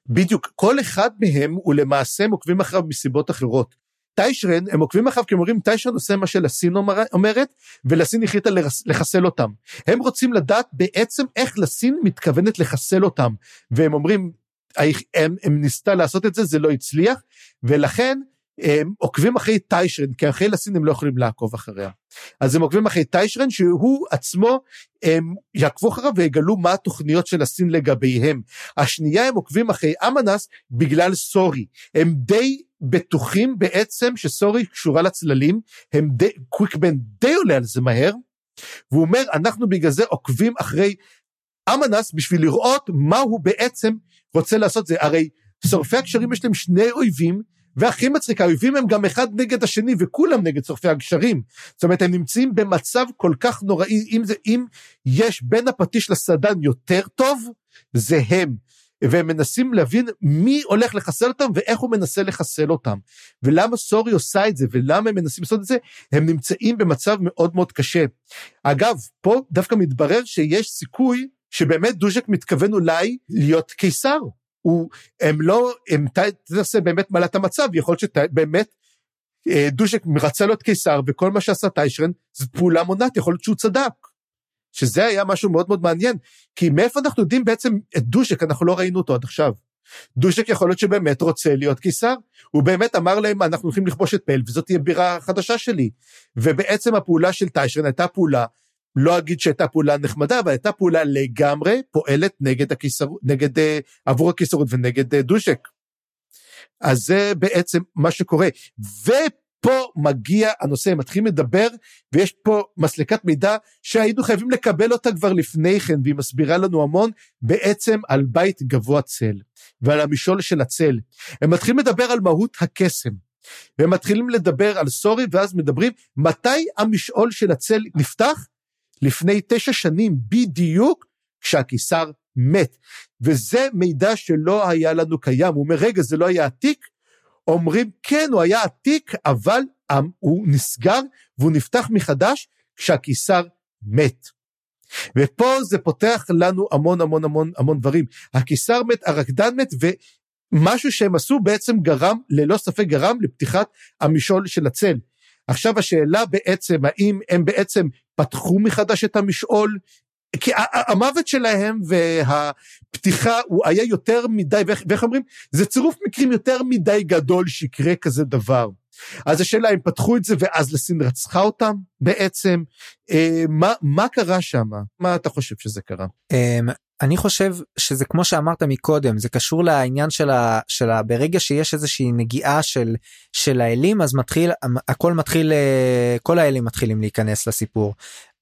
בדיוק כל אחד מהם הוא למעשה עוקבים אחריו מסיבות אחרות. טיישרן הם עוקבים אחריו כי הם אומרים טיישרן עושה מה שלסין אומרת ולסין החליטה לחסל אותם. הם רוצים לדעת בעצם איך לסין מתכוונת לחסל אותם והם אומרים הם, הם ניסתה לעשות את זה זה לא הצליח ולכן עוקבים אחרי טיישרן, כי אחרי לסין הם לא יכולים לעקוב אחריה. אז הם עוקבים אחרי טיישרן שהוא עצמו, הם יעקבו אחריו ויגלו מה התוכניות של הסין לגביהם. השנייה הם עוקבים אחרי אמנס בגלל סורי. הם די בטוחים בעצם שסורי קשורה לצללים, הם די, קוויקבן די עולה על זה מהר, והוא אומר אנחנו בגלל זה עוקבים אחרי אמנס בשביל לראות מה הוא בעצם רוצה לעשות זה. הרי שורפי הקשרים יש להם שני אויבים והכי מצחיק, האויבים הם גם אחד נגד השני וכולם נגד שורפי הגשרים. זאת אומרת, הם נמצאים במצב כל כך נוראי, אם, זה, אם יש בין הפטיש לסדן יותר טוב, זה הם. והם מנסים להבין מי הולך לחסל אותם ואיך הוא מנסה לחסל אותם. ולמה סורי עושה את זה ולמה הם מנסים לעשות את זה, הם נמצאים במצב מאוד מאוד קשה. אגב, פה דווקא מתברר שיש סיכוי שבאמת דוז'ק מתכוון אולי להיות קיסר. הוא, הם לא, הם תעשה באמת מעלת המצב, יכול להיות שבאמת אה, דושק רצה להיות קיסר, וכל מה שעשה טיישרן זו פעולה מונעת, יכול להיות שהוא צדק. שזה היה משהו מאוד מאוד מעניין, כי מאיפה אנחנו יודעים בעצם את דושק, אנחנו לא ראינו אותו עד עכשיו. דושק יכול להיות שבאמת רוצה להיות קיסר, הוא באמת אמר להם אנחנו הולכים לכבוש את פל וזאת תהיה בירה חדשה שלי. ובעצם הפעולה של טיישרן הייתה פעולה לא אגיד שהייתה פעולה נחמדה, אבל הייתה פעולה לגמרי פועלת נגד הקיסר, נגד, uh, עבור הקיסרות ונגד uh, דושק. אז זה בעצם מה שקורה. ופה מגיע הנושא, מתחילים לדבר, ויש פה מסלקת מידע שהיינו חייבים לקבל אותה כבר לפני כן, והיא מסבירה לנו המון בעצם על בית גבוה צל, ועל המשעול של הצל. הם מתחילים לדבר על מהות הקסם. והם מתחילים לדבר על סורי, ואז מדברים מתי המשעול של הצל נפתח? לפני תשע שנים בדיוק כשהקיסר מת. וזה מידע שלא היה לנו קיים. הוא אומר, רגע, זה לא היה עתיק? אומרים, כן, הוא היה עתיק, אבל הוא נסגר והוא נפתח מחדש כשהקיסר מת. ופה זה פותח לנו המון המון המון המון דברים. הקיסר מת, הרקדן מת, ומשהו שהם עשו בעצם גרם, ללא ספק גרם לפתיחת המשעול של הצל. עכשיו השאלה בעצם, האם הם בעצם פתחו מחדש את המשעול, כי המוות שלהם והפתיחה הוא היה יותר מדי, ואיך אומרים? זה צירוף מקרים יותר מדי גדול שיקרה כזה דבר. אז השאלה אם פתחו את זה ואז לסין רצחה אותם בעצם, אה, מה, מה קרה שם? מה אתה חושב שזה קרה? אמ, אני חושב שזה כמו שאמרת מקודם זה קשור לעניין של ה, של ה, ברגע שיש איזושהי נגיעה של של האלים אז מתחיל הכל מתחיל אה, כל האלים מתחילים להיכנס לסיפור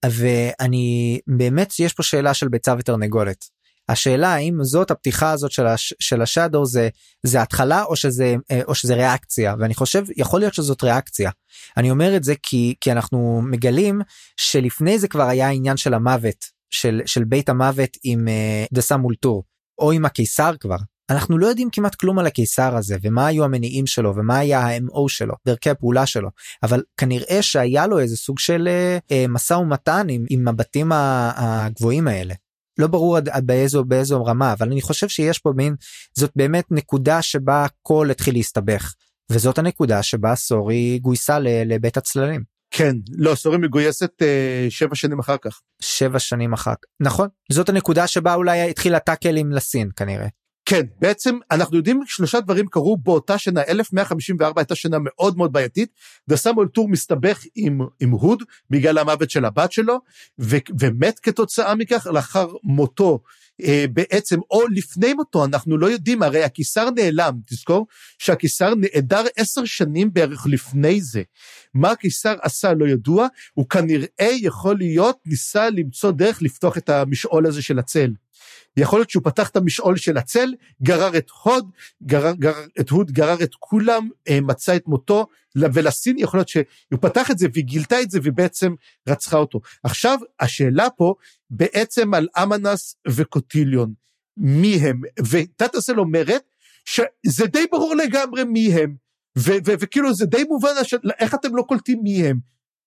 ואני באמת יש פה שאלה של ביצה ותרנגולת. השאלה האם זאת הפתיחה הזאת של, הש, של השאדו זה זה התחלה או שזה אה, או שזה ריאקציה ואני חושב יכול להיות שזאת ריאקציה. אני אומר את זה כי כי אנחנו מגלים שלפני זה כבר היה עניין של המוות של של בית המוות עם אה, דסה מולטור או עם הקיסר כבר אנחנו לא יודעים כמעט כלום על הקיסר הזה ומה היו המניעים שלו ומה היה ה-MO שלו דרכי הפעולה שלו אבל כנראה שהיה לו איזה סוג של אה, אה, משא ומתן עם, עם הבתים הגבוהים האלה. לא ברור עד, עד באיזו באיזו רמה אבל אני חושב שיש פה מין זאת באמת נקודה שבה הכל התחיל להסתבך וזאת הנקודה שבה סורי גויסה לבית הצללים. כן לא סורי מגויסת אה, שבע שנים אחר כך. שבע שנים אחר כך נכון זאת הנקודה שבה אולי התחיל הטאקלים לסין כנראה. כן, בעצם אנחנו יודעים שלושה דברים קרו באותה שנה, 1154 הייתה שנה מאוד מאוד בעייתית, דסמואל טור מסתבך עם, עם הוד בגלל המוות של הבת שלו, ו, ומת כתוצאה מכך לאחר מותו. אה, בעצם, או לפני מותו, אנחנו לא יודעים, הרי הקיסר נעלם, תזכור שהקיסר נעדר עשר שנים בערך לפני זה. מה הקיסר עשה לא ידוע, הוא כנראה יכול להיות ניסה למצוא דרך לפתוח את המשעול הזה של הצל. יכול להיות שהוא פתח את המשעול של הצל, גרר את הוד, גרר, גרר את הוד, גרר את כולם, אה, מצא את מותו, ולסין יכול להיות שהוא פתח את זה והיא גילתה את זה ובעצם רצחה אותו. עכשיו, השאלה פה בעצם על אמנס וקוטיליון, מי הם? ותת-אסל אומרת שזה די ברור לגמרי מי הם, וכאילו זה די מובן, איך אתם לא קולטים מי הם.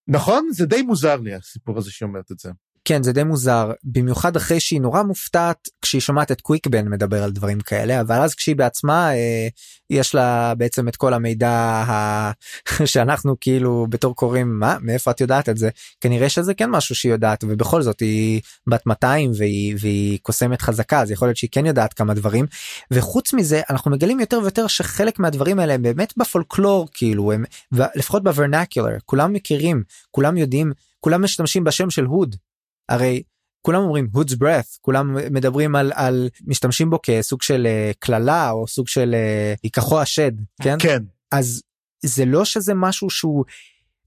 נכון? זה די מוזר לי הסיפור הזה שאומרת את זה. כן זה די מוזר. במיוחד אחרי שהיא נורא מופתעת כשהיא שומעת את קוויקבן מדבר על דברים כאלה אבל אז כשהיא בעצמה אה, יש לה בעצם את כל המידע ה... שאנחנו כאילו בתור קוראים מה? מאיפה את יודעת את זה? כנראה שזה כן משהו שהיא יודעת ובכל זאת היא בת 200 והיא והיא קוסמת חזקה אז יכול להיות שהיא כן יודעת כמה דברים. וחוץ מזה אנחנו מגלים יותר ויותר שחלק מהדברים האלה הם באמת בפולקלור כאילו הם לפחות בוורנקולר כולם מכירים כולם יודעים כולם משתמשים בשם של הוד הרי כולם אומרים הודס breath? כולם מדברים על על משתמשים בו כסוג של אה, קללה או סוג של ייקחו השד כן? כן. אז זה לא שזה משהו שהוא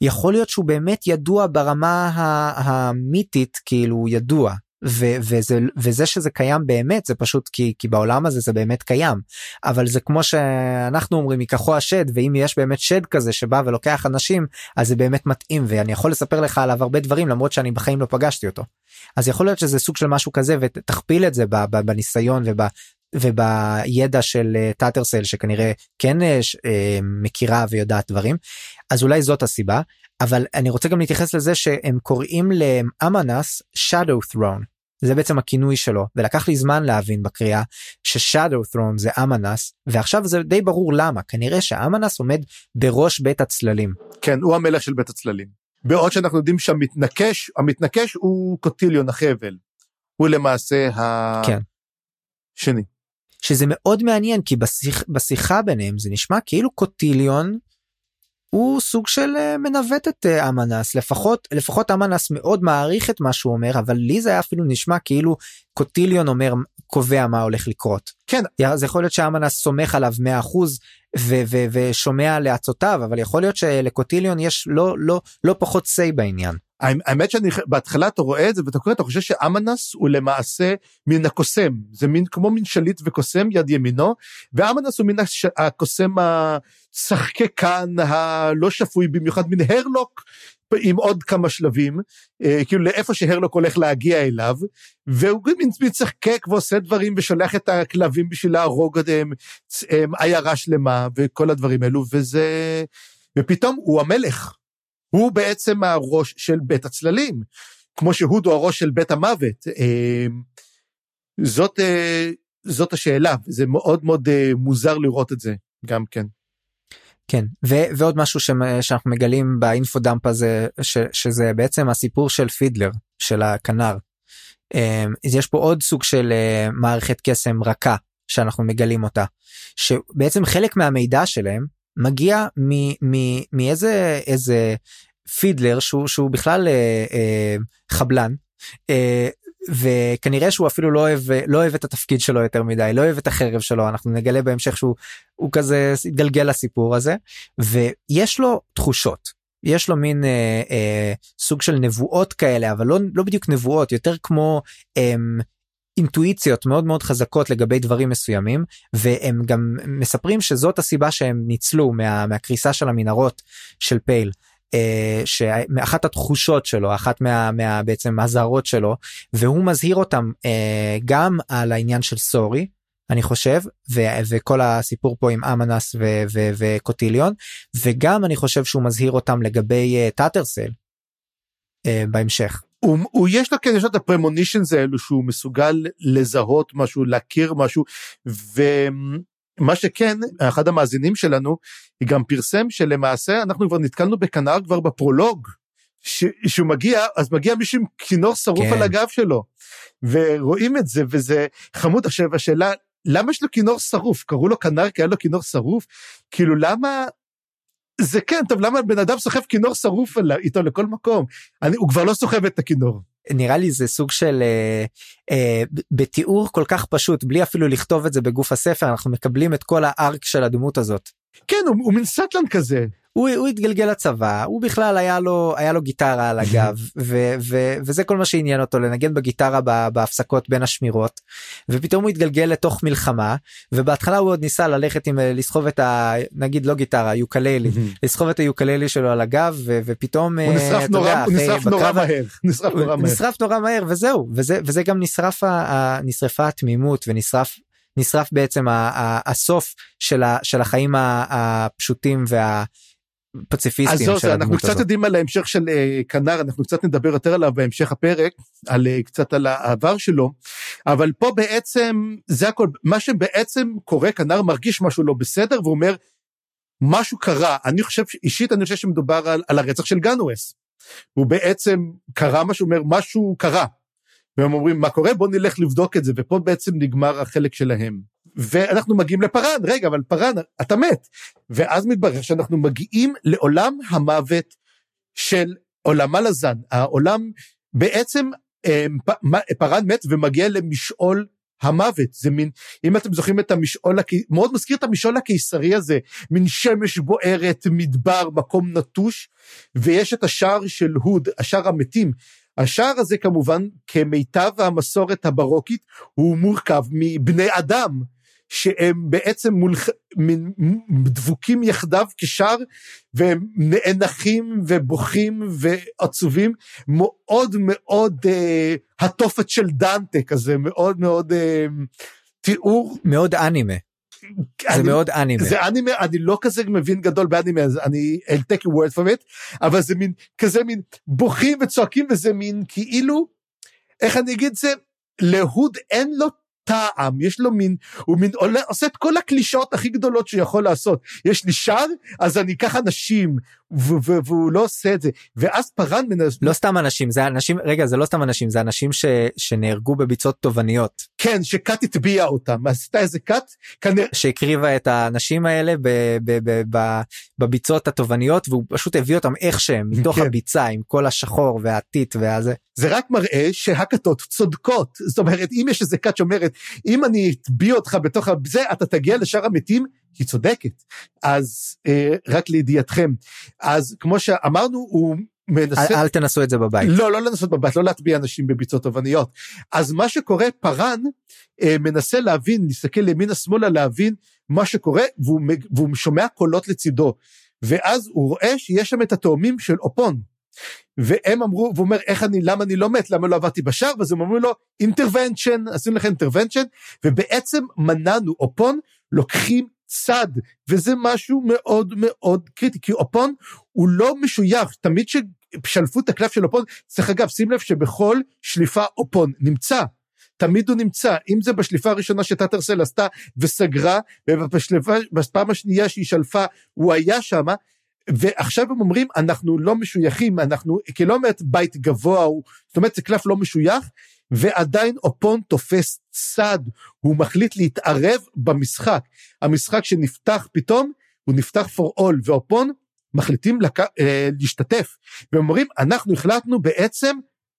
יכול להיות שהוא באמת ידוע ברמה המיתית כאילו ידוע ו- וזה וזה שזה קיים באמת זה פשוט כי כי בעולם הזה זה באמת קיים אבל זה כמו שאנחנו אומרים ייקחו השד ואם יש באמת שד כזה שבא ולוקח אנשים אז זה באמת מתאים ואני יכול לספר לך עליו הרבה דברים למרות שאני בחיים לא פגשתי אותו. אז יכול להיות שזה סוג של משהו כזה ותכפיל את זה בניסיון. ובידע של טאטרסל שכנראה כן אה, מכירה ויודעת דברים אז אולי זאת הסיבה אבל אני רוצה גם להתייחס לזה שהם קוראים לאמנס shadow throne זה בעצם הכינוי שלו ולקח לי זמן להבין בקריאה ששאדו ת'רון זה אמנס ועכשיו זה די ברור למה כנראה שאמנס עומד בראש בית הצללים. כן הוא המלך של בית הצללים. בעוד שאנחנו יודעים שהמתנקש המתנקש הוא קוטיליון החבל. הוא למעשה כן. שזה מאוד מעניין כי בשיח, בשיחה ביניהם זה נשמע כאילו קוטיליון הוא סוג של אה, מנווט את אה, אמנס לפחות לפחות אמנס מאוד מעריך את מה שהוא אומר אבל לי זה היה אפילו נשמע כאילו קוטיליון אומר קובע מה הולך לקרות. כן. אז יכול להיות שאמנס סומך עליו 100% ו- ו- ושומע לעצותיו אבל יכול להיות שלקוטיליון יש לא לא לא פחות say בעניין. האמת שאני בהתחלה אתה רואה את זה ואתה קורא אתה חושב שאמנס הוא למעשה מן הקוסם זה מין כמו מין שליט וקוסם יד ימינו ואמנס הוא מן הקוסם השחקקן הלא שפוי במיוחד מן הרלוק עם עוד כמה שלבים אה, כאילו לאיפה שהרלוק הולך להגיע אליו והוא מין מצחקק ועושה דברים ושולח את הכלבים בשביל להרוג אותם עיירה שלמה וכל הדברים האלו וזה ופתאום הוא המלך. הוא בעצם הראש של בית הצללים, כמו שהוד הוא הראש של בית המוות. אה, זאת, אה, זאת השאלה, זה מאוד מאוד אה, מוזר לראות את זה גם כן. כן ו- ועוד משהו ש- שאנחנו מגלים באינפו דאמפ הזה ש- שזה בעצם הסיפור של פידלר של הכנר. אז יש פה עוד סוג של מערכת קסם רכה שאנחנו מגלים אותה שבעצם חלק מהמידע שלהם מגיע מאיזה איזה פידלר שהוא שהוא בכלל אה, אה, חבלן. אה, וכנראה שהוא אפילו לא אוהב לא אוהב את התפקיד שלו יותר מדי לא אוהב את החרב שלו אנחנו נגלה בהמשך שהוא הוא כזה התגלגל לסיפור הזה ויש לו תחושות יש לו מין אה, אה, סוג של נבואות כאלה אבל לא לא בדיוק נבואות יותר כמו אה, אינטואיציות מאוד מאוד חזקות לגבי דברים מסוימים והם גם מספרים שזאת הסיבה שהם ניצלו מה, מהקריסה של המנהרות של פייל. Uh, שאחת התחושות שלו אחת מה, מה בעצם הזהרות שלו והוא מזהיר אותם uh, גם על העניין של סורי אני חושב ו, וכל הסיפור פה עם אמנס ו, ו, וקוטיליון וגם אני חושב שהוא מזהיר אותם לגבי טאטרסל uh, בהמשך. הוא, הוא יש לו כן יש לו את ה premonitions האלו שהוא מסוגל לזהות משהו להכיר משהו ומה שכן אחד המאזינים שלנו גם פרסם שלמעשה אנחנו כבר נתקלנו בכנר כבר בפרולוג. ש, שהוא מגיע אז מגיע מישהו עם כינור שרוף כן. על הגב שלו ורואים את זה וזה חמוד עכשיו השאלה למה יש לו כינור שרוף קראו לו כנר כי היה לו כינור שרוף כאילו למה זה כן, טוב, למה בן אדם סוחב כינור שרוף איתו לכל מקום? אני, הוא כבר לא סוחב את הכינור. נראה לי זה סוג של אה, אה, בתיאור כל כך פשוט בלי אפילו לכתוב את זה בגוף הספר אנחנו מקבלים את כל הארק של הדמות הזאת. כן הוא, הוא מין סטלן כזה. הוא, הוא התגלגל לצבא הוא בכלל היה לו היה לו גיטרה על הגב ו, ו, וזה כל מה שעניין אותו לנגן בגיטרה בהפסקות בין השמירות ופתאום הוא התגלגל לתוך מלחמה ובהתחלה הוא עוד ניסה ללכת עם לסחוב את ה... נגיד לא גיטרה יוקללי לסחוב את היוקללי שלו על הגב ו, ופתאום הוא נשרף נורא, יודע, הוא נשרף נורא מהר נשרף נורא מהר. נשרף נורא מהר וזהו וזה וזה גם נשרף נשרפה התמימות ונשרף נשרף בעצם הסוף של, ה, של החיים הפשוטים וה... פציפיסטים אז זהו, אנחנו קצת הזאת. יודעים על ההמשך של uh, כנר אנחנו קצת נדבר יותר עליו בהמשך הפרק על uh, קצת על העבר שלו אבל פה בעצם זה הכל מה שבעצם קורה כנר מרגיש משהו לא בסדר ואומר משהו קרה אני חושב אישית אני חושב שמדובר על, על הרצח של גנואס. הוא בעצם קרה משהו אומר משהו קרה. והם אומרים מה קורה בוא נלך לבדוק את זה ופה בעצם נגמר החלק שלהם. ואנחנו מגיעים לפארן, רגע, אבל פארן, אתה מת. ואז מתברר שאנחנו מגיעים לעולם המוות של עולם הלזן. העולם, בעצם אמ, פארן מת ומגיע למשעול המוות. זה מין, אם אתם זוכרים את המשעול, מאוד מזכיר את המשעול הקיסרי הזה, מין שמש בוערת, מדבר, מקום נטוש, ויש את השער של הוד, השער המתים. השער הזה כמובן, כמיטב המסורת הברוקית, הוא מורכב מבני אדם. שהם בעצם מולח... דבוקים יחדיו כשאר והם נאנחים ובוכים ועצובים מאוד מאוד אה, התופת של דנטה כזה מאוד מאוד אה, תיאור מאוד אנימה. אני, זה מאוד אנימה. זה אנימה, אני לא כזה מבין גדול באנימה, אז אני, I'll take a word from it, אבל זה מין, כזה מין בוכים וצועקים וזה מין כאילו, איך אני אגיד זה, להוד אין לו טעם, יש לו מין, הוא מין עולה, עושה את כל הקלישאות הכי גדולות שהוא יכול לעשות. יש לי שער, אז אני אקח אנשים, והוא לא עושה את זה. ואז פארן מנס... לא סתם אנשים, זה אנשים, רגע, זה לא סתם אנשים, זה אנשים ש, שנהרגו בביצות תובעניות. כן, שכת הטביע אותם. עשתה איזה כת? כנראה... שהקריבה את האנשים האלה ב, ב, ב, ב, בביצות התובעניות, והוא פשוט הביא אותם איך שהם, מתוך כן. הביצה, עם כל השחור והטיט והזה. זה רק מראה שהכתות צודקות. זאת אומרת, אם יש איזה כת שאומרת, אם אני אטביע אותך בתוך זה, אתה תגיע לשאר המתים, היא צודקת. אז אה, רק לידיעתכם, אז כמו שאמרנו, הוא מנסה... אל, אל תנסו את זה בבית. לא, לא לנסות בבית, לא להטביע אנשים בביצות תובעניות. אז מה שקורה, פארן אה, מנסה להבין, להסתכל ימינה שמאלה להבין מה שקורה, והוא, והוא שומע קולות לצידו. ואז הוא רואה שיש שם את התאומים של אופון. והם אמרו, והוא אומר, איך אני, למה אני לא מת, למה לא עבדתי בשער, ואז הם אמרו לו, אינטרוונצ'ן, עשינו לכם אינטרוונצ'ן, ובעצם מנענו, אופון לוקחים צד, וזה משהו מאוד מאוד קריטי, כי אופון הוא לא משוייך, תמיד ששלפו את הקלף של אופון, צריך אגב, שים לב שבכל שליפה אופון נמצא. תמיד הוא נמצא, אם זה בשליפה הראשונה שטאטרסל עשתה וסגרה, ובפעם השנייה שהיא שלפה הוא היה שם, ועכשיו הם אומרים אנחנו לא משויכים, אנחנו כלומר בית גבוה, זאת אומרת זה קלף לא משוייך, ועדיין אופון תופס צד, הוא מחליט להתערב במשחק. המשחק שנפתח פתאום, הוא נפתח for all, ואופון מחליטים לק... אה, להשתתף. והם אומרים, אנחנו החלטנו בעצם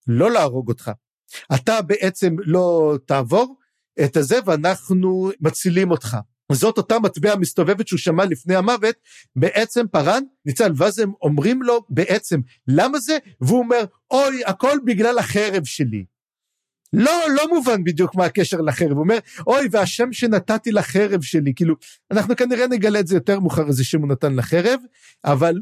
לא להרוג אותך. אתה בעצם לא תעבור את הזה, ואנחנו מצילים אותך. זאת אותה מטבע מסתובבת שהוא שמע לפני המוות, בעצם פארן ניצל, ואז הם אומרים לו בעצם, למה זה? והוא אומר, אוי, הכל בגלל החרב שלי. לא, לא מובן בדיוק מה הקשר לחרב, הוא אומר, אוי, והשם שנתתי לחרב שלי, כאילו, אנחנו כנראה נגלה את זה יותר מאוחר, איזה שם הוא נתן לחרב, אבל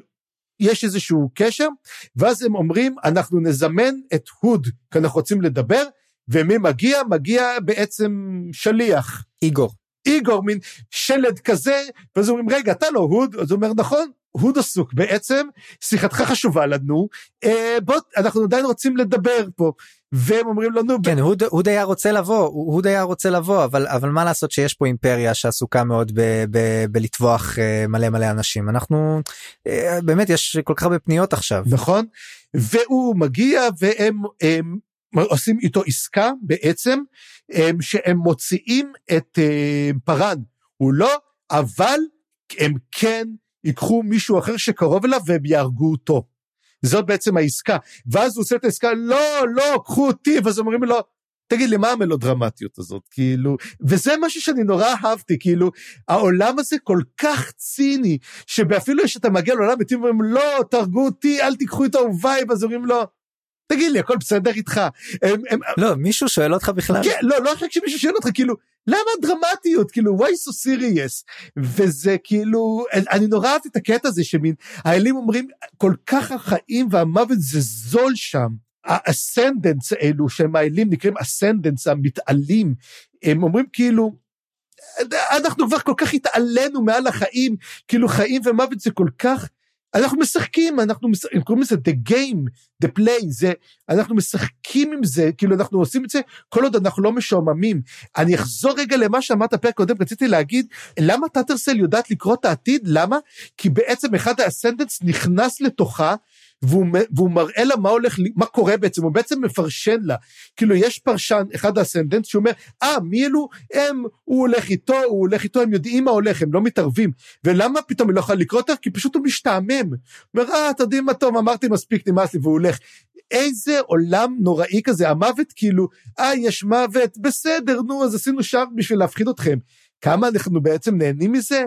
יש איזשהו קשר, ואז הם אומרים, אנחנו נזמן את הוד, כי אנחנו רוצים לדבר, ומי מגיע? מגיע בעצם שליח. איגור. איגור, מין שלד כזה, ואז אומרים, רגע, אתה לא הוד? אז הוא אומר, נכון, הוד עסוק בעצם, שיחתך חשובה לנו, אה, בוא, אנחנו עדיין רוצים לדבר פה. והם אומרים לנו... כן, הוד, הוד היה רוצה לבוא, הוד היה רוצה לבוא, אבל, אבל מה לעשות שיש פה אימפריה שעסוקה מאוד ב, ב, בלטבוח אה, מלא מלא אנשים. אנחנו, אה, באמת, יש כל כך הרבה פניות עכשיו. נכון, והוא מגיע והם הם, עושים איתו עסקה בעצם, הם, שהם מוציאים את אה, פארן. הוא לא, אבל הם כן ייקחו מישהו אחר שקרוב אליו והם יהרגו אותו. זאת בעצם העסקה. ואז הוא עושה את העסקה, לא, לא, קחו אותי, ואז אומרים לו, תגיד לי, מה המלודרמטיות הזאת? כאילו, וזה משהו שאני נורא אהבתי, כאילו, העולם הזה כל כך ציני, שאפילו כשאתה מגיע לעולם מתים ואומרים, לא, תהרגו אותי, אל תיקחו את אהוביי, ואז אומרים לו, תגיד לי, הכל בסדר איתך. הם, הם, לא, מישהו שואל אותך בכלל? כן, לא, לא רק שמישהו שואל אותך, כאילו, למה הדרמטיות? כאילו, why so serious? וזה כאילו, אני נורא אהבתי את הקטע הזה, שמין, האלים אומרים, כל כך החיים והמוות זה זול שם. האסנדנס האלו, שהם האלים נקראים אסנדנס, המתעלים, הם אומרים כאילו, אנחנו כבר כל כך התעלינו מעל החיים, כאילו חיים ומוות זה כל כך אנחנו משחקים, אנחנו משחקים, קוראים לזה the game, the play, זה, אנחנו משחקים עם זה, כאילו אנחנו עושים את זה כל עוד אנחנו לא משועממים. אני אחזור רגע למה שאמרת פרק קודם, רציתי להגיד, למה טאטרסל יודעת לקרוא את העתיד? למה? כי בעצם אחד ה ascendants נכנס לתוכה, והוא, והוא מראה לה מה הולך, מה קורה בעצם, הוא בעצם מפרשן לה. כאילו יש פרשן, אחד ה ascendant, שאומר, אה, מי אלו הם, הוא הולך איתו, הוא הולך איתו, הם יודעים מה הולך, הם לא מתערבים. ולמה פתאום היא לא יכולה לקרוא יותר? כי פשוט הוא משתעמם. הוא אומר, אה, אתה יודעים מה טוב, אמרתי מספיק, נמאס לי, והוא הולך. איזה עולם נוראי כזה, המוות כאילו, אה, יש מוות, בסדר, נו, אז עשינו שם בשביל להפחיד אתכם. כמה אנחנו בעצם נהנים מזה?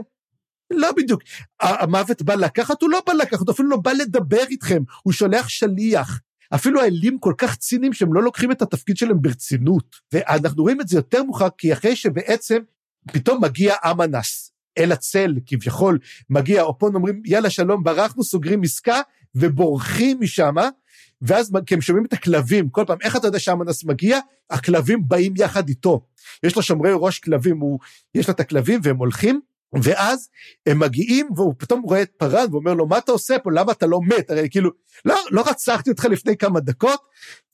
לא בדיוק. המוות בא לקחת, הוא לא בא לקחת, הוא אפילו לא בא לדבר איתכם, הוא שולח שליח. אפילו האלים כל כך ציניים שהם לא לוקחים את התפקיד שלהם ברצינות. ואנחנו רואים את זה יותר מאוחר, כי אחרי שבעצם פתאום מגיע אמנס אל הצל, כביכול מגיע, או פה אומרים, יאללה שלום, ברחנו, סוגרים עסקה, ובורחים משם, ואז כי הם שומעים את הכלבים, כל פעם, איך אתה יודע שאמנס מגיע? הכלבים באים יחד איתו. יש לו שומרי ראש כלבים, הוא, יש לו את הכלבים והם הולכים, ואז הם מגיעים והוא פתאום רואה את פארן ואומר לו מה אתה עושה פה? למה אתה לא מת? הרי כאילו לא לא רצחתי אותך לפני כמה דקות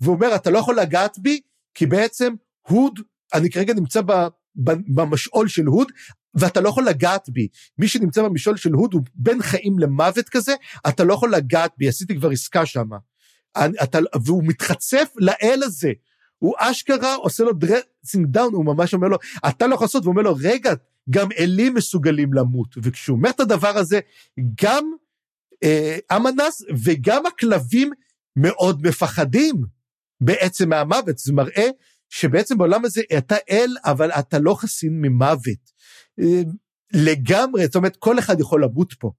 והוא אומר אתה לא יכול לגעת בי כי בעצם הוד אני כרגע נמצא במשעול של הוד ואתה לא יכול לגעת בי. מי שנמצא במשעול של הוד הוא בין חיים למוות כזה אתה לא יכול לגעת בי עשיתי כבר עסקה שם. והוא מתחצף לאל הזה. הוא אשכרה עושה לו dressing down הוא ממש אומר לו אתה לא יכול לעשות והוא אומר לו רגע גם אלים מסוגלים למות. וכשהוא אומר את הדבר הזה, גם אה, אמנס וגם הכלבים מאוד מפחדים בעצם מהמוות. זה מראה שבעצם בעולם הזה אתה אל, אבל אתה לא חסין ממוות. אה, לגמרי, זאת אומרת, כל אחד יכול למות פה.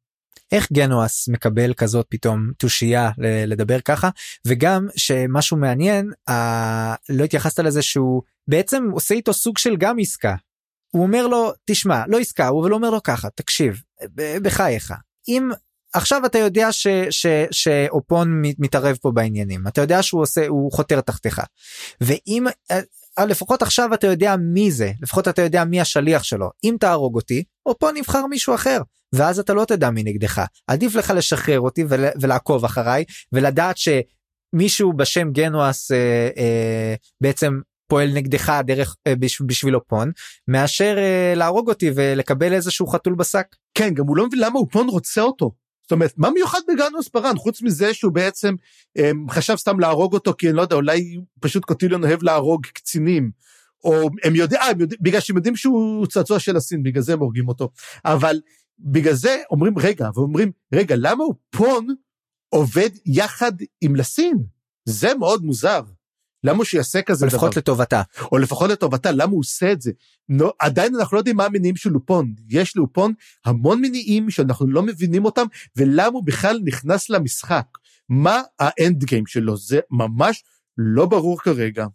איך גנואס מקבל כזאת פתאום תושייה לדבר ככה וגם שמשהו מעניין אה, לא התייחסת לזה שהוא בעצם עושה איתו סוג של גם עסקה הוא אומר לו תשמע לא עסקה הוא אומר לו ככה תקשיב בחייך אם עכשיו אתה יודע ש, ש, שאופון מתערב פה בעניינים אתה יודע שהוא עושה הוא חותר תחתיך ואם אה, לפחות עכשיו אתה יודע מי זה לפחות אתה יודע מי השליח שלו אם תהרוג אותי אופון יבחר מישהו אחר ואז אתה לא תדע מי נגדך עדיף לך לשחרר אותי ול, ולעקוב אחריי ולדעת שמישהו בשם גנואס אה, אה, בעצם פועל נגדך דרך אה, בשביל אופון מאשר אה, להרוג אותי ולקבל איזשהו חתול בשק. כן גם הוא לא מבין למה אופון רוצה אותו. זאת אומרת מה מיוחד בגנוס פארן חוץ מזה שהוא בעצם הם, חשב סתם להרוג אותו כי אני לא יודע אולי פשוט קוטיליון אוהב להרוג קצינים. או הם יודעים, אה, הם יודעים בגלל שהם יודעים שהוא צעצוע של הסין בגלל זה הם הורגים אותו אבל בגלל זה אומרים רגע ואומרים רגע למה אופון עובד יחד עם לסין זה מאוד מוזר. למה הוא שיעשה כזה דבר? לפחות לטובתה. או לפחות לטובתה, למה הוא עושה את זה? לא, עדיין אנחנו לא יודעים מה המניעים של לופון. יש לופון המון מניעים שאנחנו לא מבינים אותם, ולמה הוא בכלל נכנס למשחק. מה האנד גיים שלו? זה ממש לא ברור כרגע.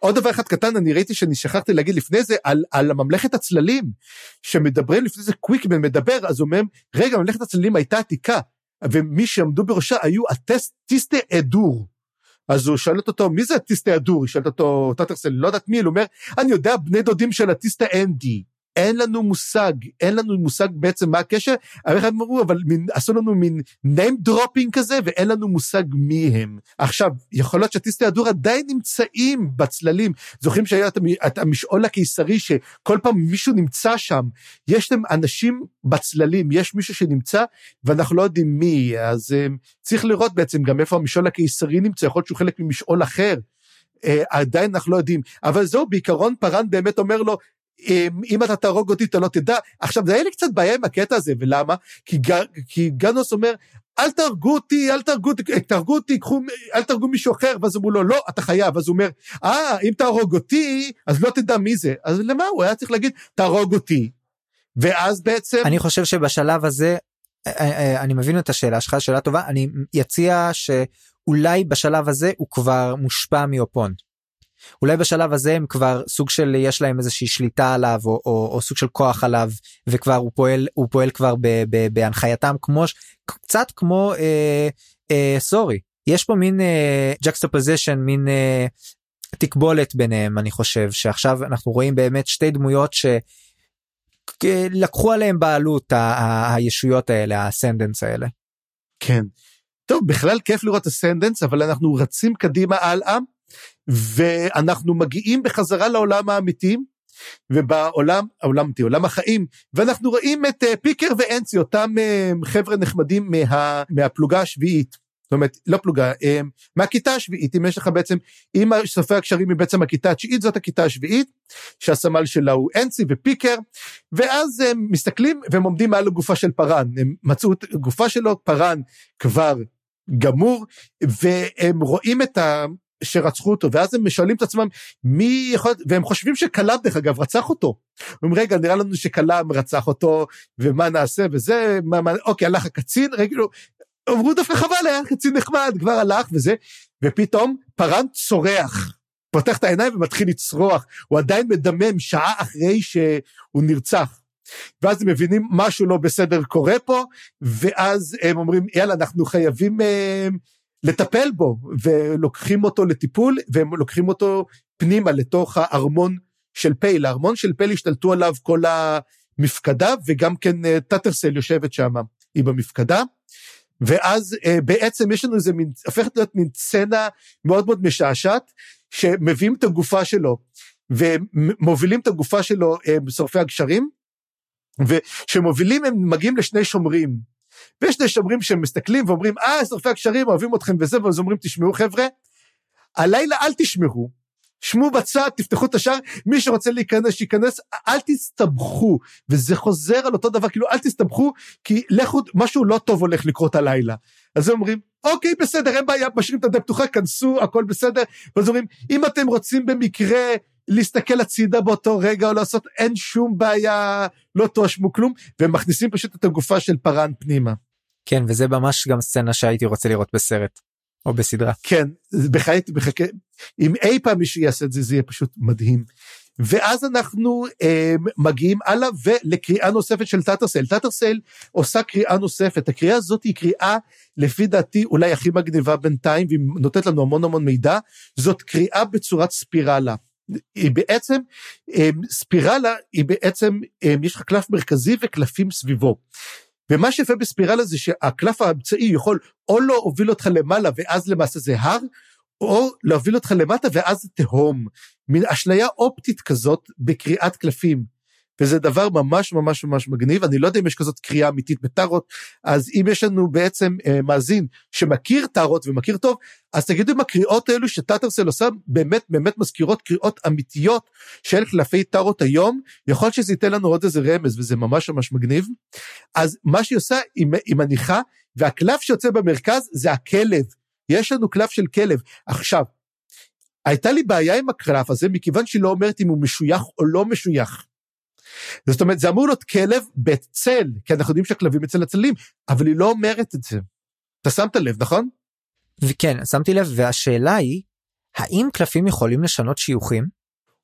עוד דבר אחד קטן, אני ראיתי שאני שכחתי להגיד לפני זה, על, על ממלכת הצללים, שמדברים לפני זה קוויקמן מדבר, אז הוא אומר, רגע, ממלכת הצללים הייתה עתיקה, ומי שעמדו בראשה היו הטיסטה אדור. אז הוא שואל אותו, מי זה הטיסטה אדור? היא שואלת אותו, טאטרסל, לא יודעת מי, הוא אומר, אני יודע, בני דודים של הטיסטה אנדי. אין לנו מושג, אין לנו מושג בעצם מה הקשר, אבל אחד אמרו, אבל מין, עשו לנו מין name dropping כזה, ואין לנו מושג מי הם. עכשיו, יכול להיות שהטיסטי הדור עדיין נמצאים בצללים, זוכרים שהיה את המשעול הקיסרי, שכל פעם מישהו נמצא שם, יש להם אנשים בצללים, יש מישהו שנמצא, ואנחנו לא יודעים מי, אז um, צריך לראות בעצם גם איפה המשעול הקיסרי נמצא, יכול להיות שהוא חלק ממשעול אחר. Uh, עדיין אנחנו לא יודעים, אבל זהו, בעיקרון פארן באמת אומר לו, אם, אם אתה תהרוג אותי אתה לא תדע. עכשיו זה היה לי קצת בעיה עם הקטע הזה, ולמה? כי, כי גנוס אומר, אל תהרגו אותי, אל תהרגו אותי, תהרגו אותי, קחו, אל תהרגו מישהו אחר, ואז אמרו לו, לא, אתה חייב, אז הוא אומר, אה, אם תהרוג אותי, אז לא תדע מי זה. אז למה? הוא היה צריך להגיד, תהרוג אותי. ואז בעצם... אני חושב שבשלב הזה, אה, אה, אני מבין את השאלה שלך, שאלה טובה, אני אציע שאולי בשלב הזה הוא כבר מושפע מאופונט. אולי בשלב הזה הם כבר סוג של יש להם איזושהי שליטה עליו או, או, או סוג של כוח עליו וכבר הוא פועל הוא פועל כבר ב, ב, בהנחייתם כמו קצת כמו אה, אה, סורי יש פה מין אה, juxtaposition מין אה, תקבולת ביניהם אני חושב שעכשיו אנחנו רואים באמת שתי דמויות שלקחו עליהם בעלות ה, ה, הישויות האלה האסנדנס האלה. כן. טוב בכלל כיף לראות אסנדנס אבל אנחנו רצים קדימה הלאה ואנחנו מגיעים בחזרה לעולם האמיתי, ובעולם, העולם האמיתי, עולם החיים, ואנחנו רואים את uh, פיקר ואנסי, אותם uh, חבר'ה נחמדים מה, מהפלוגה השביעית. זאת אומרת, לא פלוגה, uh, מהכיתה השביעית, אם יש לך בעצם, אם סופי הקשרים היא בעצם הכיתה התשיעית, זאת הכיתה השביעית, שהסמל שלה הוא אנסי ופיקר, ואז הם מסתכלים והם עומדים מעל הגופה של פארן, הם מצאו את הגופה שלו, פארן כבר גמור, והם רואים את ה... שרצחו אותו, ואז הם שואלים את עצמם מי יכול, והם חושבים שקלאם דרך אגב רצח אותו. אומרים רגע נראה לנו שקלאם רצח אותו ומה נעשה וזה, מה, מה, אוקיי הלך הקצין, רגע, אמרו דווקא חבל היה קצין נחמד כבר הלך וזה, ופתאום פרן צורח. פותח את העיניים ומתחיל לצרוח, הוא עדיין מדמם שעה אחרי שהוא נרצח. ואז הם מבינים משהו לא בסדר קורה פה, ואז הם אומרים יאללה אנחנו חייבים אה, לטפל בו, ולוקחים אותו לטיפול, והם לוקחים אותו פנימה לתוך הארמון של פייל. הארמון של פייל השתלטו עליו כל המפקדה, וגם כן אה, טאטרסל יושבת שם, היא במפקדה. ואז אה, בעצם יש לנו איזה מין, הופכת להיות מין סצנה מאוד מאוד משעשעת, שמביאים את הגופה שלו, ומובילים את הגופה שלו אה, בשורפי הגשרים, וכשמובילים הם מגיעים לשני שומרים, ויש שני שומרים שמסתכלים ואומרים, אה, שורפי הקשרים אוהבים אתכם וזה, ואז אומרים, תשמעו חבר'ה, הלילה אל תשמרו, שמעו בצד, תפתחו את השער, מי שרוצה להיכנס, שייכנס, אל תסתבכו. וזה חוזר על אותו דבר, כאילו, אל תסתבכו, כי לכו, משהו לא טוב הולך לקרות הלילה. אז הם אומרים, אוקיי, בסדר, אין בעיה, משאירים את הדלת פתוחה, כנסו, הכל בסדר. ואז אומרים, אם אתם רוצים במקרה להסתכל הצידה באותו רגע או לעשות, אין שום בעיה, לא תואשמו כלום, והם מכניסים פשוט את הגופה של פארן פנימה. כן, וזה ממש גם סצנה שהייתי רוצה לראות בסרט. או בסדרה. כן, בחיי הייתי מחכה, אם אי פעם מישהו יעשה את זה, זה יהיה פשוט מדהים. ואז אנחנו אה, מגיעים הלאה ולקריאה נוספת של טאטרסל. טאטרסל עושה קריאה נוספת, הקריאה הזאת היא קריאה לפי דעתי אולי הכי מגניבה בינתיים והיא נותנת לנו המון המון מידע, זאת קריאה בצורת ספירלה. היא בעצם, אמ, ספירלה היא בעצם, אמ, יש לך קלף מרכזי וקלפים סביבו. ומה שיפה בספירלה זה שהקלף האמצעי יכול או לא הוביל אותך למעלה ואז למעשה זה הר, או להוביל אותך למטה ואז תהום. מין אשליה אופטית כזאת בקריאת קלפים. וזה דבר ממש ממש ממש מגניב, אני לא יודע אם יש כזאת קריאה אמיתית בטארות, אז אם יש לנו בעצם אה, מאזין שמכיר טארות ומכיר טוב, אז תגידו אם הקריאות האלו שטאטרסל עושה באמת באמת מזכירות קריאות אמיתיות של קלפי טארות היום, יכול להיות שזה ייתן לנו עוד איזה רמז וזה ממש ממש מגניב. אז מה שהיא עושה, היא, היא מניחה, והקלף שיוצא במרכז זה הכלב, יש לנו קלף של כלב. עכשיו, הייתה לי בעיה עם הקלף הזה מכיוון שהיא לא אומרת אם הוא משוייך או לא משוייך. זאת אומרת, זה אמור להיות כלב בצל, כי אנחנו יודעים שהכלבים אצל הצללים, אבל היא לא אומרת את זה. אתה שמת לב, נכון? וכן, שמתי לב, והשאלה היא, האם קלפים יכולים לשנות שיוכים?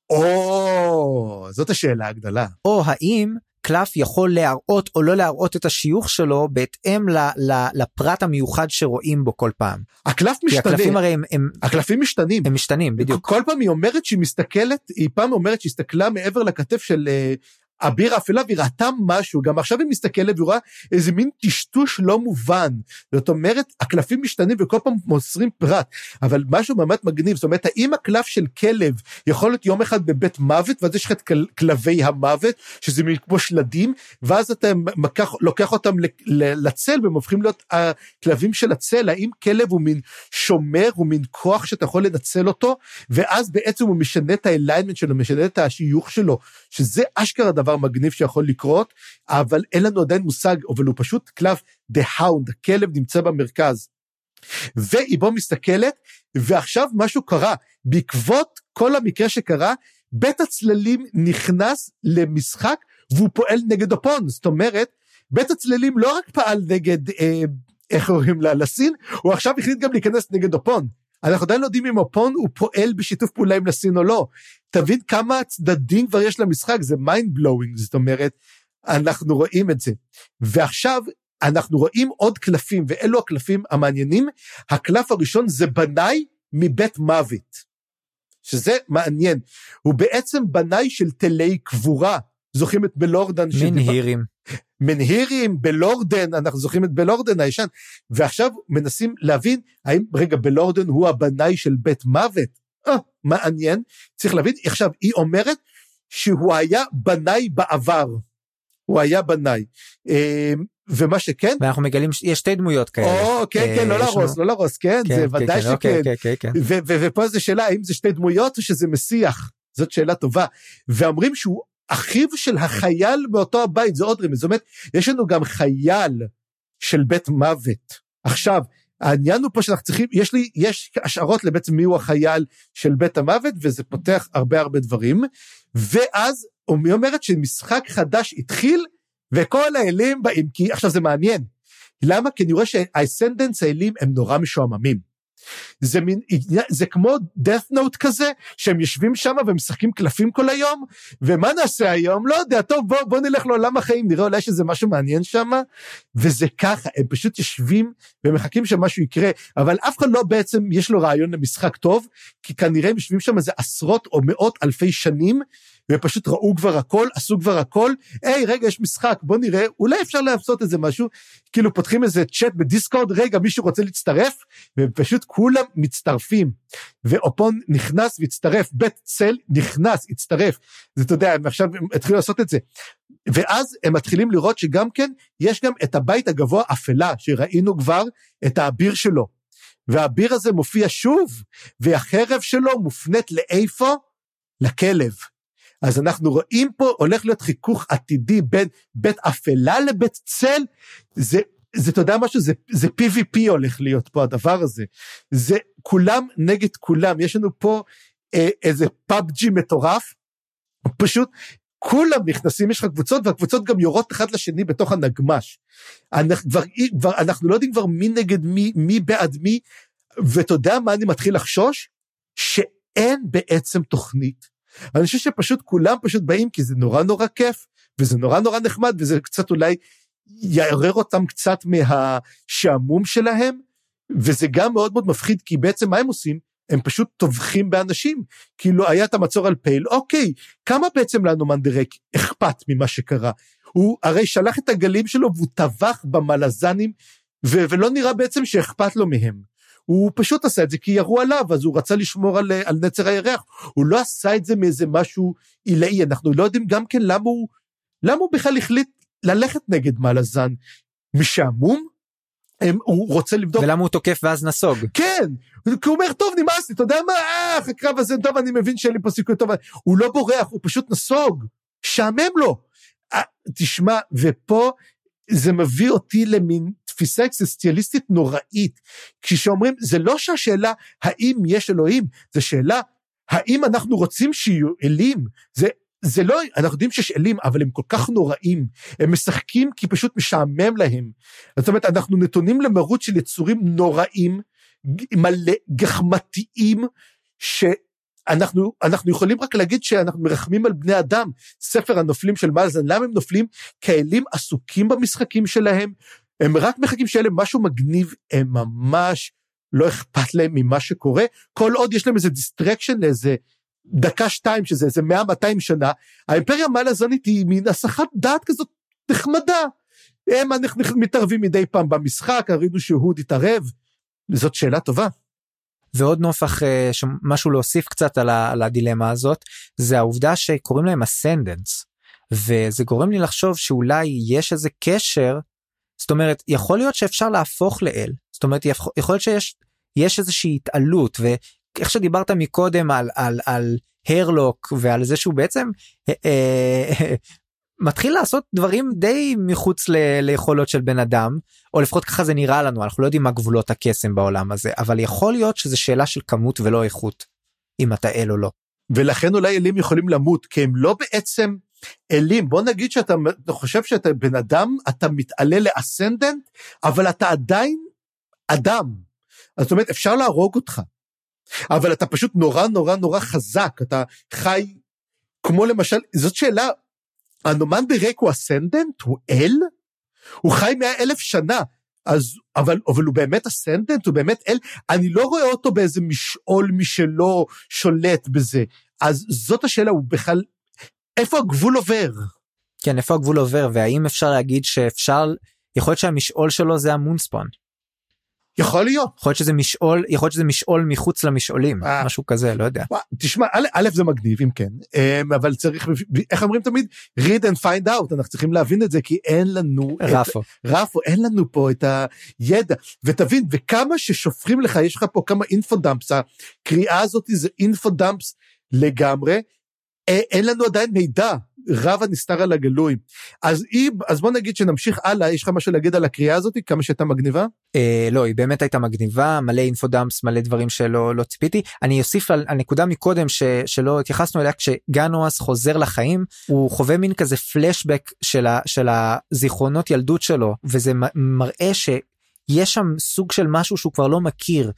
או, זאת השאלה הגדולה. או האם קלף יכול להראות או לא להראות את השיוך שלו בהתאם ל, ל, לפרט המיוחד שרואים בו כל פעם. הקלף כי משתנה, הקלפים הרי הם, הם, הקלפים משתנים. הם משתנים בדיוק. כל פעם היא אומרת שהיא מסתכלת, היא פעם אומרת שהיא הסתכלה מעבר לכתף של אה, אביר האפלה והיא ראתה משהו, גם עכשיו היא מסתכלת והיא רואה איזה מין טשטוש לא מובן. זאת אומרת, הקלפים משתנים וכל פעם מוסרים פרט, אבל משהו באמת מגניב, זאת אומרת, האם הקלף של כלב יכול להיות יום אחד בבית מוות, ואז יש לך את כל- כלבי המוות, שזה מין כמו שלדים, ואז אתה מקח, לוקח אותם לצל והם הופכים להיות הכלבים של הצל, האם כלב הוא מין שומר, הוא מין כוח שאתה יכול לנצל אותו, ואז בעצם הוא משנה את האליינמנט שלו, משנה את השיוך שלו, שזה אשכרה דבר מגניב שיכול לקרות, אבל אין לנו עדיין מושג, אבל הוא פשוט קלף The Hound, הכלב נמצא במרכז. והיא בו מסתכלת, ועכשיו משהו קרה, בעקבות כל המקרה שקרה, בית הצללים נכנס למשחק והוא פועל נגד אופון, זאת אומרת, בית הצללים לא רק פעל נגד, אה, איך קוראים לה, לסין, הוא עכשיו החליט גם להיכנס נגד אופון. אנחנו עדיין לא יודעים אם אופון הוא פועל בשיתוף פעולה עם לסין או לא. תבין כמה צדדים כבר יש למשחק, זה mind blowing, זאת אומרת, אנחנו רואים את זה. ועכשיו אנחנו רואים עוד קלפים, ואלו הקלפים המעניינים. הקלף הראשון זה בנאי מבית מוות, שזה מעניין. הוא בעצם בנאי של תלי קבורה. זוכרים את בלורדן? מין שדיבר- הירים. מנהירים, בלורדן, אנחנו זוכרים את בלורדן הישן, ועכשיו מנסים להבין האם, רגע, בלורדן הוא הבנאי של בית מוות? אה, מעניין. צריך להבין, עכשיו, היא אומרת שהוא היה בנאי בעבר. הוא היה בנאי. אה, ומה שכן, ואנחנו מגלים שיש שתי דמויות כאלה. או, כן, כן, אה, לא יש להרוס, לא להרוס, כן, כן, זה כן, ודאי כן, אוקיי, שכן. כן, כן, כן. ו- ו- ופה זו שאלה, האם זה שתי דמויות או שזה מסיח? זאת שאלה טובה. ואומרים שהוא אחיו של החייל מאותו הבית, זה עוד רמז. זאת אומרת, יש לנו גם חייל של בית מוות. עכשיו, העניין הוא פה שאנחנו צריכים, יש לי, יש השערות לבעצם מיהו החייל של בית המוות, וזה פותח הרבה הרבה דברים. ואז היא אומרת שמשחק חדש התחיל, וכל האלים באים, כי עכשיו זה מעניין. למה? כי אני רואה שהאסנדנס האלים הם נורא משועממים. זה מין, זה כמו death note כזה, שהם יושבים שם ומשחקים קלפים כל היום, ומה נעשה היום? לא יודע, טוב, בוא, בוא נלך לעולם החיים, נראה אולי שזה משהו מעניין שם, וזה ככה, הם פשוט יושבים ומחכים שמשהו יקרה, אבל אף אחד לא בעצם, יש לו רעיון למשחק טוב, כי כנראה הם יושבים שם איזה עשרות או מאות אלפי שנים, ופשוט ראו כבר הכל, עשו כבר הכל, היי, רגע, יש משחק, בוא נראה, אולי אפשר לעשות איזה משהו, כאילו פותחים איזה צ'אט בדיסקורד, רגע, מישהו רוצה להצטרף? ופשוט כולם מצטרפים. ואופון נכנס והצטרף, בית צל נכנס, הצטרף. זה, אתה יודע, הם עכשיו הם התחילו לעשות את זה. ואז הם מתחילים לראות שגם כן, יש גם את הבית הגבוה אפלה, שראינו כבר את האביר שלו. והאביר הזה מופיע שוב, והחרב שלו מופנית לאיפה? לכלב. אז אנחנו רואים פה, הולך להיות חיכוך עתידי בין בית אפלה לבית צל, זה, זה, אתה יודע משהו, זה, זה PVP הולך להיות פה הדבר הזה. זה כולם נגד כולם, יש לנו פה אה, איזה פאבג'י מטורף, פשוט כולם נכנסים, יש לך קבוצות, והקבוצות גם יורות אחד לשני בתוך הנגמש. אנחנו, כבר, כבר, אנחנו לא יודעים כבר מי נגד מי, מי בעד מי, ואתה יודע מה אני מתחיל לחשוש? שאין בעצם תוכנית. אני חושב שפשוט כולם פשוט באים כי זה נורא נורא כיף, וזה נורא נורא נחמד, וזה קצת אולי יערער אותם קצת מהשעמום שלהם, וזה גם מאוד מאוד מפחיד, כי בעצם מה הם עושים? הם פשוט טובחים באנשים. כאילו היה את המצור על פייל, אוקיי, כמה בעצם לנו מנדרק אכפת ממה שקרה? הוא הרי שלח את הגלים שלו והוא טבח במלזנים, ו- ולא נראה בעצם שאכפת לו מהם. הוא פשוט עשה את זה כי ירו עליו, אז הוא רצה לשמור על, על נצר הירח. הוא לא עשה את זה מאיזה משהו עילאי, אנחנו לא יודעים גם כן למה הוא, למה הוא בכלל החליט ללכת נגד מלזן. משעמום? הם, הוא רוצה לבדוק... ולמה הוא תוקף ואז נסוג? כן, כי הוא אומר, טוב, נמאס לי, אתה יודע מה, אה, הקרב הזה, טוב, אני מבין שאין לי פה סיכוי טוב, הוא לא בורח, הוא פשוט נסוג, שעמם לו. אה, תשמע, ופה זה מביא אותי למין תפיסה אקסיסטיאליסטית נוראית, כשאומרים, זה לא שהשאלה האם יש אלוהים, זה שאלה האם אנחנו רוצים שיהיו אלים, זה, זה לא, אנחנו יודעים שיש אלים, אבל הם כל כך נוראים, הם משחקים כי פשוט משעמם להם. זאת אומרת, אנחנו נתונים למרות של יצורים נוראים, מלא גחמתיים, שאנחנו אנחנו יכולים רק להגיד שאנחנו מרחמים על בני אדם. ספר הנופלים של מלזן, למה הם נופלים? כי האלים עסוקים במשחקים שלהם, הם רק מחכים שיהיה להם משהו מגניב, הם ממש לא אכפת להם ממה שקורה, כל עוד יש להם איזה distraction לאיזה דקה שתיים, שזה איזה מאה מאתיים שנה, האימפריה המלזנית היא מין הסחת דעת כזאת נחמדה. הם מתערבים מדי פעם במשחק, ראינו שהוד התערב, זאת שאלה טובה. ועוד נופח אה, משהו להוסיף קצת על, על הדילמה הזאת זה העובדה שקוראים להם אסנדנס וזה גורם לי לחשוב שאולי יש איזה קשר זאת אומרת יכול להיות שאפשר להפוך לאל זאת אומרת יכול להיות שיש יש איזושהי התעלות ואיך שדיברת מקודם על על על הרלוק ועל זה שהוא בעצם אה, אה, מתחיל לעשות דברים די מחוץ ל- ליכולות של בן אדם או לפחות ככה זה נראה לנו אנחנו לא יודעים מה גבולות הקסם בעולם הזה אבל יכול להיות שזה שאלה של כמות ולא איכות אם אתה אל או לא. ולכן אולי אלים יכולים למות כי הם לא בעצם אלים בוא נגיד שאתה חושב שאתה בן אדם אתה מתעלה לאסנדנט אבל אתה עדיין אדם. זאת אומרת אפשר להרוג אותך. אבל אתה פשוט נורא נורא נורא חזק אתה חי כמו למשל זאת שאלה הנומן בריק הוא אסנדנט? הוא אל? הוא חי מאה אלף שנה, אז, אבל, אבל הוא באמת אסנדנט? הוא באמת אל? אני לא רואה אותו באיזה משעול משלו שולט בזה. אז זאת השאלה, הוא בכלל, איפה הגבול עובר? כן, איפה הגבול עובר, והאם אפשר להגיד שאפשר, יכול להיות שהמשעול שלו זה המונספאון. יכול להיות. יכול להיות שזה משעול, יכול להיות שזה משעול מחוץ למשעולים, אה. משהו כזה, לא יודע. תשמע, א', זה מגניב אם כן, אמ, אבל צריך, איך אומרים תמיד? read and find out, אנחנו צריכים להבין את זה, כי אין לנו... RAFO. את, RAFO, אין לנו פה את הידע. ותבין, וכמה ששופכים לך, יש לך פה כמה infodumps, הקריאה הזאת זה infodumps לגמרי, אין לנו עדיין מידע רב הנסתר על הגלוי. אז היא, אז בוא נגיד שנמשיך הלאה, יש לך משהו להגיד על הקריאה הזאת, כמה שהייתה מגניבה? אה, לא, היא באמת הייתה מגניבה, מלא אינפודאמפס, מלא דברים שלא לא ציפיתי. אני אוסיף על הנקודה מקודם ש, שלא התייחסנו אליה, כשגנואס חוזר לחיים, הוא חווה מין כזה פלשבק של, ה, של הזיכרונות ילדות שלו, וזה מראה שיש שם סוג של משהו שהוא כבר לא מכיר.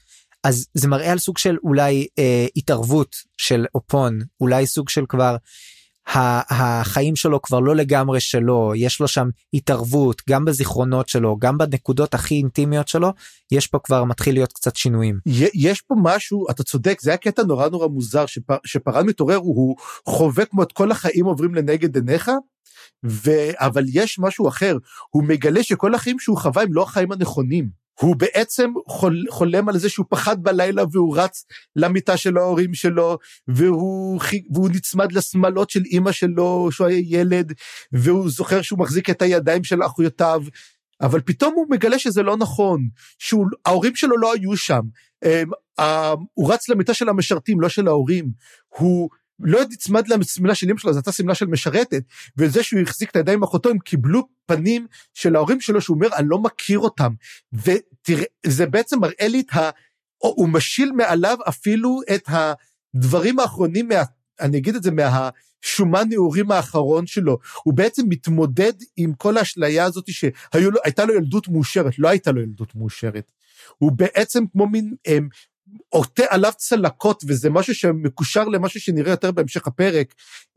אז זה מראה על סוג של אולי אה, התערבות של אופון, אולי סוג של כבר החיים שלו כבר לא לגמרי שלו, יש לו שם התערבות גם בזיכרונות שלו, גם בנקודות הכי אינטימיות שלו, יש פה כבר מתחיל להיות קצת שינויים. יש פה משהו, אתה צודק, זה היה קטע נורא נורא מוזר, שפר, שפרן מתעורר, הוא, חווה כמו את כל החיים עוברים לנגד עיניך, ו... אבל יש משהו אחר, הוא מגלה שכל החיים שהוא חווה הם לא החיים הנכונים. הוא בעצם חול, חולם על זה שהוא פחד בלילה והוא רץ למיטה של ההורים שלו והוא, והוא נצמד לשמאלות של אימא שלו שהוא היה ילד והוא זוכר שהוא מחזיק את הידיים של אחיותיו. אבל פתאום הוא מגלה שזה לא נכון שההורים שלו לא היו שם. הוא רץ למיטה של המשרתים לא של ההורים. הוא לא נצמד לשמלה של אמא שלו, זו הייתה שמלה של משרתת, וזה שהוא החזיק את הידיים עם אחותו, הם קיבלו פנים של ההורים שלו, שהוא אומר, אני לא מכיר אותם. ותראה, זה בעצם מראה לי את ה... הוא משיל מעליו אפילו את הדברים האחרונים, מה, אני אגיד את זה, מהשומן נעורים האחרון שלו. הוא בעצם מתמודד עם כל האשליה הזאת שהייתה לו ילדות מאושרת, לא הייתה לו ילדות מאושרת. הוא בעצם כמו מין הם, עוטה עליו צלקות וזה משהו שמקושר למשהו שנראה יותר בהמשך הפרק,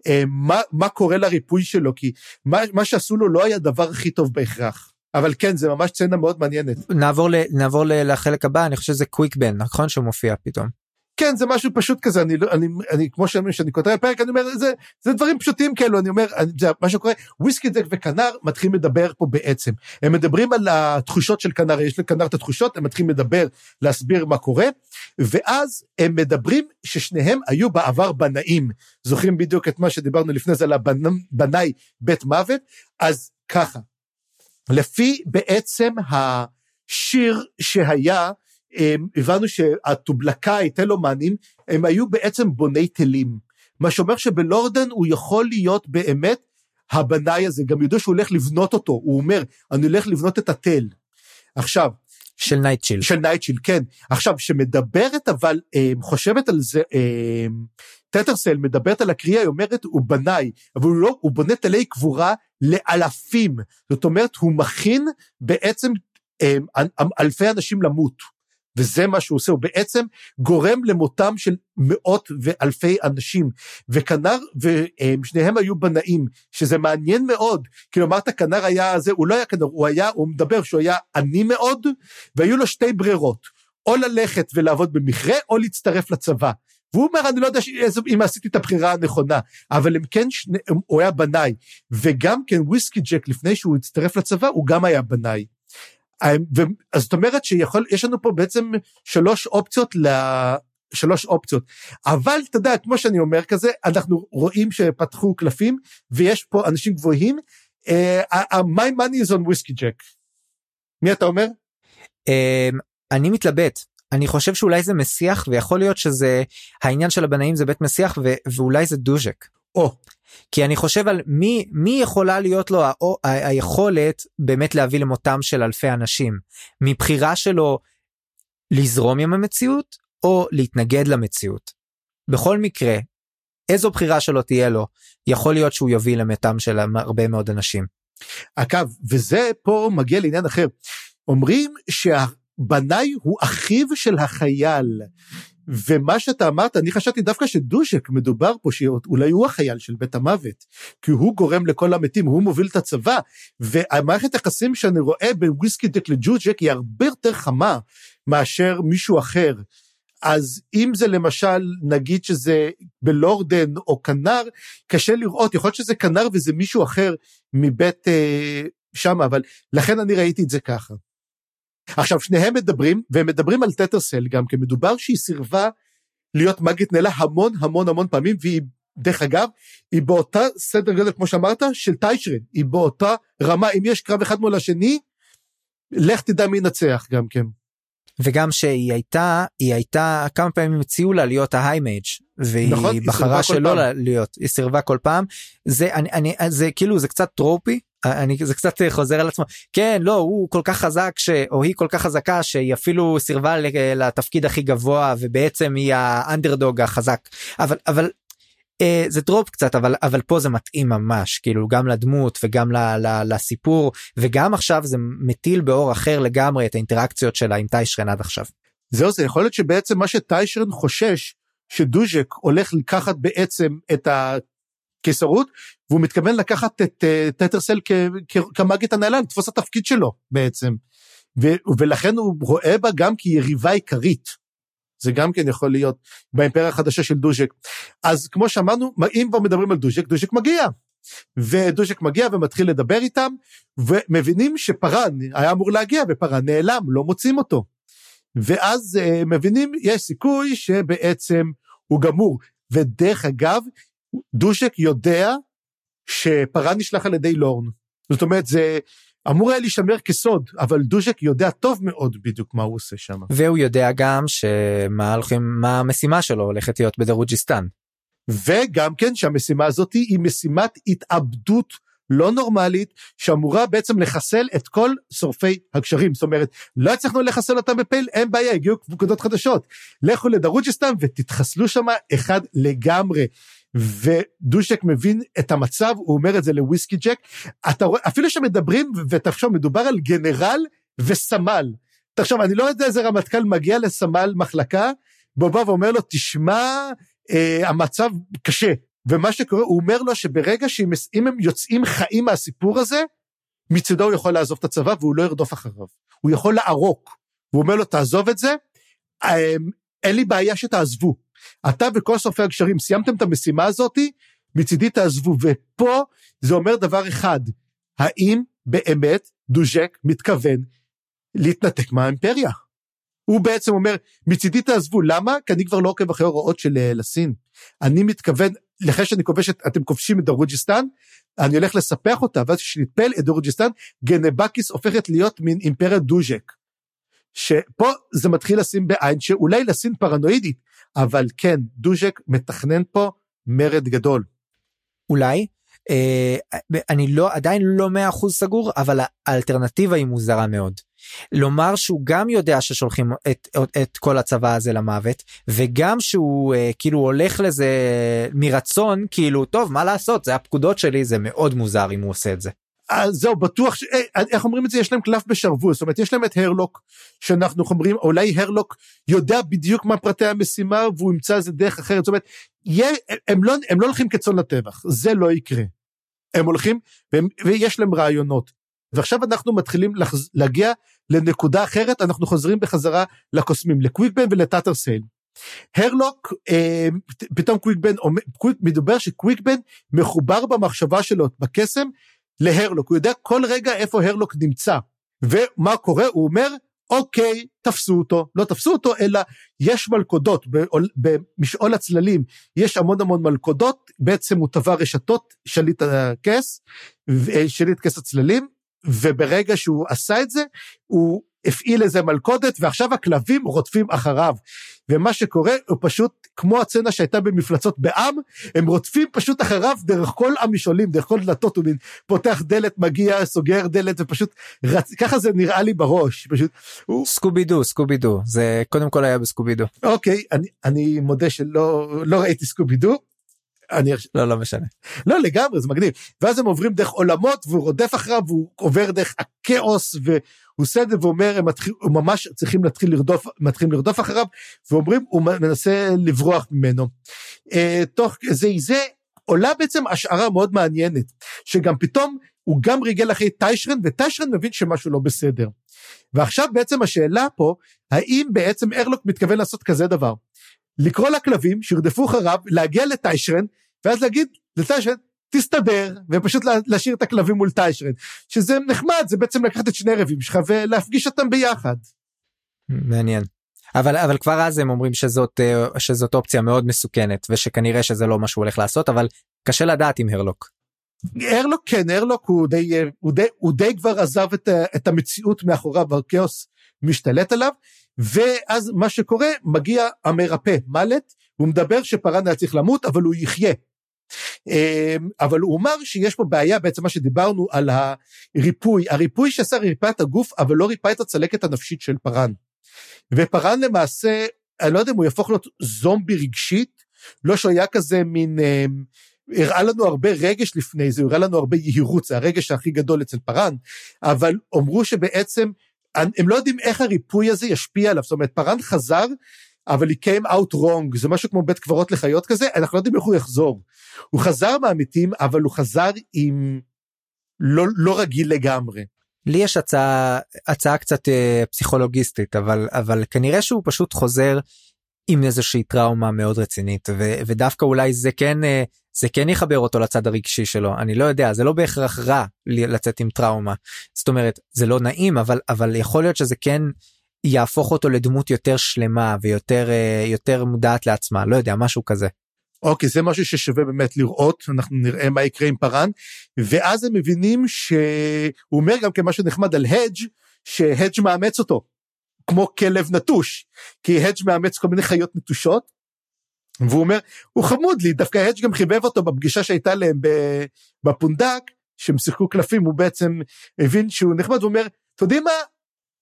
אה, מה, מה קורה לריפוי שלו, כי מה, מה שעשו לו לא היה הדבר הכי טוב בהכרח. אבל כן זה ממש סצנה מאוד מעניינת. נעבור, ל, נעבור לחלק הבא אני חושב שזה קוויק בן נכון שהוא מופיע פתאום. כן זה משהו פשוט כזה אני לא אני אני כמו שאני שאני כותב פרק אני אומר זה זה דברים פשוטים כאלו אני אומר זה מה שקורה וויסקי דק וכנר מתחילים לדבר פה בעצם. הם מדברים על התחושות של כנר יש לכנר את התחושות הם מתחילים לדבר להסביר מה קורה ואז הם מדברים ששניהם היו בעבר בנאים. זוכרים בדיוק את מה שדיברנו לפני זה על הבנאי בית מוות? אז ככה לפי בעצם השיר שהיה הבנו שהטובלקאי, תלומנים, הם היו בעצם בוני תלים. מה שאומר שבלורדן הוא יכול להיות באמת הבנאי הזה, גם ידעו שהוא הולך לבנות אותו, הוא אומר, אני הולך לבנות את התל. עכשיו, של נייטשיל. של נייטשיל, כן. עכשיו, שמדברת אבל, אה, חושבת על זה, אה, טטרסל מדברת על הקריאה, היא אומרת, הוא בנאי, אבל הוא לא, הוא בונה תלי קבורה לאלפים. זאת אומרת, הוא מכין בעצם אה, אלפי אנשים למות. וזה מה שהוא עושה, הוא בעצם גורם למותם של מאות ואלפי אנשים. וכנר ושניהם היו בנאים, שזה מעניין מאוד, כי אמרת כנר היה זה, הוא לא היה כנר, הוא היה, הוא מדבר שהוא היה עני מאוד, והיו לו שתי ברירות, או ללכת ולעבוד במכרה, או להצטרף לצבא. והוא אומר, אני לא יודע אם עשיתי את הבחירה הנכונה, אבל הם כן, שני, הוא היה בנאי. וגם כן וויסקי ג'ק, לפני שהוא הצטרף לצבא, הוא גם היה בנאי. אז זאת אומרת שיש לנו פה בעצם שלוש אופציות ל... שלוש אופציות. אבל אתה יודע, כמו שאני אומר כזה, אנחנו רואים שפתחו קלפים, ויש פה אנשים גבוהים. Uh, my money is on whiskey jack. מי אתה אומר? Um, אני מתלבט. אני חושב שאולי זה מסיח ויכול להיות שזה העניין של הבנאים זה בית מסיח ואולי זה דוז'ק. או. כי אני חושב על מי מי יכולה להיות לו ה- ה- היכולת באמת להביא למותם של אלפי אנשים מבחירה שלו לזרום עם המציאות או להתנגד למציאות. בכל מקרה איזו בחירה שלו תהיה לו יכול להיות שהוא יוביל למתם של הרבה מאוד אנשים. אגב וזה פה מגיע לעניין אחר אומרים שה... בנאי הוא אחיו של החייל. ומה שאתה אמרת, אני חשבתי דווקא שדושק מדובר פה שאולי הוא החייל של בית המוות, כי הוא גורם לכל המתים, הוא מוביל את הצבא, והמערכת היחסים שאני רואה בין וויסקי דק לג'וג'ק היא הרבה יותר חמה מאשר מישהו אחר. אז אם זה למשל, נגיד שזה בלורדן או כנר, קשה לראות, יכול להיות שזה כנר וזה מישהו אחר מבית אה, שם, אבל לכן אני ראיתי את זה ככה. עכשיו שניהם מדברים והם מדברים על טטרסל גם כי מדובר שהיא סירבה להיות מגית נלה המון המון המון פעמים והיא דרך אגב היא באותה סדר גודל כמו שאמרת של טיישרן. היא באותה רמה. אם יש קרב אחד מול השני לך תדע מי ינצח גם כן. וגם שהיא הייתה היא הייתה כמה פעמים הציעו לה להיות ה High Mage והיא נכון, בחרה שלא להיות היא סירבה כל פעם. זה אני אני זה כאילו זה קצת tropey אני זה קצת חוזר על עצמו כן לא הוא כל כך חזק ש... או היא כל כך חזקה שהיא אפילו סירבה לתפקיד הכי גבוה ובעצם היא האנדרדוג החזק אבל אבל אה, זה trope קצת אבל אבל פה זה מתאים ממש כאילו גם לדמות וגם ל, ל, לסיפור וגם עכשיו זה מטיל באור אחר לגמרי את האינטראקציות שלה עם טיישרן עד עכשיו. זהו זה יכול להיות שבעצם מה שטיישרן חושש שדוז'ק הולך לקחת בעצם את ה... קיסרות, והוא מתכוון לקחת את uh, טטרסל כמגית הנעלה, לתפוס התפקיד שלו בעצם. ולכן הוא רואה בה גם כיריבה עיקרית. זה גם כן יכול להיות באימפריה החדשה של דוז'ק. אז כמו שאמרנו, אם כבר מדברים על דוז'ק, דוז'ק מגיע. ודוז'ק מגיע ומתחיל לדבר איתם, ומבינים שפארן היה אמור להגיע, ופארן נעלם, לא מוצאים אותו. ואז uh, מבינים, יש סיכוי שבעצם הוא גמור. ודרך אגב, דושק יודע שפארן נשלח על ידי לורן. זאת אומרת, זה אמור היה להישמר כסוד, אבל דושק יודע טוב מאוד בדיוק מה הוא עושה שם. והוא יודע גם שמה הולכים, מה המשימה שלו הולכת להיות בדרוג'יסטן. וגם כן שהמשימה הזאת היא משימת התאבדות לא נורמלית שאמורה בעצם לחסל את כל שורפי הגשרים זאת אומרת לא הצלחנו לחסל אותם בפייל אין בעיה הגיעו פקודות חדשות לכו לדרוג'יסטן ותתחסלו שם אחד לגמרי ודושק מבין את המצב, הוא אומר את זה לוויסקי ג'ק, אתה רואה, אפילו שמדברים, ותחשוב, מדובר על גנרל וסמל. תחשוב, אני לא יודע איזה רמטכ"ל מגיע לסמל מחלקה, והוא בא ואומר לו, תשמע, אה, המצב קשה. ומה שקורה, הוא אומר לו שברגע שאם הם יוצאים חיים מהסיפור הזה, מצידו הוא יכול לעזוב את הצבא והוא לא ירדוף אחריו. הוא יכול לערוק. הוא אומר לו, תעזוב את זה, אה, אין לי בעיה שתעזבו. אתה וכל שורפי הגשרים סיימתם את המשימה הזאתי, מצידי תעזבו. ופה זה אומר דבר אחד, האם באמת דוז'ק מתכוון להתנתק מהאימפריה? הוא בעצם אומר, מצידי תעזבו, למה? כי אני כבר לא עוקב אחרי הוראות של אה, לסין. אני מתכוון, אחרי שאני כובש את, אתם כובשים את דרוג'יסטן, אני הולך לספח אותה, ואז כשנטפל את דרוג'יסטן, גנבקיס הופכת להיות מין אימפריה דוז'ק. שפה זה מתחיל לשים בעין שאולי לסין פרנואידית, אבל כן, דוז'ק מתכנן פה מרד גדול. אולי, אה, אני לא עדיין לא מאה אחוז סגור אבל האלטרנטיבה היא מוזרה מאוד. לומר שהוא גם יודע ששולחים את, את כל הצבא הזה למוות וגם שהוא אה, כאילו הולך לזה מרצון כאילו טוב מה לעשות זה הפקודות שלי זה מאוד מוזר אם הוא עושה את זה. אז זהו, בטוח, ש... אה, איך אומרים את זה? יש להם קלף בשרוול, זאת אומרת, יש להם את הרלוק, שאנחנו אומרים, אולי הרלוק יודע בדיוק מה פרטי המשימה, והוא ימצא איזה דרך אחרת, זאת אומרת, יהיה, הם, לא, הם לא הולכים כצאן לטבח, זה לא יקרה. הם הולכים, והם, ויש להם רעיונות. ועכשיו אנחנו מתחילים לחז... להגיע לנקודה אחרת, אנחנו חוזרים בחזרה לקוסמים, לקוויקבן ולטאטר סייל. הרלוק, אה, פתאום קוויקבן, קוויק, מדובר שקוויקבן מחובר במחשבה שלו, בקסם, להרלוק, הוא יודע כל רגע איפה הרלוק נמצא. ומה קורה? הוא אומר, אוקיי, תפסו אותו, לא תפסו אותו, אלא יש מלכודות, במשעול הצללים יש המון המון מלכודות, בעצם הוא טבע רשתות, שליט הכס, שליט כס הצללים, וברגע שהוא עשה את זה, הוא הפעיל איזה מלכודת, ועכשיו הכלבים רודפים אחריו. ומה שקורה הוא פשוט כמו הצצנה שהייתה במפלצות בעם, הם רודפים פשוט אחריו דרך כל המשעולים, דרך כל דלתות, הוא מין פותח דלת, מגיע, סוגר דלת, ופשוט רצ... ככה זה נראה לי בראש, פשוט. הוא... סקובי דו, סקובי דו, זה קודם כל היה בסקובי דו. אוקיי, אני, אני מודה שלא לא ראיתי סקובי דו. אני לא לא משנה לא לגמרי זה מגניב ואז הם עוברים דרך עולמות והוא רודף אחריו והוא עובר דרך הכאוס והוא עושה את זה ואומר הם מתחיל, ממש צריכים להתחיל לרדוף מתחילים לרדוף אחריו ואומרים הוא מנסה לברוח ממנו. אה, תוך זה זה עולה בעצם השערה מאוד מעניינת שגם פתאום הוא גם ריגל אחרי טיישרן וטיישרן מבין שמשהו לא בסדר. ועכשיו בעצם השאלה פה האם בעצם ארלוק מתכוון לעשות כזה דבר. לקרוא לכלבים שירדפו אחריו, להגיע לטיישרן, ואז להגיד לטיישרן, תסתדר, ופשוט להשאיר את הכלבים מול טיישרן. שזה נחמד, זה בעצם לקחת את שני רבים שלך ולהפגיש אותם ביחד. מעניין. אבל אבל כבר אז הם אומרים שזאת אה, שזאת אופציה מאוד מסוכנת ושכנראה שזה לא מה שהוא הולך לעשות אבל קשה לדעת עם הרלוק. הרלוק כן הרלוק הוא די הוא די הוא די כבר עזב את, את המציאות מאחוריו והכאוס משתלט עליו ואז מה שקורה, מגיע המרפא, מלט, הוא מדבר שפארן היה צריך למות, אבל הוא יחיה. אמ, אבל הוא אמר שיש פה בעיה, בעצם מה שדיברנו על הריפוי, הריפוי שעשה ריפא את הגוף, אבל לא ריפא את הצלקת הנפשית של פארן. ופארן למעשה, אני לא יודע אם הוא יהפוך להיות זומבי רגשית, לא שהוא היה כזה מין... אמ, הראה לנו הרבה רגש לפני זה, הראה לנו הרבה יהירות, זה הרגש הכי גדול אצל פארן, אבל אמרו שבעצם הם לא יודעים איך הריפוי הזה ישפיע עליו, זאת אומרת, פארן חזר, אבל he came out wrong, זה משהו כמו בית קברות לחיות כזה, אנחנו לא יודעים איך הוא יחזור. הוא חזר מהמתים, אבל הוא חזר עם לא, לא רגיל לגמרי. לי יש הצעה, הצעה קצת אה, פסיכולוגיסטית, אבל, אבל כנראה שהוא פשוט חוזר עם איזושהי טראומה מאוד רצינית, ו, ודווקא אולי זה כן אה, זה כן יחבר אותו לצד הרגשי שלו. אני לא יודע זה לא בהכרח רע לצאת עם טראומה. זאת אומרת זה לא נעים אבל אבל יכול להיות שזה כן יהפוך אותו לדמות יותר שלמה ויותר אה, יותר מודעת לעצמה לא יודע משהו כזה. אוקיי זה משהו ששווה באמת לראות אנחנו נראה מה יקרה עם פארן. ואז הם מבינים שהוא אומר גם כמשהו נחמד על הדג' שהדג' מאמץ אותו כמו כלב נטוש כי הדג' מאמץ כל מיני חיות נטושות והוא אומר, הוא חמוד לי, דווקא האדג' גם חיבב אותו בפגישה שהייתה להם בפונדק, שהם שיחקו קלפים, הוא בעצם הבין שהוא נחמד, הוא אומר, אתה יודעים מה,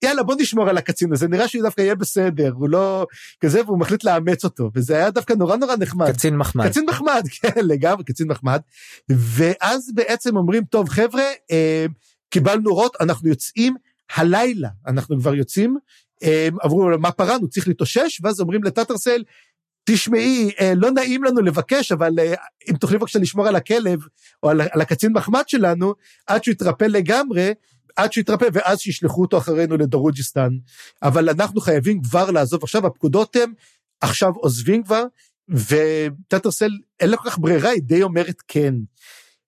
יאללה בוא נשמור על הקצין הזה, נראה שהוא דווקא יהיה בסדר, הוא לא כזה, והוא מחליט לאמץ אותו, וזה היה דווקא נורא נורא נחמד. קצין מחמד. קצין מחמד, כן, לגמרי, קצין מחמד. ואז בעצם אומרים, טוב חבר'ה, אה, קיבלנו הוראות, אנחנו יוצאים הלילה, אנחנו כבר יוצאים, עברו לו מה פרן, הוא צריך להתאושש, ואז אומרים לטאטרסל, תשמעי, אה, לא נעים לנו לבקש, אבל אה, אם תוכלי בבקשה לשמור על הכלב, או על, על הקצין מחמד שלנו, עד שהוא יתרפא לגמרי, עד שהוא יתרפא, ואז שישלחו אותו אחרינו לדרוג'יסטן. אבל אנחנו חייבים כבר לעזוב עכשיו, הפקודות הם עכשיו עוזבים כבר, וטטרסל אין לה כל כך ברירה, היא די אומרת כן.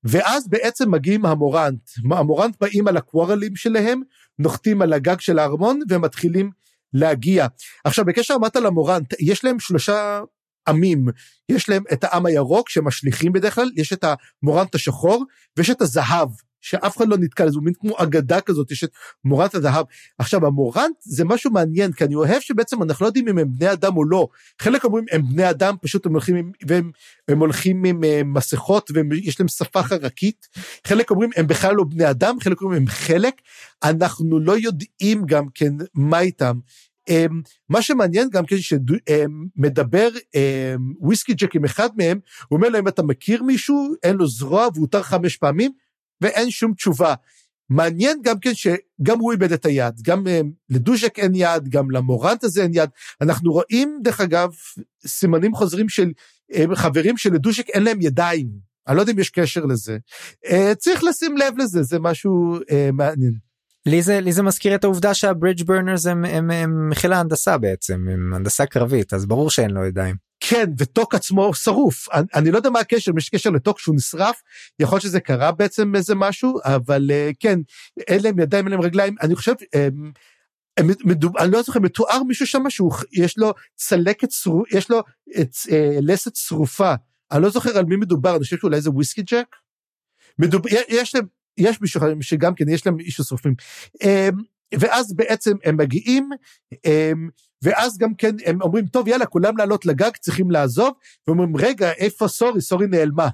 ואז בעצם מגיעים המורנט. המורנט באים על הקוורלים שלהם, נוחתים על הגג של הארמון, ומתחילים להגיע. עכשיו בקשר אמרת למורנט, יש להם שלושה עמים, יש להם את העם הירוק שמשליכים בדרך כלל, יש את המורנט השחור ויש את הזהב. שאף אחד לא נתקל, זה מין כמו אגדה כזאת, יש את מורנט הזהב. עכשיו, המורנט זה משהו מעניין, כי אני אוהב שבעצם אנחנו לא יודעים אם הם בני אדם או לא. חלק אומרים הם בני אדם, פשוט הם הולכים עם, והם, הם הולכים עם uh, מסכות ויש להם שפה חרקית. חלק אומרים הם בכלל לא בני אדם, חלק אומרים הם חלק. אנחנו לא יודעים גם כן מה איתם. Um, מה שמעניין גם כן שמדבר um, um, וויסקי ג'ק עם אחד מהם, הוא אומר להם אתה מכיר מישהו, אין לו זרוע והותר חמש פעמים, ואין שום תשובה. מעניין גם כן שגם הוא איבד את היד, גם אה, לדוז'ק אין יד, גם למורנט הזה אין יד. אנחנו רואים, דרך אגב, סימנים חוזרים של אה, חברים שלדוז'ק אין להם ידיים. אני לא יודע אם יש קשר לזה. אה, צריך לשים לב לזה, זה משהו מעניין. לי זה, לי זה מזכיר את העובדה שהברידג' ברנרס הם, הם, הם חיל ההנדסה בעצם, הם הנדסה קרבית, אז ברור שאין לו ידיים. כן, וטוק עצמו שרוף. אני, אני לא יודע מה הקשר, אם יש קשר לטוק שהוא נשרף, יכול להיות שזה קרה בעצם איזה משהו, אבל uh, כן, אין להם ידיים, אין להם רגליים. אני חושב, um, הם, מדוב, אני לא זוכר, מתואר מישהו שם שהוא, יש לו צלקת, יש לו את, uh, לסת שרופה. אני לא זוכר על מי מדובר, אני חושב שאולי זה וויסקי ג'ק. מדוב, יש להם, יש מישהו שגם כן, יש להם אישו שרופים. Um, ואז בעצם הם מגיעים, הם, ואז גם כן הם אומרים, טוב, יאללה, כולם לעלות לגג, צריכים לעזוב, ואומרים, רגע, איפה סורי? סורי נעלמה.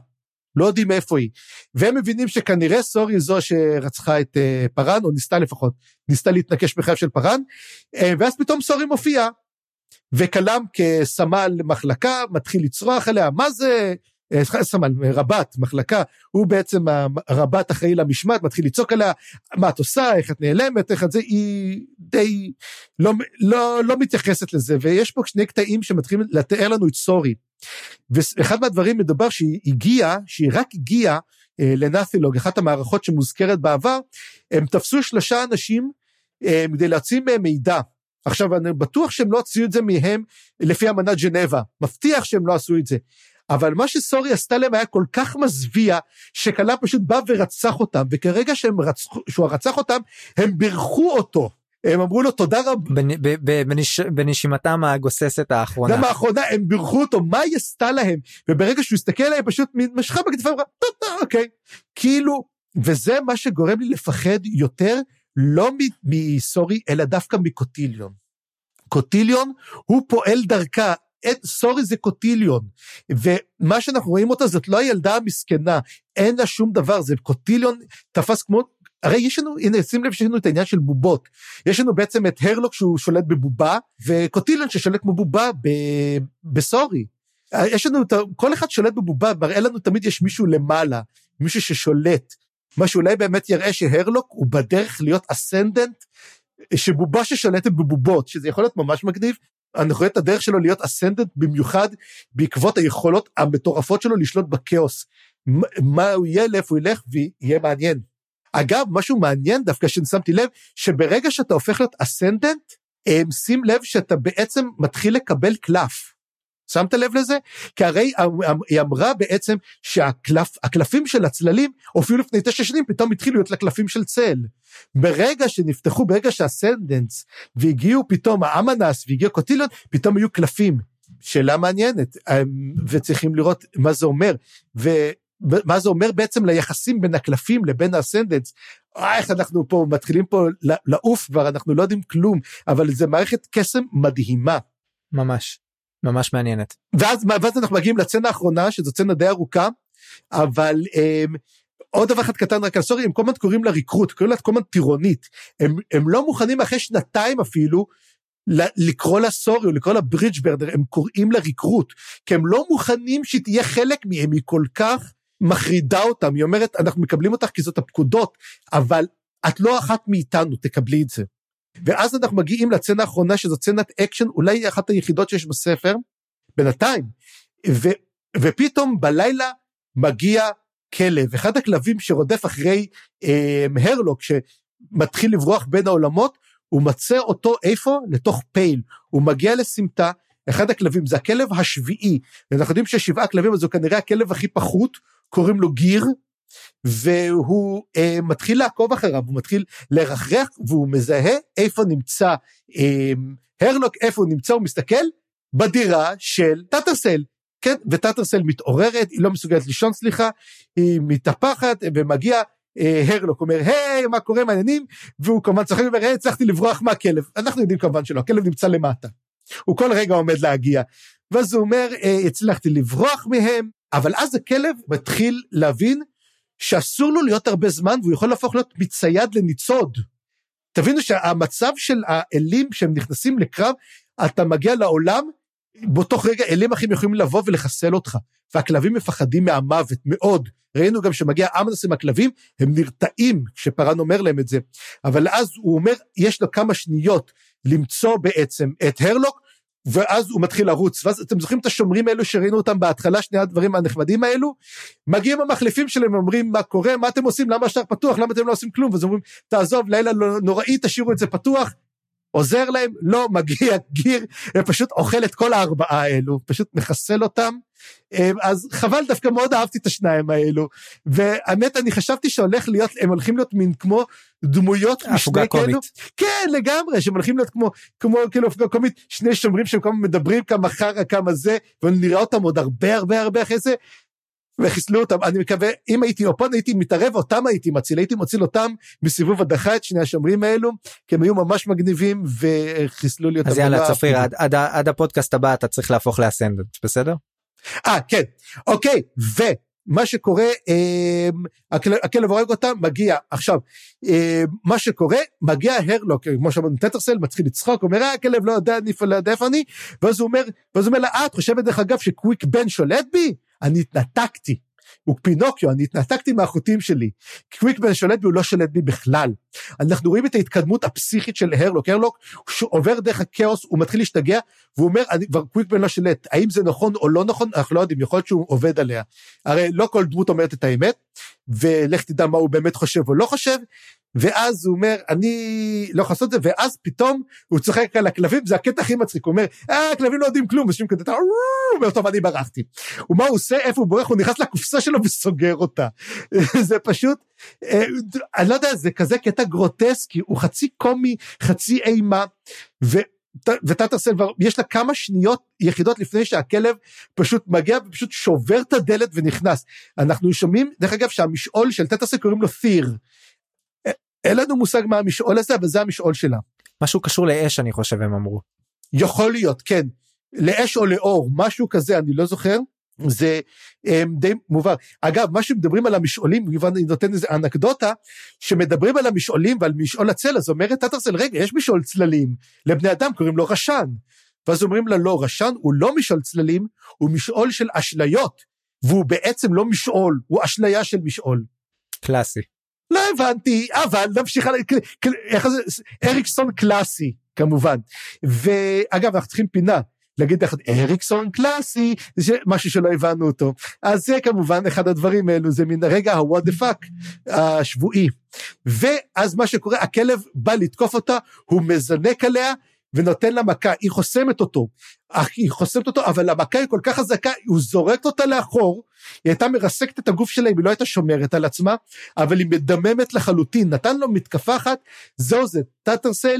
לא יודעים איפה היא. והם מבינים שכנראה סורי זו שרצחה את uh, פארן, או ניסתה לפחות, ניסתה להתנקש בחייו של פארן, uh, ואז פתאום סורי מופיע, וקלם כסמל מחלקה, מתחיל לצרוח עליה, מה זה? אה, סמל, רבת, מחלקה, הוא בעצם הרבת אחראי למשמעת, מתחיל לצעוק עליה, מה את עושה, איך את נעלמת, איך את זה, היא די לא, לא, לא מתייחסת לזה, ויש פה שני קטעים שמתחילים לתאר לנו את סורי. ואחד מהדברים מדובר שהיא הגיעה, שהיא רק הגיעה אה, לנאפילוג, אחת המערכות שמוזכרת בעבר, הם תפסו שלושה אנשים אה, כדי להוציא מהם מידע. עכשיו, אני בטוח שהם לא הוציאו את זה מהם לפי אמנת ג'נבה, מבטיח שהם לא עשו את זה. אבל מה שסורי עשתה להם היה כל כך מזוויע, שקלה פשוט בא ורצח אותם, וכרגע שהם רצחו, שהוא רצח אותם, הם בירכו אותו. הם אמרו לו תודה רבה. בנש, בנשימתם הגוססת האחרונה. גם האחרונה הם בירכו אותו, מה היא עשתה להם? וברגע שהוא הסתכל עליהם פשוט משכה בכתפיים, אוקיי. כאילו, וזה מה שגורם לי לפחד יותר, לא מסורי, אלא דווקא מקוטיליון. קוטיליון, הוא פועל דרכה, סורי זה קוטיליון, ומה שאנחנו רואים אותה זאת לא הילדה המסכנה, אין לה שום דבר, זה קוטיליון תפס כמו, הרי יש לנו, הנה שים לב שיש לנו את העניין של בובות, יש לנו בעצם את הרלוק שהוא שולט בבובה, וקוטיליון ששולט כמו בובה ב, בסורי. יש לנו, כל אחד שולט בבובה, מראה לנו תמיד יש מישהו למעלה, מישהו ששולט, מה שאולי באמת יראה שהרלוק הוא בדרך להיות אסנדנט, שבובה ששולטת בבובות, שזה יכול להיות ממש מגניב, אני רואה את הדרך שלו להיות אסנדנט במיוחד בעקבות היכולות המטורפות שלו לשלוט בכאוס. מה הוא יהיה, לאיפה הוא ילך, ויהיה מעניין. אגב, משהו מעניין דווקא ששמתי לב, שברגע שאתה הופך להיות אסנדנט, שים לב שאתה בעצם מתחיל לקבל קלף. שמת לב לזה? כי הרי היא אמרה בעצם שהקלפים של הצללים הופיעו לפני תשע שנים, פתאום התחילו להיות לקלפים של צל. ברגע שנפתחו, ברגע שהסנדנס והגיעו פתאום האמנס והגיע קוטילון, פתאום היו קלפים. שאלה מעניינת, וצריכים לראות מה זה אומר. ומה זה אומר בעצם ליחסים בין הקלפים לבין הסנדנס. אה, איך אנחנו פה מתחילים פה לעוף כבר, אנחנו לא יודעים כלום, אבל זה מערכת קסם מדהימה. ממש. ממש מעניינת. ואז, ואז אנחנו מגיעים לצנה האחרונה, שזו צנה די ארוכה, אבל הם, עוד דבר אחד קטן רק על סורי, הם כל הזמן קוראים לה ריקרוט, קוראים לה כל הזמן טירונית. הם, הם לא מוכנים אחרי שנתיים אפילו, לקרוא לה סורי או לקרוא לה ברידג'ברדר, הם קוראים לה ריקרוט, כי הם לא מוכנים שהיא תהיה חלק מהם, היא כל כך מחרידה אותם, היא אומרת, אנחנו מקבלים אותך כי זאת הפקודות, אבל את לא אחת מאיתנו, תקבלי את זה. ואז אנחנו מגיעים לצנה האחרונה שזו צנת אקשן, אולי אחת היחידות שיש בספר, בינתיים. ו, ופתאום בלילה מגיע כלב, אחד הכלבים שרודף אחרי אה, הרלוק, שמתחיל לברוח בין העולמות, הוא מצא אותו איפה? בתוך פייל. הוא מגיע לסמטה, אחד הכלבים, זה הכלב השביעי. אנחנו יודעים ששבעה כלבים, אז הוא כנראה הכלב הכי פחות, קוראים לו גיר, והוא אה, מתחיל לעקוב אחריו, הוא מתחיל לרחרח והוא מזהה איפה נמצא אה, הרלוק, איפה הוא נמצא, הוא מסתכל בדירה של טאטרסל. כן, וטאטרסל מתעוררת, היא לא מסוגלת לישון, סליחה, היא מתהפכת ומגיע אה, הרלוק אומר, היי, מה קורה, מעניינים? והוא כמובן צוחק ואומר, היי, הצלחתי לברוח מהכלב. אנחנו יודעים כמובן שלא, הכלב נמצא למטה. הוא כל רגע עומד להגיע. ואז הוא אומר, אה, הצלחתי לברוח מהם, אבל אז הכלב מתחיל להבין שאסור לו להיות הרבה זמן והוא יכול להפוך להיות מצייד לניצוד. תבינו שהמצב של האלים כשהם נכנסים לקרב, אתה מגיע לעולם באותו רגע אלים אחים יכולים לבוא ולחסל אותך, והכלבים מפחדים מהמוות מאוד. ראינו גם שמגיע אמנס עם הכלבים, הם נרתעים כשפרן אומר להם את זה. אבל אז הוא אומר, יש לו כמה שניות למצוא בעצם את הרלוק, ואז הוא מתחיל לרוץ, ואז אתם זוכרים את השומרים האלו שראינו אותם בהתחלה, שני הדברים הנחמדים האלו? מגיעים המחליפים שלהם ואומרים, מה קורה, מה אתם עושים, למה השער פתוח, למה אתם לא עושים כלום? ואז אומרים, תעזוב, לילה לא- נוראי, תשאירו את זה פתוח. עוזר להם, לא מגיע גיר, פשוט אוכל את כל הארבעה האלו, פשוט מחסל אותם. אמ, אז חבל, דווקא מאוד אהבתי את השניים האלו. והאמת, אני חשבתי שהולך להיות, הם הולכים להיות מין כמו דמויות משנה כאלו. כן, לגמרי, שהם הולכים להיות כמו, כמו כאילו הפגה קומית, שני שומרים שהם הזמן מדברים כמה חרא, כמה זה, ונראה אותם עוד הרבה הרבה הרבה אחרי זה, וחיסלו אותם, אני מקווה, אם הייתי אופון הייתי מתערב, אותם הייתי מציל, הייתי מציל אותם מסיבוב הדחה את שני השומרים האלו, כי הם היו ממש מגניבים וחיסלו לי אותם. אז יאללה צפיר, עד, עד, עד הפודקאסט הבא אתה צריך להפוך לאסנדנט, בסדר? אה, כן, אוקיי, ומה שקורה, אה, הכל, הכלב הורג אותם, מגיע, עכשיו, אה, מה שקורה, מגיע הרלוק, כמו שאמרנו, טטרסל מתחיל לצחוק, אומר, אה, הכלב לא יודע איפה אני, ואז הוא אומר, ואז הוא אומר לה, אה, את חושבת דרך אגב שקוויק בן שולט בי? אני התנתקתי. הוא פינוקיו, אני התנתקתי מהחוטים שלי. קוויקבן שולט בי, הוא לא שולט בי בכלל. אנחנו רואים את ההתקדמות הפסיכית של הרלוק. הרלוק, עובר דרך הכאוס, הוא מתחיל להשתגע, והוא אומר, אני כבר קוויקבן לא שולט. האם זה נכון או לא נכון? אנחנו לא יודעים, יכול להיות שהוא עובד עליה. הרי לא כל דמות אומרת את האמת, ולך תדע מה הוא באמת חושב או לא חושב, ואז הוא אומר, אני לא יכול לעשות את זה, ואז פתאום הוא צוחק על הכלבים, זה הקטע הכי מצחיק, הוא אומר, אה, הכלבים לא יודעים כלום, ושום כזה, הוא אומר, טוב, אני ברחתי. ומה הוא עושה, איפה הוא בורח, הוא נכנס לקופסה שלו וסוגר אותה. זה פשוט, אה, אני לא יודע, זה כזה קטע גרוטסקי, הוא חצי קומי, חצי אימה, ו... וטאטר סלבר יש לה כמה שניות יחידות לפני שהכלב פשוט מגיע ופשוט שובר את הדלת ונכנס. אנחנו שומעים דרך אגב שהמשעול של טאטר קוראים לו ת'יר. אין לנו מושג מה המשעול הזה אבל זה המשעול שלה. משהו קשור לאש אני חושב הם אמרו. יכול להיות כן לאש או לאור משהו כזה אני לא זוכר זה הם, די מובן. אגב, מה שמדברים על המשעולים, אני נותן איזה אנקדוטה, שמדברים על המשעולים ועל משעול הצל, אז אומרת טטרסל, רגע, יש משעול צללים, לבני אדם קוראים לו רשן. ואז אומרים לה, לא, רשן הוא לא משעול צללים, הוא משעול של אשליות, והוא בעצם לא משעול, הוא אשליה של משעול. קלאסי. לא הבנתי, אבל נמשיך, איך זה, אריקסון קלאסי, כמובן. ואגב, אנחנו צריכים פינה. להגיד לך אריקסון קלאסי, זה משהו שלא הבנו אותו. אז זה כמובן אחד הדברים האלו, זה מן הרגע ה-what the fuck השבועי. ואז מה שקורה, הכלב בא לתקוף אותה, הוא מזנק עליה, ונותן לה מכה, היא חוסמת אותו, היא חוסמת אותו, אבל המכה היא כל כך חזקה, הוא זורק אותה לאחור, היא הייתה מרסקת את הגוף שלה אם היא לא הייתה שומרת על עצמה, אבל היא מדממת לחלוטין, נתן לו מתקפה אחת, זהו זה, טאטרסל,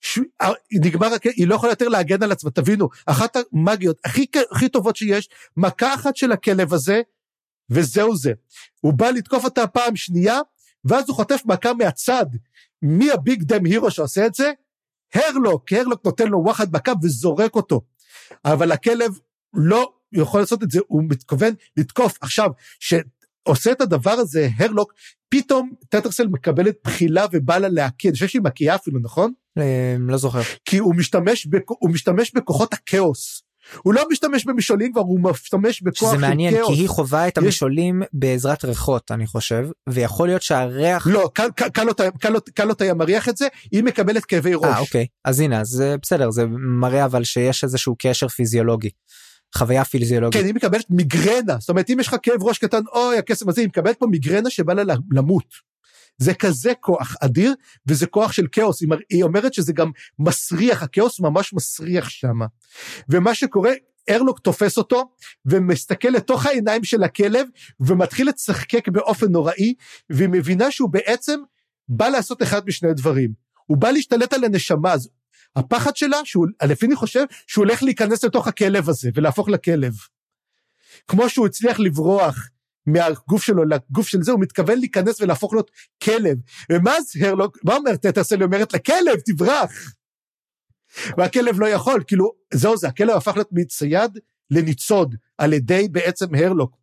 ש... אה, נגמר, היא לא יכולה יותר להגן על עצמה, תבינו, אחת המאגיות הכי, הכי טובות שיש, מכה אחת של הכלב הזה, וזהו זה. הוא בא לתקוף אותה פעם שנייה, ואז הוא חוטף מכה מהצד. מי הביג דם הירו שעושה את זה? הרלוק, הרלוק נותן לו וואחד מכה וזורק אותו. אבל הכלב לא יכול לעשות את זה, הוא מתכוון לתקוף. עכשיו, שעושה את הדבר הזה, הרלוק, פתאום טטרסל מקבלת בחילה ובא לה להקיא, אני חושב שהיא מקיאה אפילו, נכון? אה, לא זוכר. כי הוא משתמש, בכ... הוא משתמש בכוחות הכאוס. הוא לא משתמש במשעולים כבר, הוא משתמש בכוח כאוס. שזה מעניין, כי היא חווה את המשעולים יש... בעזרת ריחות, אני חושב, ויכול להיות שהריח... לא, קל אותה היה מריח את זה, היא מקבלת כאבי ראש. אה, אוקיי. אז הנה, אז בסדר, זה מראה אבל שיש איזשהו קשר פיזיולוגי. חוויה פיזיולוגית. כן, היא מקבלת מיגרנה, זאת אומרת, אם יש לך כאב ראש קטן, אוי, הקסם הזה, היא מקבלת פה מיגרנה שבא לה למות. זה כזה כוח אדיר, וזה כוח של כאוס. היא אומרת שזה גם מסריח, הכאוס ממש מסריח שם. ומה שקורה, ארלוק תופס אותו ומסתכל לתוך העיניים של הכלב ומתחיל לצחקק באופן נוראי והיא מבינה שהוא בעצם בא לעשות אחד משני דברים. הוא בא להשתלט על הנשמה, אז הפחד שלה, שהוא, לפי אני חושב, שהוא הולך להיכנס לתוך הכלב הזה ולהפוך לכלב. כמו שהוא הצליח לברוח מהגוף שלו לגוף של זה, הוא מתכוון להיכנס ולהפוך להיות כלב. ומה זה הרלוק, מה אומרת טטרסל? היא אומרת לכלב, תברח. והכלב לא יכול, כאילו, זהו זה, הכלב הפך להיות מצייד לניצוד על ידי בעצם הרלוק.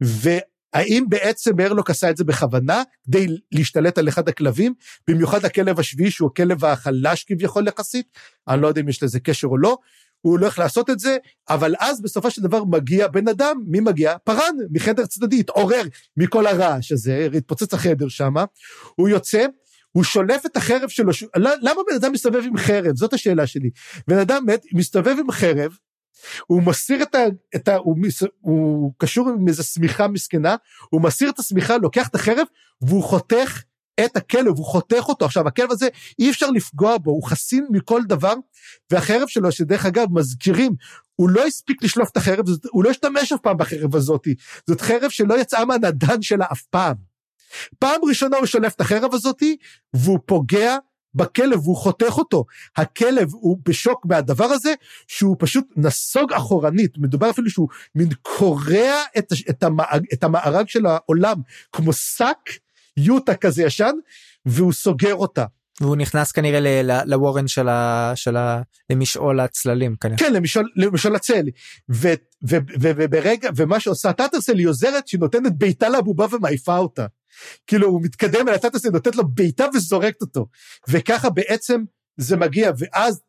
והאם בעצם הרלוק עשה את זה בכוונה כדי להשתלט על אחד הכלבים, במיוחד הכלב השביעי שהוא הכלב החלש כביכול יחסית, אני לא יודע אם יש לזה קשר או לא, הוא הולך לעשות את זה, אבל אז בסופו של דבר מגיע בן אדם, מי מגיע? פארן, מחדר צדדי, התעורר מכל הרעש הזה, התפוצץ החדר שם, הוא יוצא, הוא שולף את החרב שלו, ש... למה בן אדם מסתובב עם חרב? זאת השאלה שלי. בן אדם מת, מסתובב עם חרב, הוא מסיר את ה... את ה הוא, מס, הוא קשור עם איזו שמיכה מסכנה, הוא מסיר את השמיכה, לוקח את החרב, והוא חותך את הכלב, הוא חותך אותו. עכשיו, הכלב הזה, אי אפשר לפגוע בו, הוא חסין מכל דבר, והחרב שלו, שדרך אגב, מזכירים, הוא לא הספיק לשלוף את החרב, הוא לא השתמש אף פעם בחרב הזאת. זאת חרב שלא יצאה מהנדן שלה אף פעם. פעם ראשונה הוא שולף את החרב הזאת, והוא פוגע בכלב והוא חותך אותו. הכלב הוא בשוק מהדבר הזה, שהוא פשוט נסוג אחורנית, מדובר אפילו שהוא מין קורע את, את, המארג, את המארג של העולם, כמו שק יוטה כזה ישן, והוא סוגר אותה. והוא נכנס כנראה לוורן של ה... של ה... למשעול הצללים כנראה. כן, למשעול, למשעול הצל. וברגע, ומה שעושה טאטרסל היא עוזרת שהיא נותנת בעיטה לבובה ומעיפה אותה. כאילו הוא מתקדם אל הטאטרסל, נותנת לו בעיטה וזורקת אותו. וככה בעצם זה מגיע, ואז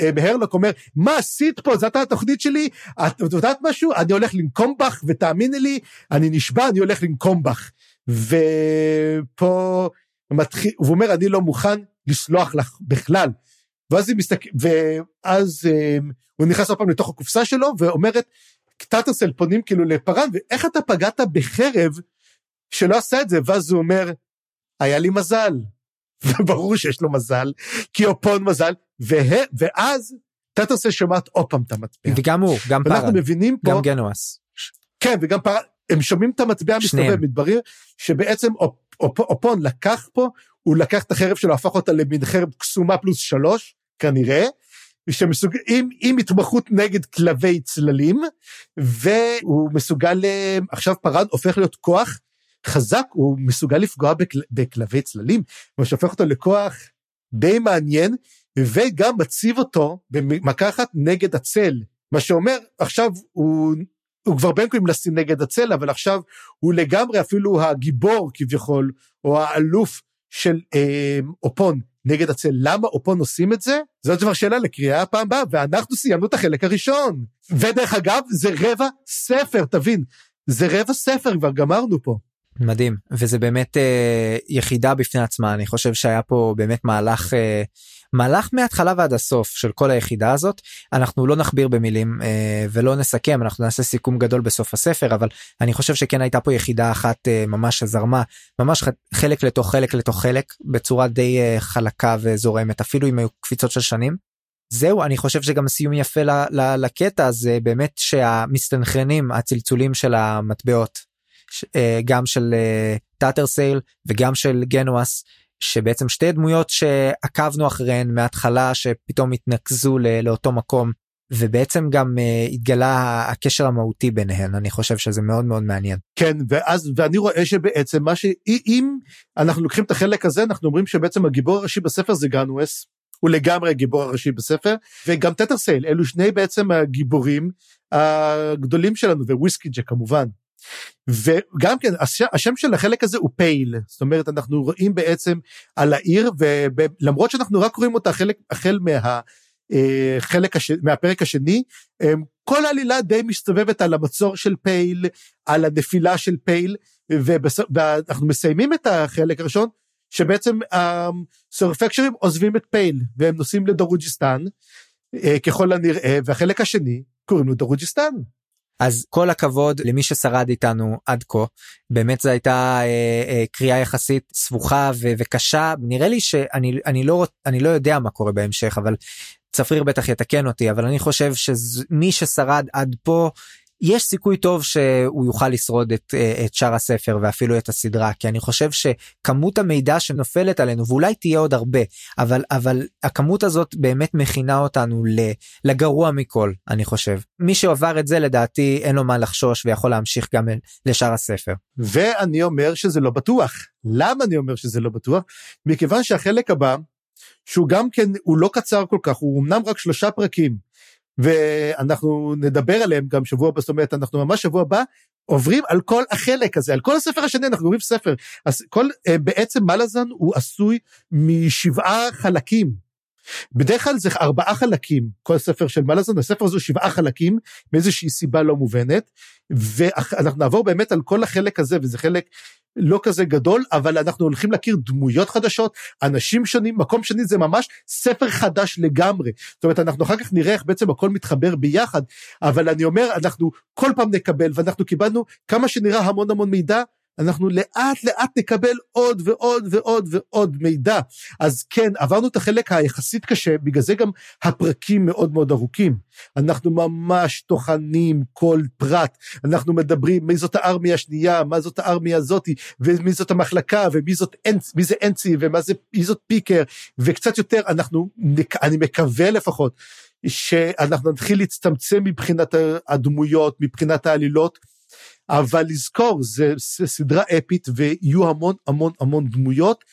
אה, הרלוק אומר, מה עשית פה? זאת התוכנית שלי? את יודעת משהו? אני הולך לנקום בך, ותאמיני לי, אני נשבע, אני הולך לנקום בך. ופה מתחיל, הוא אומר, אני לא מוכן לסלוח לך בכלל. ואז היא מסתכלת, ואז um, הוא נכנס עוד פעם לתוך הקופסה שלו, ואומרת, טאטרסל פונים כאילו לפארן, ואיך אתה פגעת בחרב שלא עשה את זה? ואז הוא אומר, היה לי מזל. וברור שיש לו מזל, כי אופון מזל, וה, ואז טאטרסל שומעת עוד פעם את המטבע. וגם הוא, גם פארן. ואנחנו מבינים פה... גם גנואס. כן, וגם פארן, הם שומעים את המטבע המסתובב, מתברר שבעצם אופ, אופ, אופון לקח פה, הוא לקח את החרב שלו, הפך אותה למין חרב קסומה פלוס שלוש, כנראה, שמסוג... עם, עם התמחות נגד כלבי צללים, והוא מסוגל, עכשיו פארן הופך להיות כוח חזק, הוא מסוגל לפגוע בכל... בכלבי צללים, מה שהופך אותו לכוח די מעניין, וגם מציב אותו במכה אחת נגד הצל. מה שאומר, עכשיו הוא הוא כבר בין כה לשים נגד הצלע, אבל עכשיו הוא לגמרי אפילו הגיבור כביכול, או האלוף של אה, אופון נגד הצל. למה אופון עושים את זה? זאת כבר שאלה לקריאה הפעם הבאה, ואנחנו סיימנו את החלק הראשון. ודרך אגב, זה רבע ספר, תבין, זה רבע ספר, כבר גמרנו פה. מדהים וזה באמת אה, יחידה בפני עצמה אני חושב שהיה פה באמת מהלך אה, מהלך מההתחלה ועד הסוף של כל היחידה הזאת אנחנו לא נכביר במילים אה, ולא נסכם אנחנו נעשה סיכום גדול בסוף הספר אבל אני חושב שכן הייתה פה יחידה אחת אה, ממש זרמה ממש חלק לתוך חלק לתוך חלק בצורה די אה, חלקה וזורמת אפילו אם היו קפיצות של שנים. זהו אני חושב שגם סיום יפה לקטע הזה באמת שהמסתנכרנים הצלצולים של המטבעות אה, גם של טאטר סייל וגם של גנואס שבעצם שתי דמויות שעקבנו אחריהן מההתחלה שפתאום התנקזו לאותו מקום ובעצם גם אה, התגלה הקשר המהותי ביניהן אני חושב שזה מאוד מאוד מעניין. כן ואז ואני רואה שבעצם מה שאם אנחנו לוקחים את החלק הזה אנחנו אומרים שבעצם הגיבור הראשי בספר זה גנואס. הוא לגמרי הגיבור הראשי בספר וגם טטר סייל אלו שני בעצם הגיבורים הגדולים שלנו וויסקי ג'ק כמובן. וגם כן השם של החלק הזה הוא פייל זאת אומרת אנחנו רואים בעצם על העיר ולמרות שאנחנו רק רואים אותה חלק החל מה... אה, חלק הש... מהפרק השני כל העלילה די מסתובבת על המצור של פייל על הנפילה של פייל ובס... ואנחנו מסיימים את החלק הראשון שבעצם השורפי גשרים עוזבים את פייל והם נוסעים לדרוג'יסטן אה, ככל הנראה והחלק השני קוראים לו דרוג'יסטן. אז כל הכבוד למי ששרד איתנו עד כה. באמת זו הייתה אה, אה, קריאה יחסית סבוכה ו- וקשה. נראה לי שאני אני לא לא יודע מה קורה בהמשך אבל צפריר בטח יתקן אותי אבל אני חושב שמי ששרד עד פה יש סיכוי טוב שהוא יוכל לשרוד את, אה, את שאר הספר ואפילו את הסדרה כי אני חושב שכמות המידע שנופלת עלינו ואולי תהיה עוד הרבה אבל אבל הכמות הזאת באמת מכינה אותנו לגרוע מכל אני חושב מי שעבר את זה לדעתי אין לו מה לחשוש ויכול להמשיך גם לשאר הספר. ואני אומר שזה לא בטוח למה אני אומר שזה לא בטוח מכיוון שהחלק הבא שהוא גם כן הוא לא קצר כל כך הוא אמנם רק שלושה פרקים. ואנחנו נדבר עליהם גם שבוע הבא, זאת אומרת, אנחנו ממש שבוע הבא עוברים על כל החלק הזה, על כל הספר השני, אנחנו רואים ספר. אז כל, אה, בעצם מלאזן הוא עשוי משבעה חלקים. בדרך כלל זה ארבעה חלקים, כל ספר של מלאזון, הספר הזה הוא שבעה חלקים, מאיזושהי סיבה לא מובנת, ואנחנו נעבור באמת על כל החלק הזה, וזה חלק לא כזה גדול, אבל אנחנו הולכים להכיר דמויות חדשות, אנשים שונים, מקום שני, זה ממש ספר חדש לגמרי. זאת אומרת, אנחנו אחר כך נראה איך בעצם הכל מתחבר ביחד, אבל אני אומר, אנחנו כל פעם נקבל, ואנחנו קיבלנו כמה שנראה המון המון מידע, אנחנו לאט לאט נקבל עוד ועוד ועוד ועוד מידע. אז כן, עברנו את החלק היחסית קשה, בגלל זה גם הפרקים מאוד מאוד ארוכים. אנחנו ממש טוחנים כל פרט, אנחנו מדברים מי זאת הארמיה השנייה, מה זאת הארמיה הזאתי, ומי זאת המחלקה, ומי זאת אנצ, מי זה אנצי, ומי זאת פיקר, וקצת יותר, אנחנו, אני מקווה לפחות, שאנחנו נתחיל להצטמצם מבחינת הדמויות, מבחינת העלילות, אבל לזכור, זה, זה סדרה אפית ויהיו המון המון המון דמויות,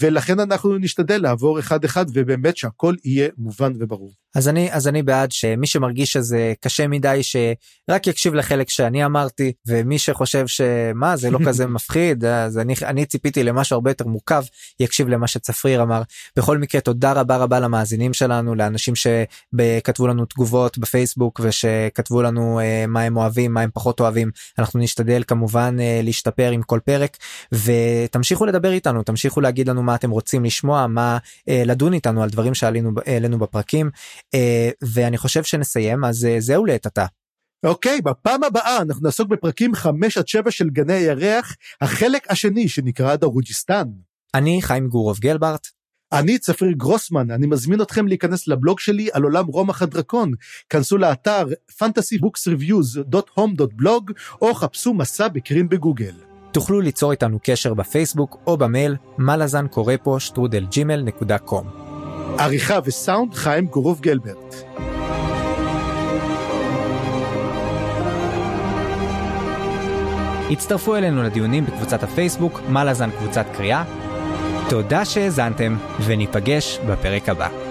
ולכן אנחנו נשתדל לעבור אחד אחד ובאמת שהכל יהיה מובן וברור. אז אני אז אני בעד שמי שמרגיש שזה קשה מדי שרק יקשיב לחלק שאני אמרתי ומי שחושב שמה זה לא כזה מפחיד אז אני אני ציפיתי למשהו הרבה יותר מורכב יקשיב למה שצפריר אמר בכל מקרה תודה רבה רבה למאזינים שלנו לאנשים שכתבו לנו תגובות בפייסבוק ושכתבו לנו uh, מה הם אוהבים מה הם פחות אוהבים אנחנו נשתדל כמובן uh, להשתפר עם כל פרק ותמשיכו לדבר איתנו תמשיכו להגיד לנו מה אתם רוצים לשמוע מה uh, לדון איתנו על דברים שעלינו העלינו בפרקים. אה, ואני חושב שנסיים אז אה, זהו לעת עתה. אוקיי, בפעם הבאה אנחנו נעסוק בפרקים 5 עד 7 של גני הירח, החלק השני שנקרא דרוג'יסטן. אני חיים גורוב גלברט. אני צפריר גרוסמן, אני מזמין אתכם להיכנס לבלוג שלי על עולם רומח הדרקון. כנסו לאתר fantasybooksreviews.home.blog או חפשו מסע בקרין בגוגל. תוכלו ליצור איתנו קשר בפייסבוק או במייל מלאזן קורא פה שטרודל ג'ימל נקודה קום. עריכה וסאונד חיים גורוב גלברט. הצטרפו אלינו לדיונים בקבוצת הפייסבוק, מה לזן קבוצת קריאה. תודה שהאזנתם, וניפגש בפרק הבא.